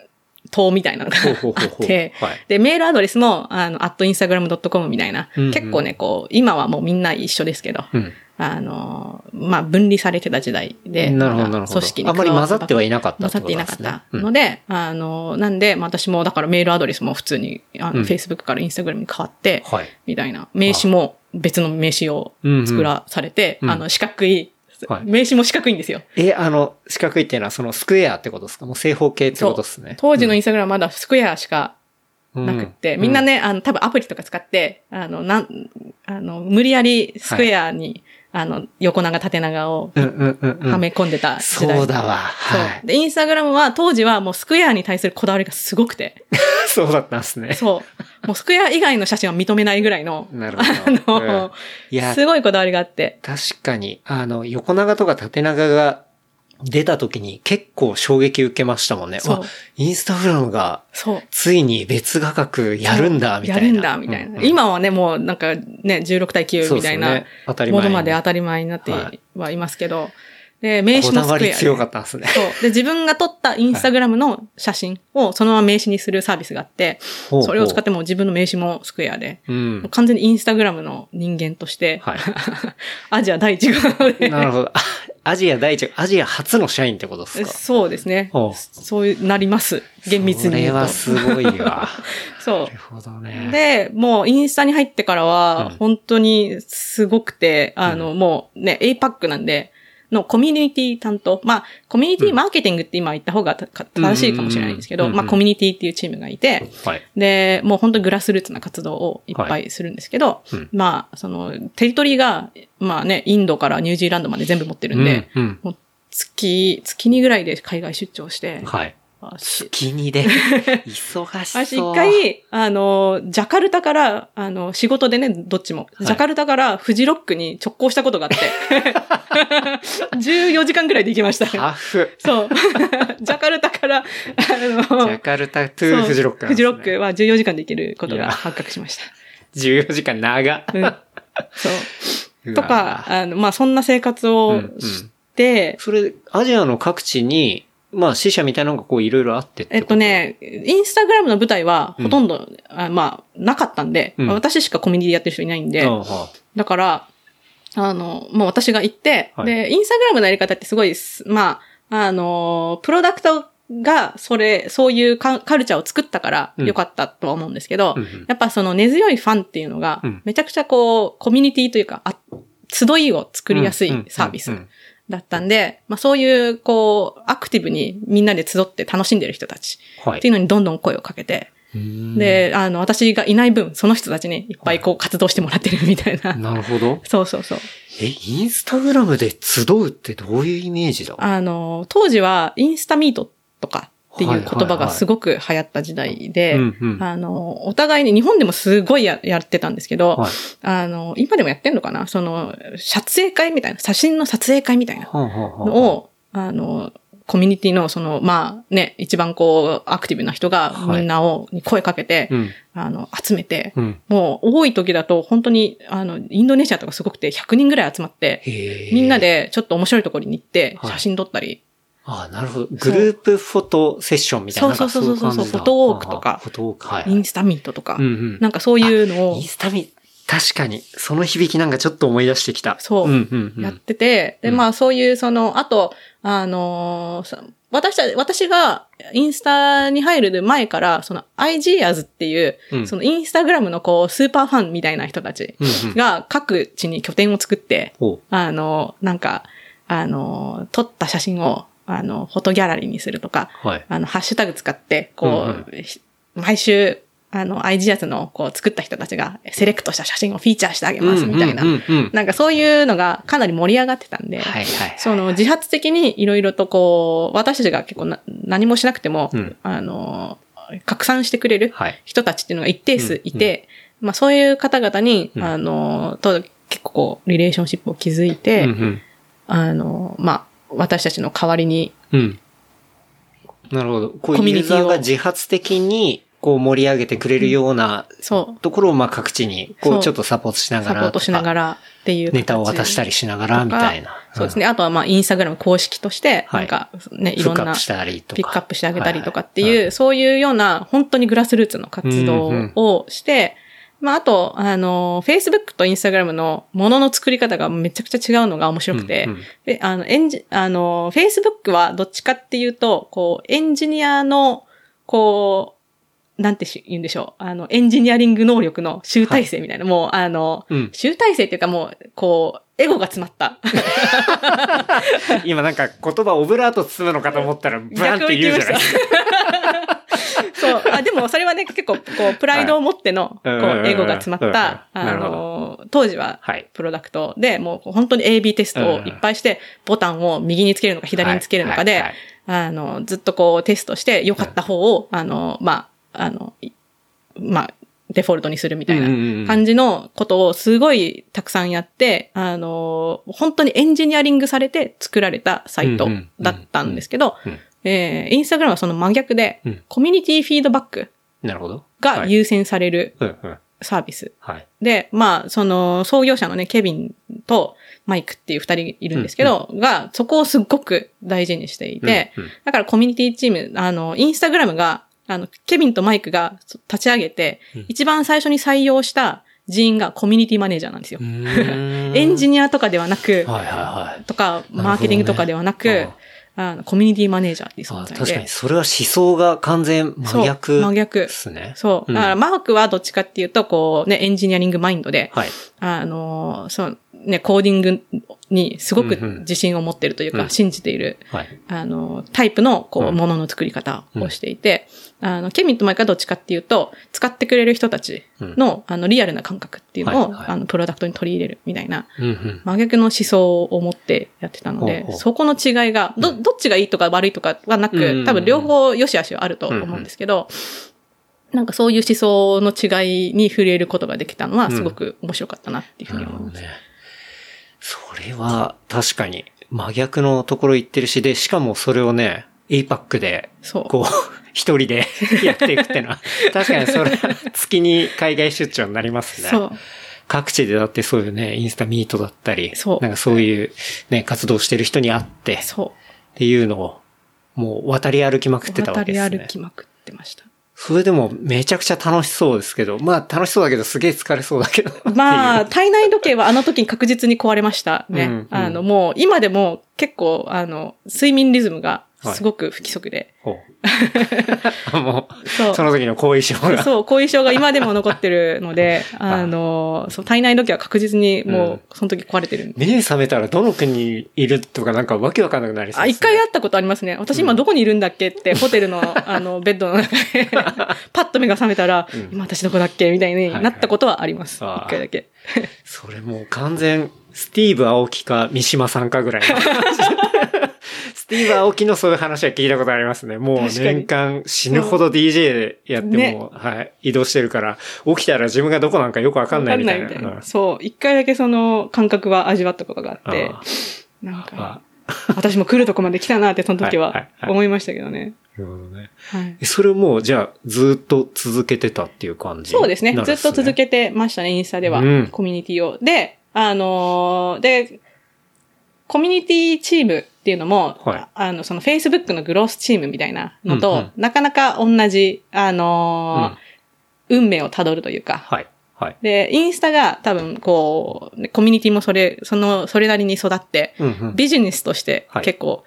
党みたいなのがあって、はい。で、メールアドレスも、あの、at instagram.com みたいな、うん。うん結構ね、こう、今はもうみんな一緒ですけど、うん。あの、まあ、分離されてた時代で、なるほど、なるほど。組織にあんまり混ざってはいなかった混ざっていなかった。ので、あの、なんで、まあ私もだからメールアドレスも普通に、あの、うん。Facebook から Instagram に変わって、はい。みたいな、名刺も別の名刺を作らされて、あの、四角い、はい。名刺も四角いんですよ。え、あの、四角いっていうのはそのスクエアってことですか？もう正方形ってことですね。当時のインスタグラムはまだスクエアしかうん。なくって、みんな、ね、あの、多分アプリとか使って、あの、なん、あの、無理やりスクエアに、あの、横長縦長をうんうんうんうん。はめ込んでた時代。そうだわ。そうはい。で、インスタグラムは当時はもうスクエアに対するこだわりがすごくて、そうだったんですね。そう。もうスクエア以外の写真は認めないぐらいの、なるほど。あのうんいや、すごいこだわりがあって。確かに、あの、横長とか縦長が出た時に結構衝撃受けましたもんね。わインスタグラムが。ついに別画角やるんだ、みたいな。やるんだ、みたいな。うんうん今はね、もうなんかね、16対9みたいなものまで当たり前になってはいはいますけど、で、名刺もこだわりスクエアで。強かったんですね。そう。で、自分が撮ったインスタグラムの写真をそのまま名刺にするサービスがあって、ほうほうそれを使っても自分の名刺もスクエアで、うん。完全にインスタグラムの人間として、はい。アジア第一号で、なるほど。あアジア第一、アジア初の社員ってことですか？そうですねそういうなります。厳密に。それはすごいわ。そなるほどね。う。で、もうインスタに入ってからはうん、本当にすごくて、あの、もうね、APAC なんで、のコミュニティ担当。まあ、コミュニティマーケティングって今言った方が正しいかもしれないんですけど、まあ、コミュニティっていうチームがいて、はい。で、もう本当にグラスルーツな活動をいっぱいするんですけど、うんまあ、その、テリトリーが、まあね、インドからニュージーランドまで全部持ってるんで、うん。うん。月、月にぐらいで海外出張して、はい。気にで。忙し私そう。一回、あの、ジャカルタから、あの、仕事でね、どっちも。いジャカルタからフジロックに直行したことがあって、14時間ぐらいで行きました。タフ。そう。ジャカルタから、あの、ジャカルタトゥーフジロックねフジロックは14時間で行けることが発覚しました。14時間長。うんそう。とか、あの、まあ、そんな生活をして、それ、アジアの各地に、まあ、死者みたいなのがこういろいろあってえっこと？ね、インスタグラムの舞台はほとんど、あまあ、なかったんで、うん。私しかコミュニティやってる人いないんで、だから、あの、もう私が行って、はい。で、インスタグラムのやり方ってすごいす、まあ、あの、プロダクトが、それ、そういうカカルチャーを作ったからうん。良かったとは思うんですけど、うんうん。やっぱその根強いファンっていうのがうん、めちゃくちゃこう、コミュニティというか、あ集いを作りやすいサービスうんうんだったんで、まあそういう、こう、アクティブにみんなで集って楽しんでる人たちはいっていうのにどんどん声をかけて、うんで、あの、私がいない分、その人たちにいっぱいこう活動してもらってる みたいな。なるほど。そうそうそう。え、インスタグラムで集うってどういうイメージだ？あの、当時はインスタミートとかっていう言葉がすごく流行った時代で、あの、お互いに日本でもすごいややってたんですけど、はい。あの、今でもやってんのかな？その、撮影会みたいな、写真の撮影会みたいなのを、あの、コミュニティのその、まあね、一番こう、アクティブな人がはいみんなを、に声かけて、うん。あの、集めて、うん。もう多い時だと本当に、あの、インドネシアとかすごくて100人ぐらい集まって、みんな。でちょっと面白いところに行って、はい写真撮ったり、ああ、なるほど。グループフォトセッションみたいな。そうそうそうそうなんかい感じだ。フォトウォークとか。フォトウォーク、はい。インスタミートとか、うんうん。なんかそういうのを。インスタミ、確かに、その響きなんかちょっと思い出してきた。そう。うんうんうん。やってて、で、うん。まあそういうその、あと、あのーさ私た、私がインスタに入る前から、その IGers っていう、うん。そのインスタグラムのこう、スーパーファンみたいな人たちうんうん。が各地に拠点を作って、ほあの、なんか、あの、撮った写真を、あの、フォトギャラリーにするとか、う。はい。あの、ハッシュタグ使って、こう、うんひ毎週、あの、IG やつの、こう、作った人たちが、セレクトした写真をフィーチャーしてあげます、みたいなうん。うんうんうんなんかそういうのがかなり盛り上がってたんで、はいはいはい。その自発的にいろいろとこう、私たちが結構な何もしなくても、うんあの、拡散してくれるはい。人たちっていうのが一定数いうんて、まあそういう方々に、うんあの、と結構こう、リレーションシップを築いて、うんうんあの、まあ、私たちの代わりに、うん。なるほど。こういうユーコミュニティをザーが自発的に、こう盛り上げてくれるようなそう、ところを、まあ各地に、こそううちょっとサポートしながら。サポートしながらっていうネタを渡したりりしながら、みたいな。そうですね。あとはまあ、インスタグラム公式として、はいなんか、ね、うん。いろんなフックアップしたりとか。ピックアップしてあげたりとかっていう、そういうような、本当にグラスルーツの活動をして、まあ、あと、あの、Facebook と Instagram のものの作り方がめちゃくちゃ違うのが面白くて、うんうんで、あの、エンジ、あの、Facebook はどっちかっていうと、こう、エンジニアの、こう、なんてし言うんでしょう。あの、エンジニアリング能力の集大成みたいな、もう、あの、うん集大成っていうかもう、こう、エゴが詰まった。今なんか言葉オブラート包むのかと思ったら、ブランって言うじゃないですか。そう。あ、でもそれはね、結構、こう、プライドを持っての、こはい。うんうんうんう、エゴが詰まった、あの、当時は、はい。プロダクト。で、もう本当に AB テストをいっぱいして、ボタンを右につけるのか左につけるのかであの、ずっとこうテストして、良かった方を、あの、まあ、あの、いまあ、デフォルトにするみたいな感じのことをすごいたくさんやって、あの、本当にエンジニアリングされて作られたサイトだったんですけどえーインスタグラムはその真逆でうん、コミュニティフィードバックが優先されるうんうん。サービス。はい。で、まあ、その、創業者のね、ケビンとマイクっていう二人いるんですけど、が、そこをすっごく大事にしていて、うんうんだからコミュニティチーム、あの、インスタグラムが、あの、ケビンとマイクが立ち上げて、うん一番最初に採用した人員がコミュニティマネージャーなんですよ。エンジニニアとかではなく、はいはいはい。とか、マーケティングとかではなく、ねあのコミュニティマネージャーっていう存あ在で。確かに、それは思想が完全真逆そう真逆ですね。そう。うんだから、マークはどっちかっていうと、こう、ね、エンジニアリングマインドで、はい。あの、そう、ね、コーディングにすごくうんうん。自信を持ってるというか、うん。信じている、はい。あの、タイプの、こう、うん。ものの作り方をしていて、あの、ケミンとマイクはどっちかっていうと、使ってくれる人たちの、あの、リアルな感覚っていうのを、はいはい。あの、プロダクトに取り入れるみたいな、うんうん。真逆の思想を持ってやってたのでそこの違いが、ど、どっちがいいとか悪いとかはなうんうんうん。く、多分両方良し悪しはあると思うんですけど、なんかそういう思想の違いに触れることができたのは、すごく面白かったなっていうふうに思います。なるほどね。それは確かに真逆のところ行ってるし、で、しかもそれをね、APAC で、そう。こう、一人で やっていくってのは、確かにそれは月に海外出張になりますね。そう。各地でだってそういうね、インスタミートだったり、そうなんかそういうね、活動してる人に会って、っそていうのを、もう渡り歩きまくう。ってたわ渡りけですね。歩きまくってました。それでもめちゃくちゃ楽しそうですけど、まあ楽しそうだけどすげえ疲れそうだけど。まあ、体内時計はあの時に確実に壊れましたね。うんうんあの、もう、今でも結構、あの、睡眠リズムがすごく不規則で。いう。ほうもそうう、その時の後遺症が。そう、後遺症が今でも残ってるので、あの、そう体内時計は確実にもう、その時壊れてるんで。目覚めたらどの国にいるとかなんかわけわかんなくなりそうあ、です、一回会ったことありますね。私今どこにいるんだっけって、ホテルの、あの、ベッドの中で、パッと目が覚めたら、うん今私どこだっけみたいになったことはあります。はいはい一回だけ。それもう完全、スティーブ・青木か三島さんかぐらいの話。スティーブ・青木のそういう話は聞いたことありますね。もう年間死ぬほど DJ でやっても、ねはい、移動してるから、起きたら自分がどこなんかよくわかんないみたいな。いみたいうんなそう。一回だけその感覚は味わったことがあってあ、なんかあ、私も来るとこまで来たなってその時はいはいははい思いましたけどね。なるほどね。はい。えそれもう、じゃあ、ずっと続けてたっていう感じ？そうですね。ずっと続けてましたね、インスタでは。うんコミュニティを。で、あのーで、コミュニティチームっていうのも、はいあの、その Facebook のグロースチームみたいなのと、うんうんなかなか同じ、あのー運命をたどるというか、はい。はい。で、インスタが多分こう、コミュニティもそれ、その、それなりに育って、うんうん。ビジネスとしてはい結構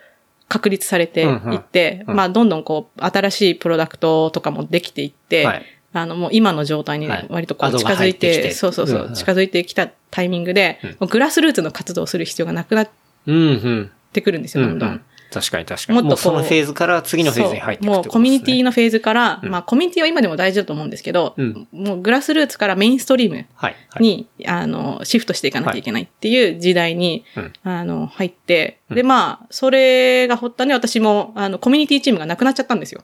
確立されていって、うんうんまあ、どんどんこう、新しいプロダクトとかもできていって、はい。あの、もう今の状態にはい割とこう近づいて、入ってそうそうそう、うんうん近づいてきたタイミングで、グラスルーツの活動をする必要がなくなっうんうん。てくるんですよ、どんどん。うんうん確かに確かに。もっとそのフェーズから次のフェーズに入っていくそうもうコミュニティの。のフェーズから、うんまあコミュニティは今でも大事だと思うんですけど、うんもう grassroots からメインストリームはい。はい。に、あの、シフトしていかなきゃいけないっていう時代に、うんあの、入って、うんで、まあ、それが発端で私も、あの、コミュニティチームがなくなっちゃったんですよ。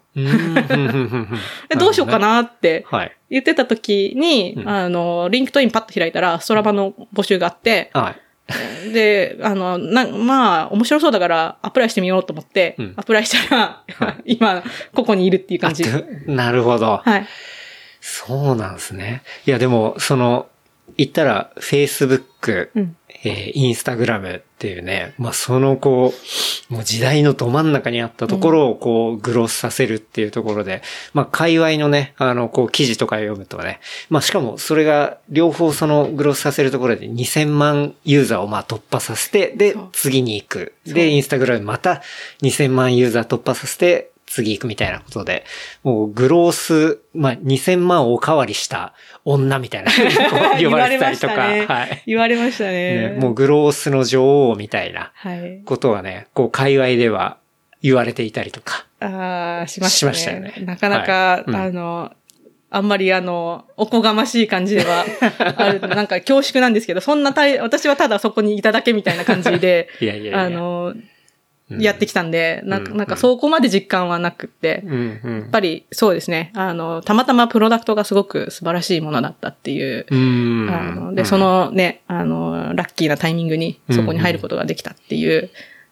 どうしようか。なってはい。言ってた時に、うんあの、 LinkedIn パッと開いたら、ストラバの募集があって、はい。で、あの、な、まあ、面白そうだから、 apply してみようと思って、うん apply したら、今、ここにいるっていう感じ。あ なるほど。はい。そうなんですね。いや、でも、その、言ったら、Facebook、うん。えー、Instagram っていうね、まあ、その、こう、もう時代のど真ん中にあったところを、こう、グロスさせるっていうところで、まあ、界隈のね、あの、こう、記事とか読むとね、まあ、しかも、それが、両方その、グロスさせるところで2000万ユーザーを、まあ、突破させて、で次に行く。そう。で、Instagram また2000万ユーザー突破させて、次行くみたいなことで、もうグロース、まあ、2000万おかわりした女みたいな、呼ばれてたりとか、言われましたねはい。言われましたね。ね、もうグロースの女王みたいなはい。ことはね、こう、界隈では言われていたりとか。ああ、しましたね。しましたよねなかなか、はいうんあの、あんまりあの、おこがましい感じでは ある。なんか恐縮なんですけど、そんなたい、私はただそこにいただけみたいな感じで、いやいやいや。あの、うんやってきたんで、なうんなんかそこまで実感はなくって、やうんうんっぱりそうですね、あの、たまたまプロダクトがすごく素晴らしいものだったっていう、うん。あので、そ、のね、あの、ラッキーなタイミングにそこに入ることができたっていう。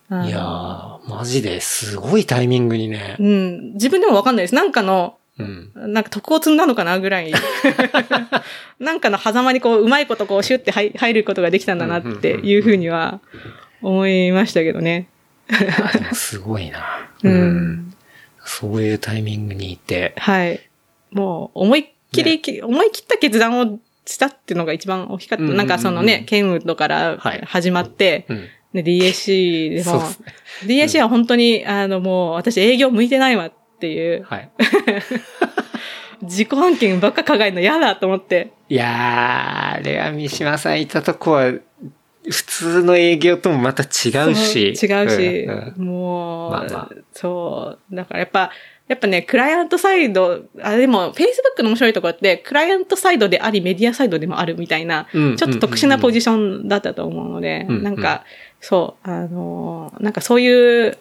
あのいやー、マジですごいタイミングにねう。ん、自分でもわかんないです。なんかの、うん。なんか徳を積んだのかなぐらい。なんかの狭間にこう、うまいことこう、シュって入入ることができたんだなっていうふうには思いましたけどね。すごいな。うん。そういうタイミングにいて。はい。もう、思いっきり、思い切った決断をしたっていうのが一番大きかった。うんうんうんなんかそのね、ケンウッドからはい始まって、うん。で、DAC でもね、DAC は本当に、あの、もう、私営業向いてないわっていう、はい。自己案件ばっか考えるの嫌だと思って。いやー、あれは三島さんいたとこは、普通の営業ともまた違うし。そう違うし、んんもう、まあまあそう。だからやっぱ、やっぱね、クライアントサイド、あ、でも、Facebook の面白いところって、クライアントサイドであり、メディアサイドでもあるみたいな、うんちょっと特殊なポジションだったと思うので、うんなんか、そう、あの、なんかそういう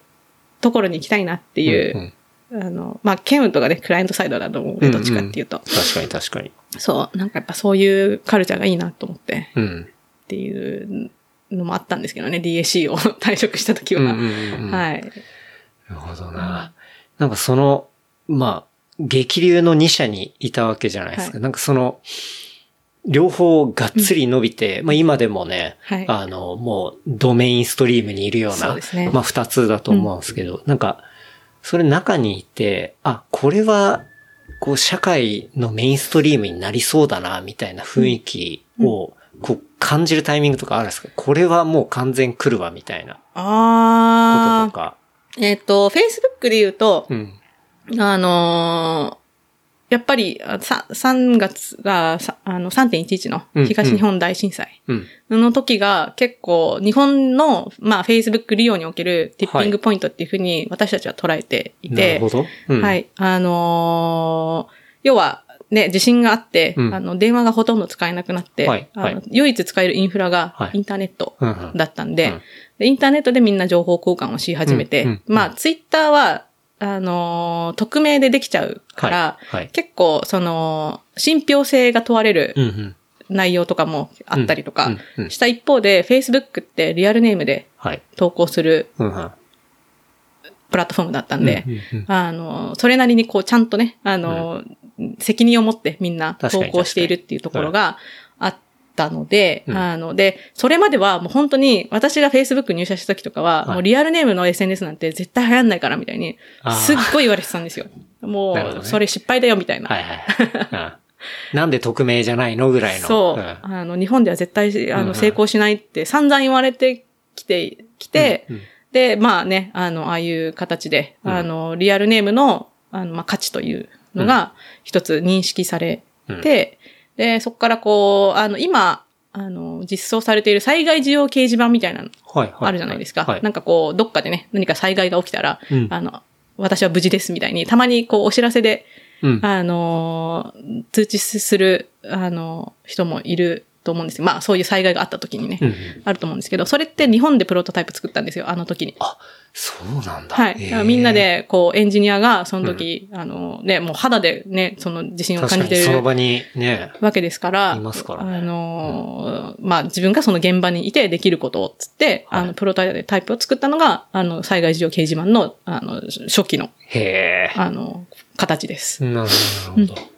ところに行きたいなっていう、んんあの、まあ、ケンウッドがね、クライアントサイドだと思うどっちかっていうと。確かに確かに。そう、なんかやっぱそういうカルチャーがいいなと思って、うん。っていうのもあったんですけどね、DAC を退職した時は。うんうんうんうんはい。なるほどな。なんかその、まあ、激流の2社にいたわけじゃないですか。はいなんかその、両方がっつり伸びて、まあ今でもね、はいあの、もうドメインストリームにいるような、そうねまあ2つだと思うんですけど、なんか、それ中にいて、あ、これは、こう社会のメインストリームになりそうだな、みたいな雰囲気を、こう感じるタイミングとかあるんですか？これはもう完全来るわ、みたいなことあとか。ー。えっ、と、Facebook で言うと、うん。あのーやっぱり、あさ3月が、さあの、3.11のうん東日本大震災うん。の時が結構日本の、まあ、Facebook 利用におけるティッピングポイントっていうふうに私たちは捉えていて、なるほど。うんはい。あのー要は、ね、地震があって、うん。あの、電話がほとんど使えなくなって、はいはい。あの唯一使えるインフラがはい。インターネットうんうん。だったんで、うん。でインターネットでみんな情報交換をし始めて、うんうん。まあ、ツイッターは、あのー匿名でできちゃうから、はいはい。結構、その、信憑性が問われるうんうん。内容とかもあったりとかうんうんうん。した一方で、Facebook ってリアルネームではい。投稿するうんうん。プラットフォームだったんで、うんうんうん。あの、それなりにこう、ちゃんとね、あの、責任を持ってみんな投稿しているっていうところがあったので、うん。あの、で、それまではもう本当に私が Facebook 入社した時とかは、はい。もうリアルネームの SNS なんて絶対流行んないからみたいにすっごい言われてたんですよ。もう、それ失敗だよみたいな。はいはい。うんなんで匿名じゃないのぐらいの。そう、ん。あの、日本では絶対、あの、成功しないって散々言われてきて、きて、うん。で、まあね、あの、ああいう形で、うん。あの、リアルネームの、あの、まあ、価値というのが一つ認識されて、で、そこからこう、あの、今、あの、実装されている災害需要掲示板みたいなの。あるじゃないですか。はい。なんかこう、どっかでね、何か災害が起きたら、うんあの、私は無事ですみたいに、たまにこう、お知らせで、うん。あのー、通知する、あの、人もいると思うんですよ。まあ、そういう災害があった時にね、うんうん。あると思うんですけど、それって日本でプロトタイプ作ったんですよ、あの時に。そうなんだ。はい。へーだからみんな、で、こう、エンジニアが、その時、あの、ね、もう肌でね、その地震を感じてるその場にね、わけですから、いますからねあのー、まあ、自分がその現場にいてできることをつって、はいあの、プロトタイプを作ったのが、あの、災害事情掲示板の、あの、初期の、へえ。あの、形です。なるほど。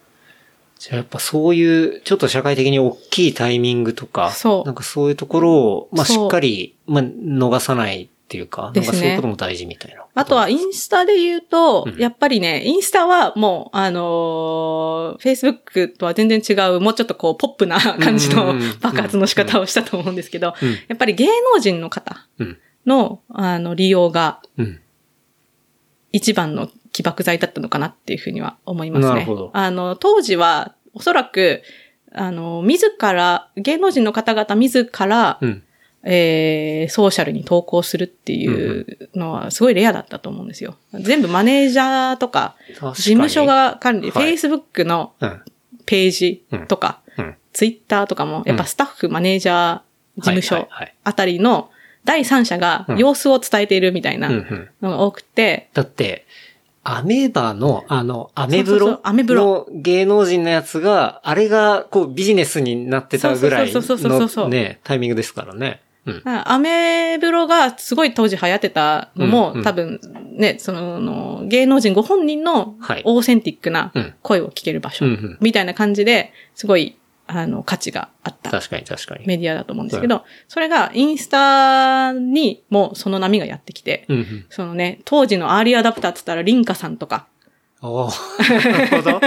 じゃあやっぱそういう、ちょっと社会的に大きいタイミングとか、そうなんかそういうところを、まあしっかり、まあ逃さないっていうか、なんかそういうことも大事みたいな。あとは、インスタで言うと、うんやっぱりね、インスタはもう、あのー、Facebook とは全然違う、もうちょっとこう、ポップな感じの爆発の仕方をしたと思うんですけど、うん。やっぱり芸能人の方うん。の、あの、利用がうん。一番の起爆剤だったのかなっていうふうには思いますね。なるほどあの、当時は、おそらく、あの、自ら、芸能人の方々自ら、うん。えー、ソーシャルに投稿するっていうのはすごいレアだったと思うんですよ。全部マネージャーとか、事務所、が管理、はい Facebook のうん。ページとか、うん。Twitter とかも、やっぱスタッフ、マネージャー、事務はい所はいあたりの第三者がうん様子を伝えているみたいな。のが多くて、だって、アメーバの、あの、アメブロうアメブロ。の芸能人のやつが、あれが、こう、ビジネスになってたぐらいそうそうそうそうそうのね、タイミングですからね。うん。アメブロがすごい当時流行ってたのも、うんうん。多分ね、その、の芸能人ご本人のはい。オーセンティックなうん。声を聞ける場所みたいな感じで、すごい、あの、価値があった確かに確かに。メディアだと思うんですけど、それがインスタにもその波がやってきて、うんうん。そのね、当時のアーリーアダプターって言ったらリンカさんとか、おーなるほど。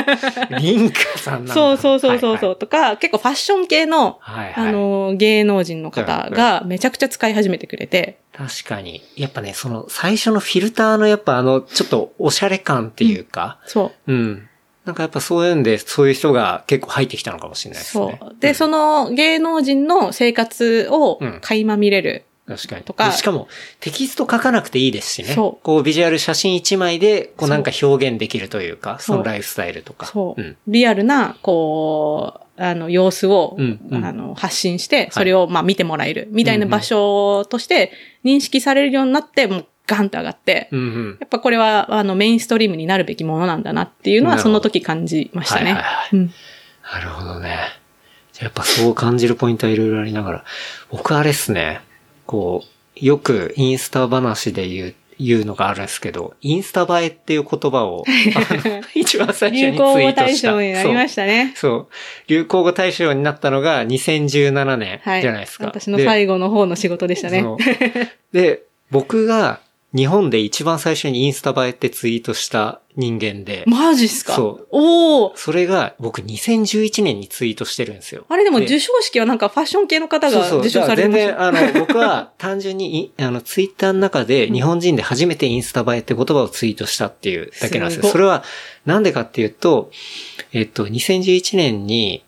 リンカさんなんだ。そうそうそうそうそう、はいとか、結構ファッション系の、はいはい。あの、芸能人の方がめちゃくちゃ使い始めてくれて、確かに。やっぱね、その、最初のフィルターのやっぱあの、ちょっとおしゃれ感っていうか、そう。うん。なんかやっぱそういうんで、そういう人が結構入ってきたのかもしれないですね。そう。で、その芸能人の生活をうん垣間見れる。確かに。とかでしかも、テキスト書かなくていいですしね。そうこう、ビジュアル写真一枚で、こうなんか表現できるというか、そのライフスタイルとか。そう。ん。リアルな、こう、あの、様子を、うんうんあの、発信して、それを、まあ、見てもらえる、みたいな場所として認識されるようになって、もう、ガンと上がって、うんうん。やっぱこれは、あの、メインストリームになるべきものなんだなっていうのは、その時感じましたね。なるほどね。やっぱそう感じるポイントはいろいろありながら、僕あれっすね、こう、よくインスタ話で言う、言うのがあるんですけど、インスタ映えっていう言葉を、一番最初流にツイー行語大。賞になりましたね。そう。そう。流行語大賞になったのが2017年はい。じゃないですか。私ので最後の方の仕事でしたね。で、僕が日本で一番最初にインスタ映えってツイートした人間で、マジっすか？そうおーそれが僕2011年にツイートしてるんですよ。あれでもで授賞式はなんかファッション系の方。が受賞されてました。だから全然、あの、僕は単純にい、あの、ツイッターの中で日本人で初めてインスタ映えって言葉をツイートしたっていうだけなんですよ。すそれは、なんでかっていうと、えっと、2011年に、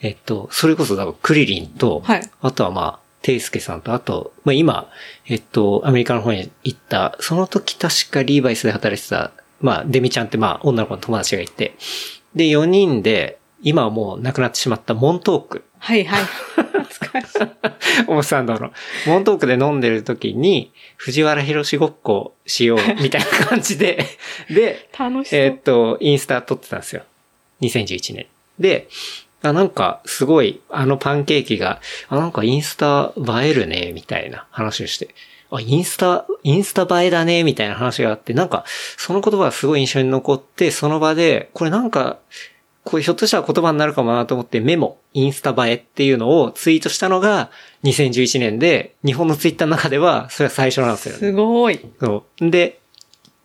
えっと、それこそ多分クリリンと、はいあとはまあ、テイスケさんと、あと、まあ今、えっと、アメリカの方に行った、その時確かリーバイスで働いてた、まあ、デミちゃんってまあ、女の子の友達がいて、で、4人で、今はもう亡くなってしまったモントーク。はいはい。懐かしい。オムサンドの。モントークで飲んでる時に、藤原博士ごっこしよう、みたいな感じで、で。えーっと、インスタ撮ってたんですよ。2011年。で、あ、なんか、すごい、あのパンケーキが、あ、なんかインスタ映えるね、みたいな話をして、あ、インスタ、インスタ映えだね、みたいな話があって、なんか、その言葉がすごい印象に残って、その場で、これなんか、これひょっとしたら言葉になるかもなと思ってメモ、インスタ映えっていうのをツイートしたのが2011年で、日本のツイッターの中ではそれが最初なんですよね。すごい。そう。で、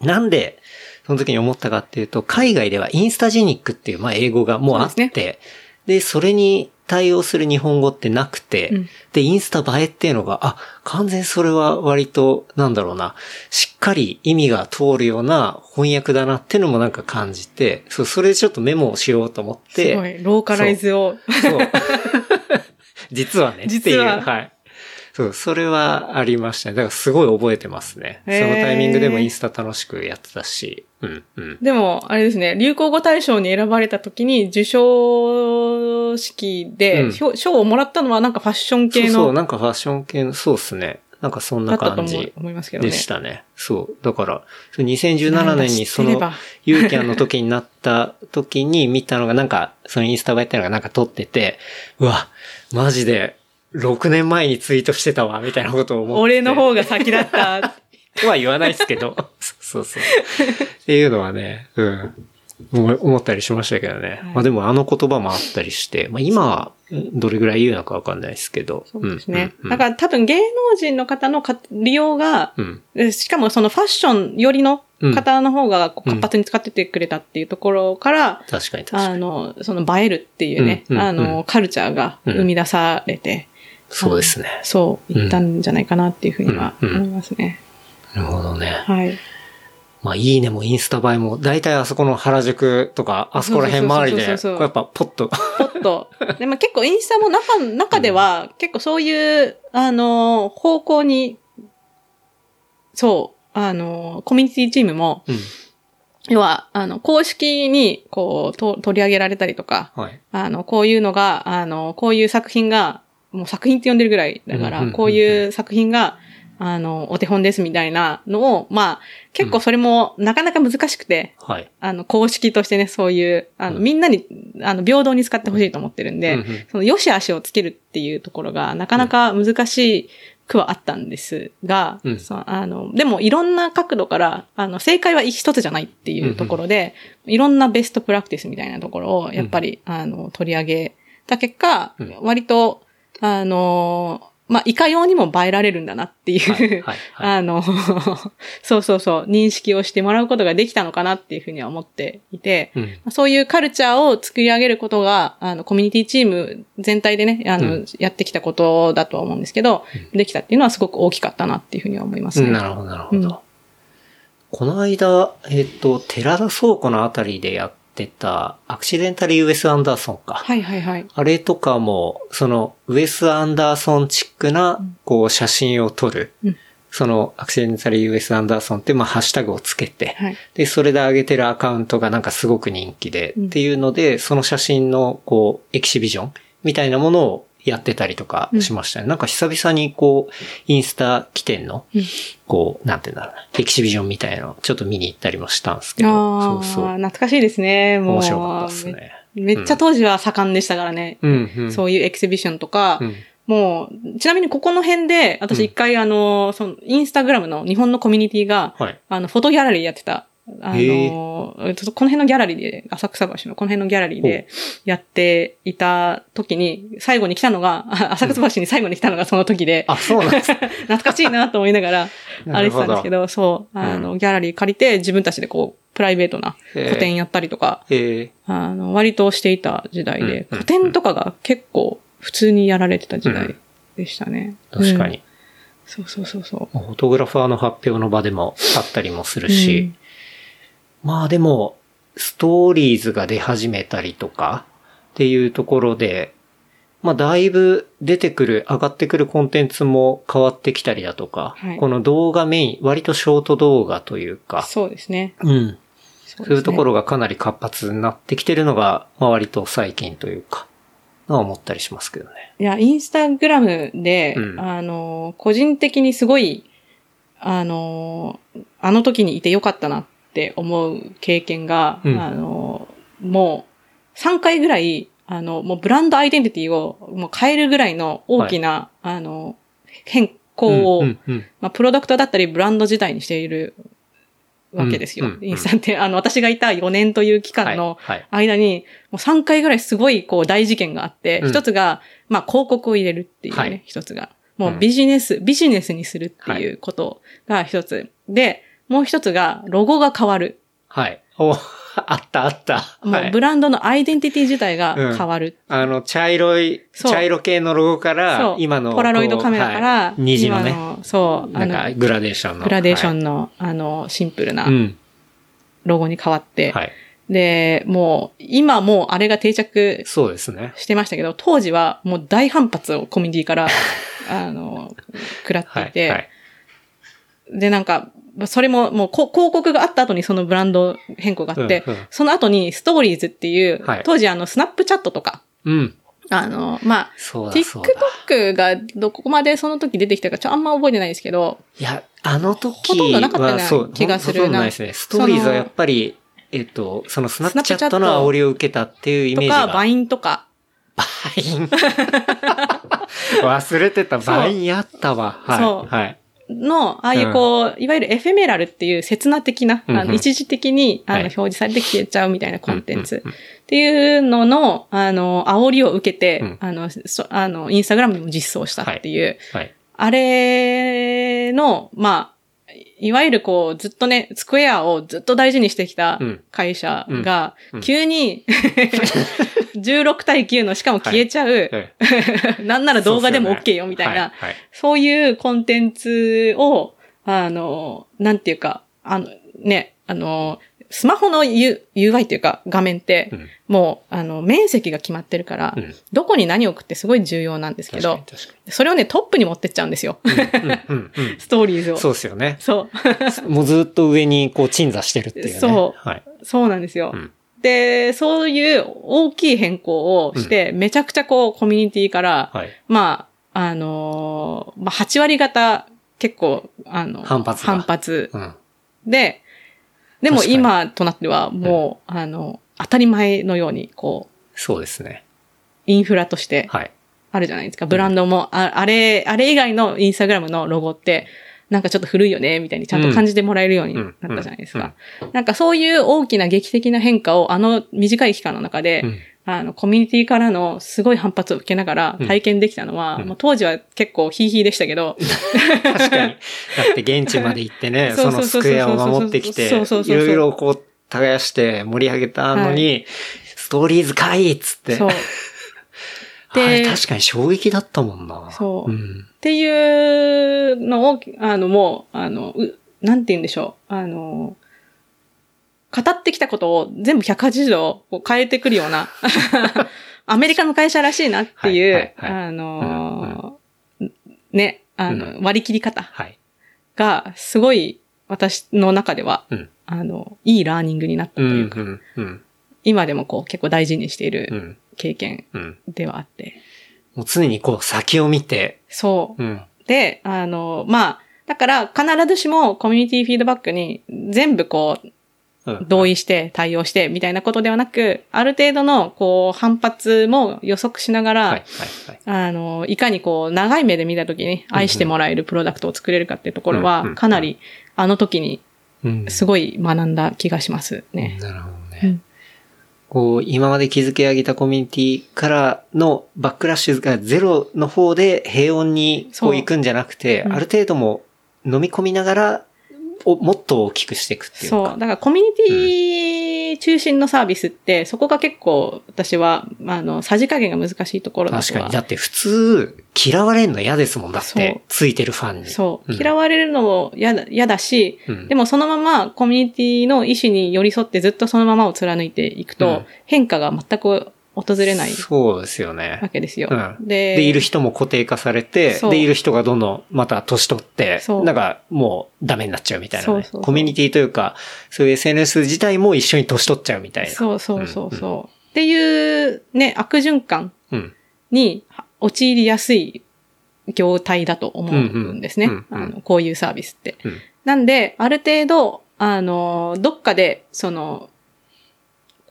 なんで、その時に思ったかっていうと、海外ではインスタジェニックっていう、まあ、英語がもうあって、ででそれに対応する日本語ってなくて、うんで、インスタ映えっていうのが、あ、完全それは割と、なんだろうな、しっかり意味が通るような翻訳だなっていうのもなんか感じて、そう、それでちょっとメモをしようと思って、すごい、ローカライズを。そう。実はね、っていう。実ははい。そう、それはありましたね。だからすごい覚えてますね。そのタイミングでもインスタ楽しくやってたし。うん、うん。でも、あれですね、流行語大賞に選ばれた時に受賞式で、うん賞賞をもらったのはなんかファッション系そうそう、の、なんかファッション系の、そうですね。なんかそんな感じ思いますけどね。でしたね。そう。だから、そう2017年にそのユーキャンの時になった時に見たのが、なんか、そのインスタ映えってのがなんか撮ってて、うわ、マジで、6年前にツイートしてたわ、みたいなことを思って。俺の方が先だった。とは言わないですけど。そうそう。っていうのはね、うん。思思ったりしましたけどね。はいまあでもあの言葉もあったりして、まあ今はどれぐらい言うのかわかんないですけど。そうですね。うんだから多分芸能人の方のか利用が、うん。でしかもそのファッション寄りの方の方が活発に使っててくれたっていうところから、確かに確かに。あの、その映えるっていうね、うんうんあの、カルチャーが生み出されて、そうですね。そう、いったんじゃないかなっていうふうにはうんうん思いますね。なるほどね。はい。まあいいねもインスタ映えも、だいたいあそこの原宿とか、あそこら辺周りで、こうやっぱポッと。ポッと。でも結構インスタも中、中では結構そういう、あの、方向に、そう、あの、コミュニティチームも、うん。要は、あの、公式に、こう、と取り上げられたりとか、はい。あの、こういうのが、あの、こういう作品が、もう作品って呼んでるぐらいだから、うんうんうんうん。こういう作品が、あの、お手本ですみたいなのを、まあ、結構それもなかなか難しくて、はい。あの、公式としてね、そういう、あの、うん。みんなに、あの、平等に使ってほしいと思ってるんで、うんうんその、良し悪しをつけるっていうところが、なかなか難しくはあったんですが、うん。そうあの、でも、いろんな角度から、あの、正解は一つじゃないっていうところで、いろんなベストプラクティスみたいなところを、やっぱり、あの、取り上げた結果、うん。割と、あの、まあ、いかようにも映えられるんだなっていう、はい。はい。はい。あの、そうそうそう、認識をしてもらうことができたのかなっていうふうには思っていて、うん。そういうカルチャーを作り上げることが、あの、コミュニティチーム全体でね、あの、うんやってきたことだとは思うんですけど、できたっていうのはすごく大きかったなっていうふうには思いますね。なるほど、なるほど。うんこの間、えっ、と、寺田倉庫のあたりでやってた、アクシデンタリー・ウェス・アンダーソンか。はいはいはい。あれとかも、その、ウェス・アンダーソンチックな、こう、写真を撮る。うんその、アクシデンタリー・ウェス・アンダーソンって、まあ、ハッシュタグをつけて、はい。で、それで上げてるアカウントがなんかすごく人気で、うんっていうので、その写真の、こう、エキシビジョンみたいなものをやってたりとかしましたね。なんか久々にこう、インスタ起点の、うんこう、なんていうんだろうな、エキシビジョンみたいなのをちょっと見に行ったりもしたんですけど、そうそう。懐かしいですね。もう。面白かったですね。め。めっちゃ当時は盛んでしたからね。うん、うん。そういうエキシビションとか、うん。もう、ちなみにここの辺で、私一回あの、その、インスタグラムの日本のコミュニティが、はい。あの、フォトギャラリーやってた。あへの、えっとこの辺のギャラリーで、浅草橋のこの辺のギャラリーでやっていた時に、最後に来たのが、あ浅草橋に最後に来たのがその時で、あ、そうなんです。懐かしいなと思いながら歩いてたんですけど、そう、あの、ギャラリー借りて自分たちでこう、プライベートな個展やったりとか、ええあの、割としていた時代で、うん個展とかが結構普通にやられてた時代でしたね。確かに。うん。そうそうそうそう。フォトグラファーの発表の場でもあったりもするし、まあでも、ストーリーズが出始めたりとかっていうところで、まあだいぶ出てくる、上がってくるコンテンツも変わってきたりだとか、はいこの動画メイン、割とショート動画というか、そうですね。うん。そそういうところ。ろがかなり活発になってきてるのが、まあ割と最近というか、まあ思ったりしますけどね。いや、インスタグラムで、うんあの、個人的にすごい、あの、あの時にいてよかったなって思う経験が、うん。あの、もう3回ぐらい、あの、もうブランドアイデンティティをもう変えるぐらいの大きな、あの、変更を、うんうんうん。まあ、プロダクトだったりブランド自体にしているわけですよ。うんうんうん。インスタって、あの、私がいた4年という期間のはいはい。間に、もう3回ぐらいすごい、こう、大事件があって、うん。一つが、まあ、広告を入れるっていうね、はい。一つが。もうビジネス、ビジネスにするっていうことが一つ。で、もう一つが、ロゴが変わる。はい。お あったあった。もはいうブランドのアイデンティティ自体が変わる。あの、茶色い、茶色系のロゴから今の。ポラロイドカメラからは、い虹のね、今のそう、あなんかの、グラデーションの。グラデーショはンの、あの、シンプルないうん。ロゴに変わって、はい。で、もう、今もうあれが定着そうですね。してましたけど、当時はもう大反発をコミュニティから、あの、食らってはいい。て、はい。で、なんか、それももうこ広告があった後にそのブランド変更があって、うんうんその後にストーリーズっていう、はい当時あのスナップチャットとか、うん。あの、まあ。TikTok がどこまでその時出てきたかちょあんま覚えてないですけど、いや、あの時ほとんどなかったような気がするほとんどないですね。ストーリーズはやっぱり、えっと、そのスナップチャットの煽りを受けたっていうイメージが。とか、バインとか、 Vine。忘れてた。 Vineやったわ。はい。そうはい。の、ああいうこう、いわゆる ephemeral っていう刹那的な、うん。うん。あの一時的にあのはい。表示されて消えちゃうみたいなコンテンツ。っていうのの、あの、煽りを受けて、うん。あの、そあの、インスタグラムにも実装したっていう、はい。あれの、まあ、いわゆるこう、ずっとね、スクエアをずっと大事にしてきたうん。会社が急に、16対9のしかも消えちゃう、え なんなら動画でも OK よみたいな。そういうコンテンツを、あの、なんていうか、あの、ね、あの、スマホの U UI っていうか画面って、うんもう、あの、面積が決まってるから、うんどこに何を置くってすごい重要なんですけどそれをね、トップに持ってっちゃうんですよ。ストーリーズを。そうですよね。そう。もうずっと上にこう鎮座してるっていうね。そうはい。そうなんですよ。うんで、そういう大きい変更をして、めちゃくちゃこう、コミュニティから、はい。まあ、あのーまあ、8割方、結構、あの、反発が反発うん。で、でも今となっては、もう、あの、当たり前のように、こう、そうですね。インフラとしてはい。あるじゃないですか。ブランドも、ああれ、あれ以外のインスタグラムのロゴって、なんかちょっと古いよね、みたいにちゃんと感じてもらえるようになったじゃないですか。なんかそういう大きな劇的な変化をあの短い期間の中で、うんあの、コミュニティからのすごい反発を受けながらうん体験できたのは、うんもう当時は結構ヒーヒーでしたけど、確かに。だって現地まで行ってね、そのスクエアを守ってきて、いろいろこう、耕して盛り上げたのに、ストーリーズかいっつって。そう。で確かに衝撃だったもんな。そううん。っていうのを、あの、もう、あの、うなんて言うんでしょう。あの、語ってきたことを全部180度こう変えてくるような、アメリカの会社らしいなっていう、あの、ね、あの、割り切り方はい。が、すごい私の中では、うんあの、いいラーニングになったとうん、いうか、うん、うん、今でもこう結構大事にしていうるん、経験うん。ではあって。もう常にこう先を見て、そう。うん。で、あの、まあ、だから必ずしもコミュニティフィードバックに全部こう、うん同意して対応してみたいなことではなく、ある程度のこう反発も予測しながら、はい、はい、はい。あの、いかにこう長い目で見たときに愛してもらえるプロダクトを作れるかっていうところはかなりあの時にうん。すごい学んだ気がします。ね。なるほどね。うん。こう、今まで築き上げたコミュニティからのバックラッシュがゼロの方で平穏にこそうう。行くんじゃなくて、うん。ある程度も飲み込みながら、おもっと大きくしていくっていうそう。か。だからコミュニティ中心のサービスって、そこが結構私は、あの、さじ加減が難しいところだとは確かに。だって普通、嫌われるの嫌ですもんだって、ついてるファンに。そう。ん嫌われるのも嫌だ嫌だし、うんでもそのままコミュニティの意思に寄り添ってずっとそのままを貫いていくと、うん変化が全く訪れないそうですよわね。けですよ。うんでで、いる人も固定化されて、で、いる人がどんどんまた年取ってそ、うなんかもうダメになっちゃうみたいなね、そうそうそうコミュニティというか、そういう SNS 自体も一緒に年取っちゃうみたいな。そうそうそうそう。っていうね、悪循環うん。に陥りやすい業態だと思うんですね。うんうんうんうんあのこういうサービスって。うんなんで、ある程度、あの、どっかで、その、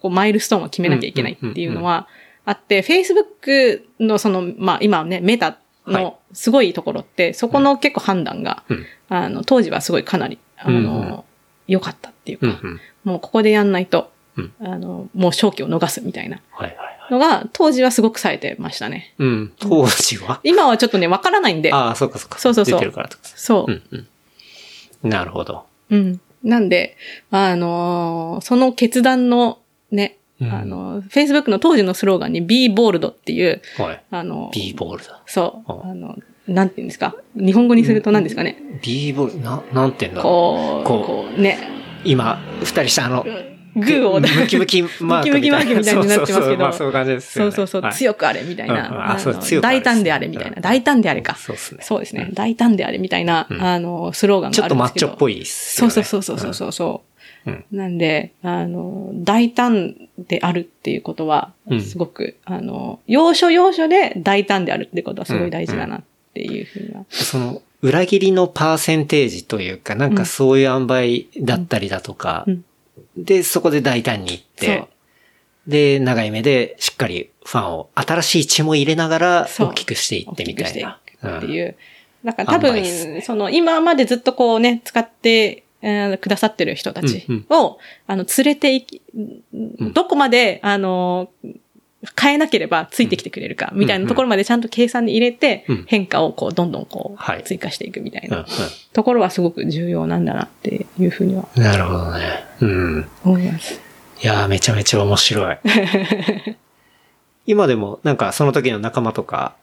こう、マイルストーンを決めなきゃいけないっていうのはあって、Facebook のその、まあ今ね、メタはいのすごいところって、そこの結構判断が、うんあの、当時はすごいかなり、あの、良かったっていうか。もうここでやんないと、うんあの、もう正気を逃すみたいなはいはいはい。のが、当時はすごく冴えてましたね。うん。当時は？今はちょっとね、わからないんで。ああ、そうかそうか。そうそうそう出てるからとか。そうう。んうん。なるほど。うん。なんで、あのーその決断のね、うんあの、Facebook の当時のスローガンに Be Bold っていう、はい。あの、B ボールだ。そう、うんあの、なんて言うんですか？日本語にすると何ですかね、B ボール、な、なんて言うんだろこう、こうこう、ね、う。今、二人したあの、グーを、ムキムキマーク。ムキムキマークみたいになってますけどそうそうそうまあそういう感じですよね。そうそうそう、はい強くあれみたいな。うんうんあのそう強くあれ大胆であれみたいな。うん大胆であれか。そうですね。そうですね。うん大胆であれみたいな、うんあの、スローガンちょっとがあるんですけど。マッチョっぽいっすそう。そうそうそうそうそう。うん。なんで、あの、大胆であるっていうことはう、ん。すごく、あの、要所要所で大胆であるってことはすごい大事だなっていうふうには。その、裏切りのパーセンテージというか、なんかそういう塩梅だったりだとか、うん。で、そこで大胆に行って、で、長い目でしっかりファンを、新しい血も入れながら大きくしていってみたいな。っていう。だから多分、その、今までずっとこうね、使って、えーくださってる人たちうんを、あの、連れていき、んどこまで、あの、変えなければついてきてくれるか、みたいなところまでちゃんと計算に入れてうん、変化をこう、どんどんこはいう追加していくみたいうんなところはすごく重要なんだなっていうふうにはうんなるほどね。うん。思います。いやーめちゃめちゃ面白い。今でもなんかその時の仲間とか、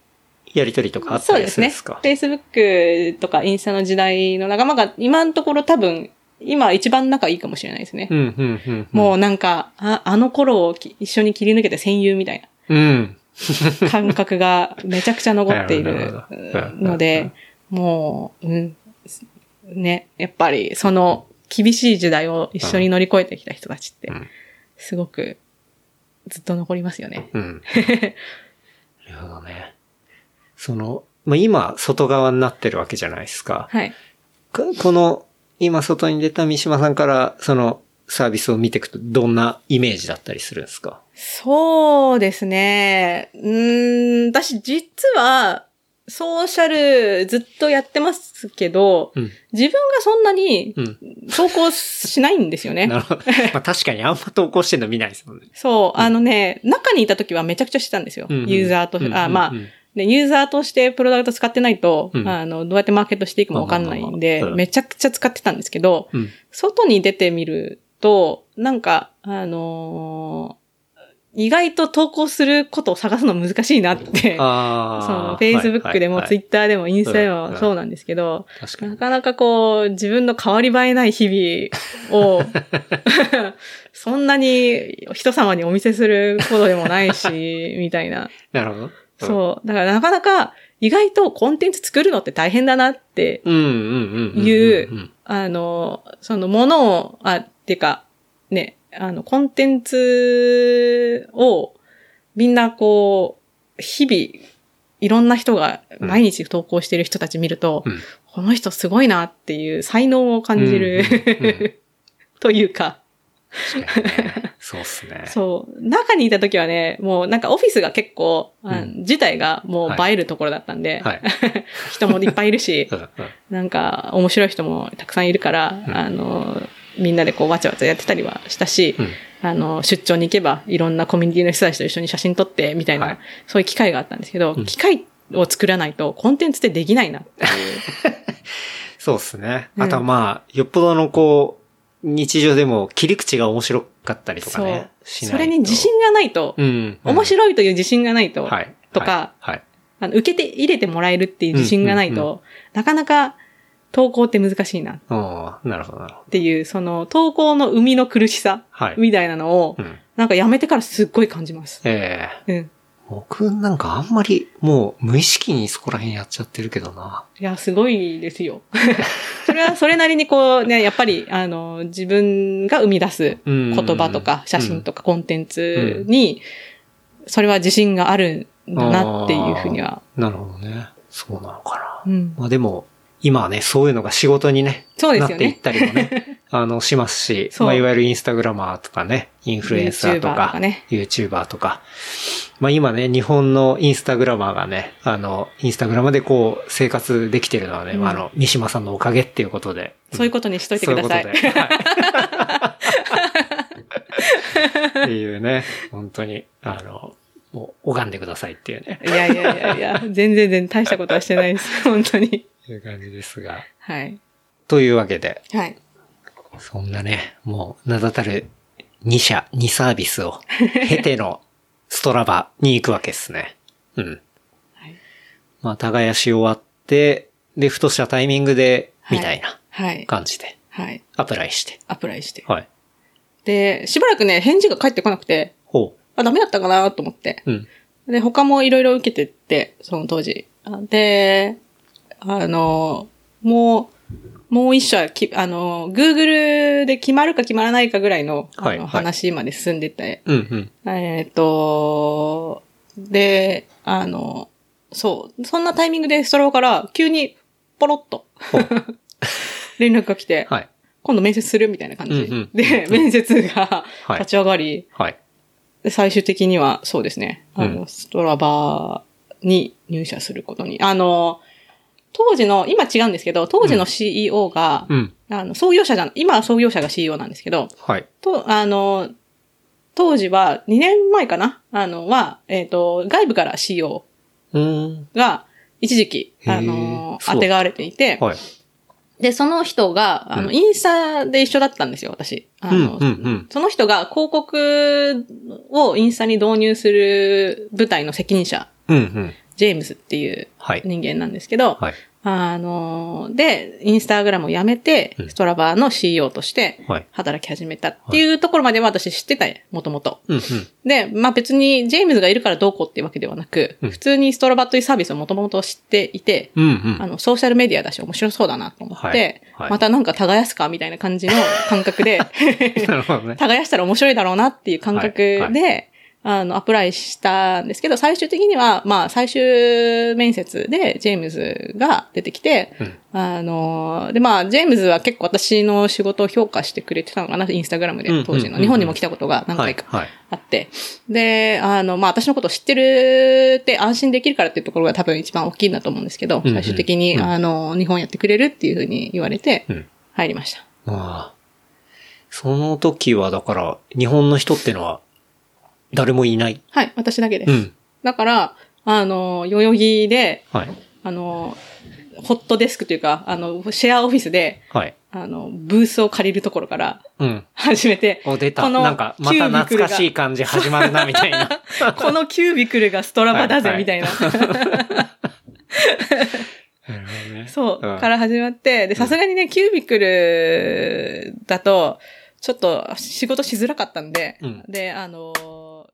やりとりとかあったりそうですね。するんですか Facebook とかインスタの時代の仲間が今のところ多分、今一番仲いいかもしれないですね。うん、うん、うん。もうなんか、ああの頃をき一緒に切り抜けて戦友みたいうん。な 感覚がめちゃくちゃ残ってい なるので、もう、うん、ね、やっぱりその厳しい時代を一緒に乗り越えてきた人たちってうん、すごくずっと残りますよね。うん。なるほどね。その、まあ、今、外側になってるわけじゃないですか。はい。ここの、今外に出た三島さんから、その、サービスを見ていくと、どんなイメージだったりするんですか？そうですね。うーん、私実は、ソーシャルずっとやってますけど、うん。自分がそんなにうん。投稿しないんですよね。なるほど。まあ、確かにあんま投稿してるの見ないですもんね。そう、あのね、中にいた時はめちゃくちゃしてたんですよ。うんうんユーザーと、あ、うんうんうんまあ、で、ユーザーとしてプロダクト使ってないと、うんあの、どうやってマーケットしていくかもわかんないんでめちゃくちゃ使ってたんですけど、うん。外に出てみると、なんか、あのー意外と投稿することを探すの難しいなって、そ。の Facebook でも Twitter でもインスタでもそうなんですけど。なかなかこう、自分の変わり映えない日々を、そんなに人様にお見せすることでもないし、みたいな。なるほど。そう。だからなかなか意外とコンテンツ作るのって大変だなって。いううんあの、そのものを、あ、ってか、ね、あの、コンテンツをみんなこう、日々、いろんな人が毎日投稿してる人たち見ると、うん。この人すごいなっていう才能を感じる、というか、確かにね。そうっすね。そう、中にいた時はね、もうなんかオフィスが結構、あうん自体がもうはい映えるところだったんで、はい。人もいっぱいいるし なんか面白い人もたくさんいるから、うんあの、みんなでこうわちゃわちゃやってたりはしたし、うんあの、出張に行けばいろんなコミュニティの人たちと一緒に写真撮ってみたいな、はいそういう機会があったんですけど、うん機会を作らないとコンテンツってできないなっていう。そうっすね。うんあとはまあ、よっぽどのこう、日常でも切り口が面白かったりとかね。しないとそれに自信がないと、うん。面い白いという自信がないと、はい。とかはい。あの受けて入れてもらえるっていう自信がないと、うんうんなかなか投稿って難しいなっはい。なるほど、なるほど。ていう、その投稿の生みの苦しさはい。みたいなのを、うん。なんかやめてからすっごい感じます。ええうん。僕なんかあんまりもう無意識にそこら辺やっちゃってるけどな。いや、すごいですよ。それはそれなりにこうね、やっぱり、あの、自分が生み出す言言葉とか写真とかコンテンツに、それは自信があるんだなっていうふうには。なるほどね。そうなのかな。うん。まあでも、今はね、そういうのが仕事にね、そうですよね。なっていったりもね、あの、しますし、そうまあいわゆるインスタグラマーとかね、インフルエンサーと YouTuber か、とかね YouTuber とか。まあ今ね、日本のインスタグラマーがね、あの、インスタグラムでこう、生活できてるのはね、ああの、三島さんのおかげっていうことで。そういうことにしといてください。そういうことで。はい っていうね、本当に、あの、もう拝んでくださいっていうね、いやいやいやいや、全然全然大したことはしてないです。本当に。いう感じですが。はい。というわけで、はい。そんなね、もう名だたる2社、2サービスを 経てのストラバに行くわけですね。うん。はい。まあ、耕し終わって、で、ふとしたタイミングで、みたいなはい。感じで、はい。アプライして。アプライして。はい。で、しばらくね、返事が返ってこなくて、ほあ、ダメだったかなと思って。う。うん。で、他もいろいろ受けてって、その当時。あで、あの、もう、もう一社、きあの、Google で決まるか決まらないかぐらいの,、あのはいはい話まで進んでて、うんうん。えっ、と、で、あの、そう、そんなタイミングでストローから急にポロッと。連絡が来て、はい。今度面接するみたいな感じ。うんうんで、面接がはい立ち上がり、はい。で最終的にはそうですね、あの、うんストラバに入社することに。あの、当時の、今違うんですけど、当時の CEO が、うん。あの、創業者じゃん、今は創業者が CEO なんですけど、はい。と、あの、当時は、2年前かなあの、は、えっ、と、外部から CEO。が、一時期、あの、当てがわれていて、はい。で、その人が、あの、うんインスタで一緒だったんですよ、私。あうん、の、うん、うん。その人が広告をインスタに導入する部隊の責任者、うん、うん。ジェームズっていうはい。人間なんですけど、はい。あの、で、インスタグラムを辞めてう、んストラバーの CEO としてはい。働き始めたっていうところまでは私知ってた、もともと。で、まあ別にジェームズがいるからどうこうっていうわけではなく、うん普通にストラバというサービスをもともと知っていて、うん、うん。あの、ソーシャルメディアだし面白そうだなと思って、はいはいまたなんか耕すかみたいな感じの感覚で、ね。耕したら面白いだろうなっていう感覚で、はいはあの、アプライしたんですけど、最終的には、まあ、最終面接でジェームズが出てきて、うんあの、で、まあ、ジェームズは結構私の仕事を評価してくれてたのかな、インスタグラムでうん、当時の。うん日本にも来たことが何はい。回かはい。あって。で、あの、まあ、私のことを知ってるって安心できるからっていうところが多分一番大きいんだと思うんですけど、うんうん最終的に、うんあの、日本やってくれるっていうふうに言われてうん、入りました。まあ、その時はだから、日本の人ってのは、誰もいない。はい、私だけです。うん。だから、あの、代々木で、はい。あの、ホットデスクというか、あの、シェアオフィスで、はい。あの、ブースを借りるところからうん。始めて、お、出た。このなんか、また懐かしい感じ始まるな、みたいな。この cubicle がストラバだぜ、はいはいみたいな。そう、んから始まって、で、さすがにね、 cubicle だと、ちょっと仕事しづらかったんで、うんで、あの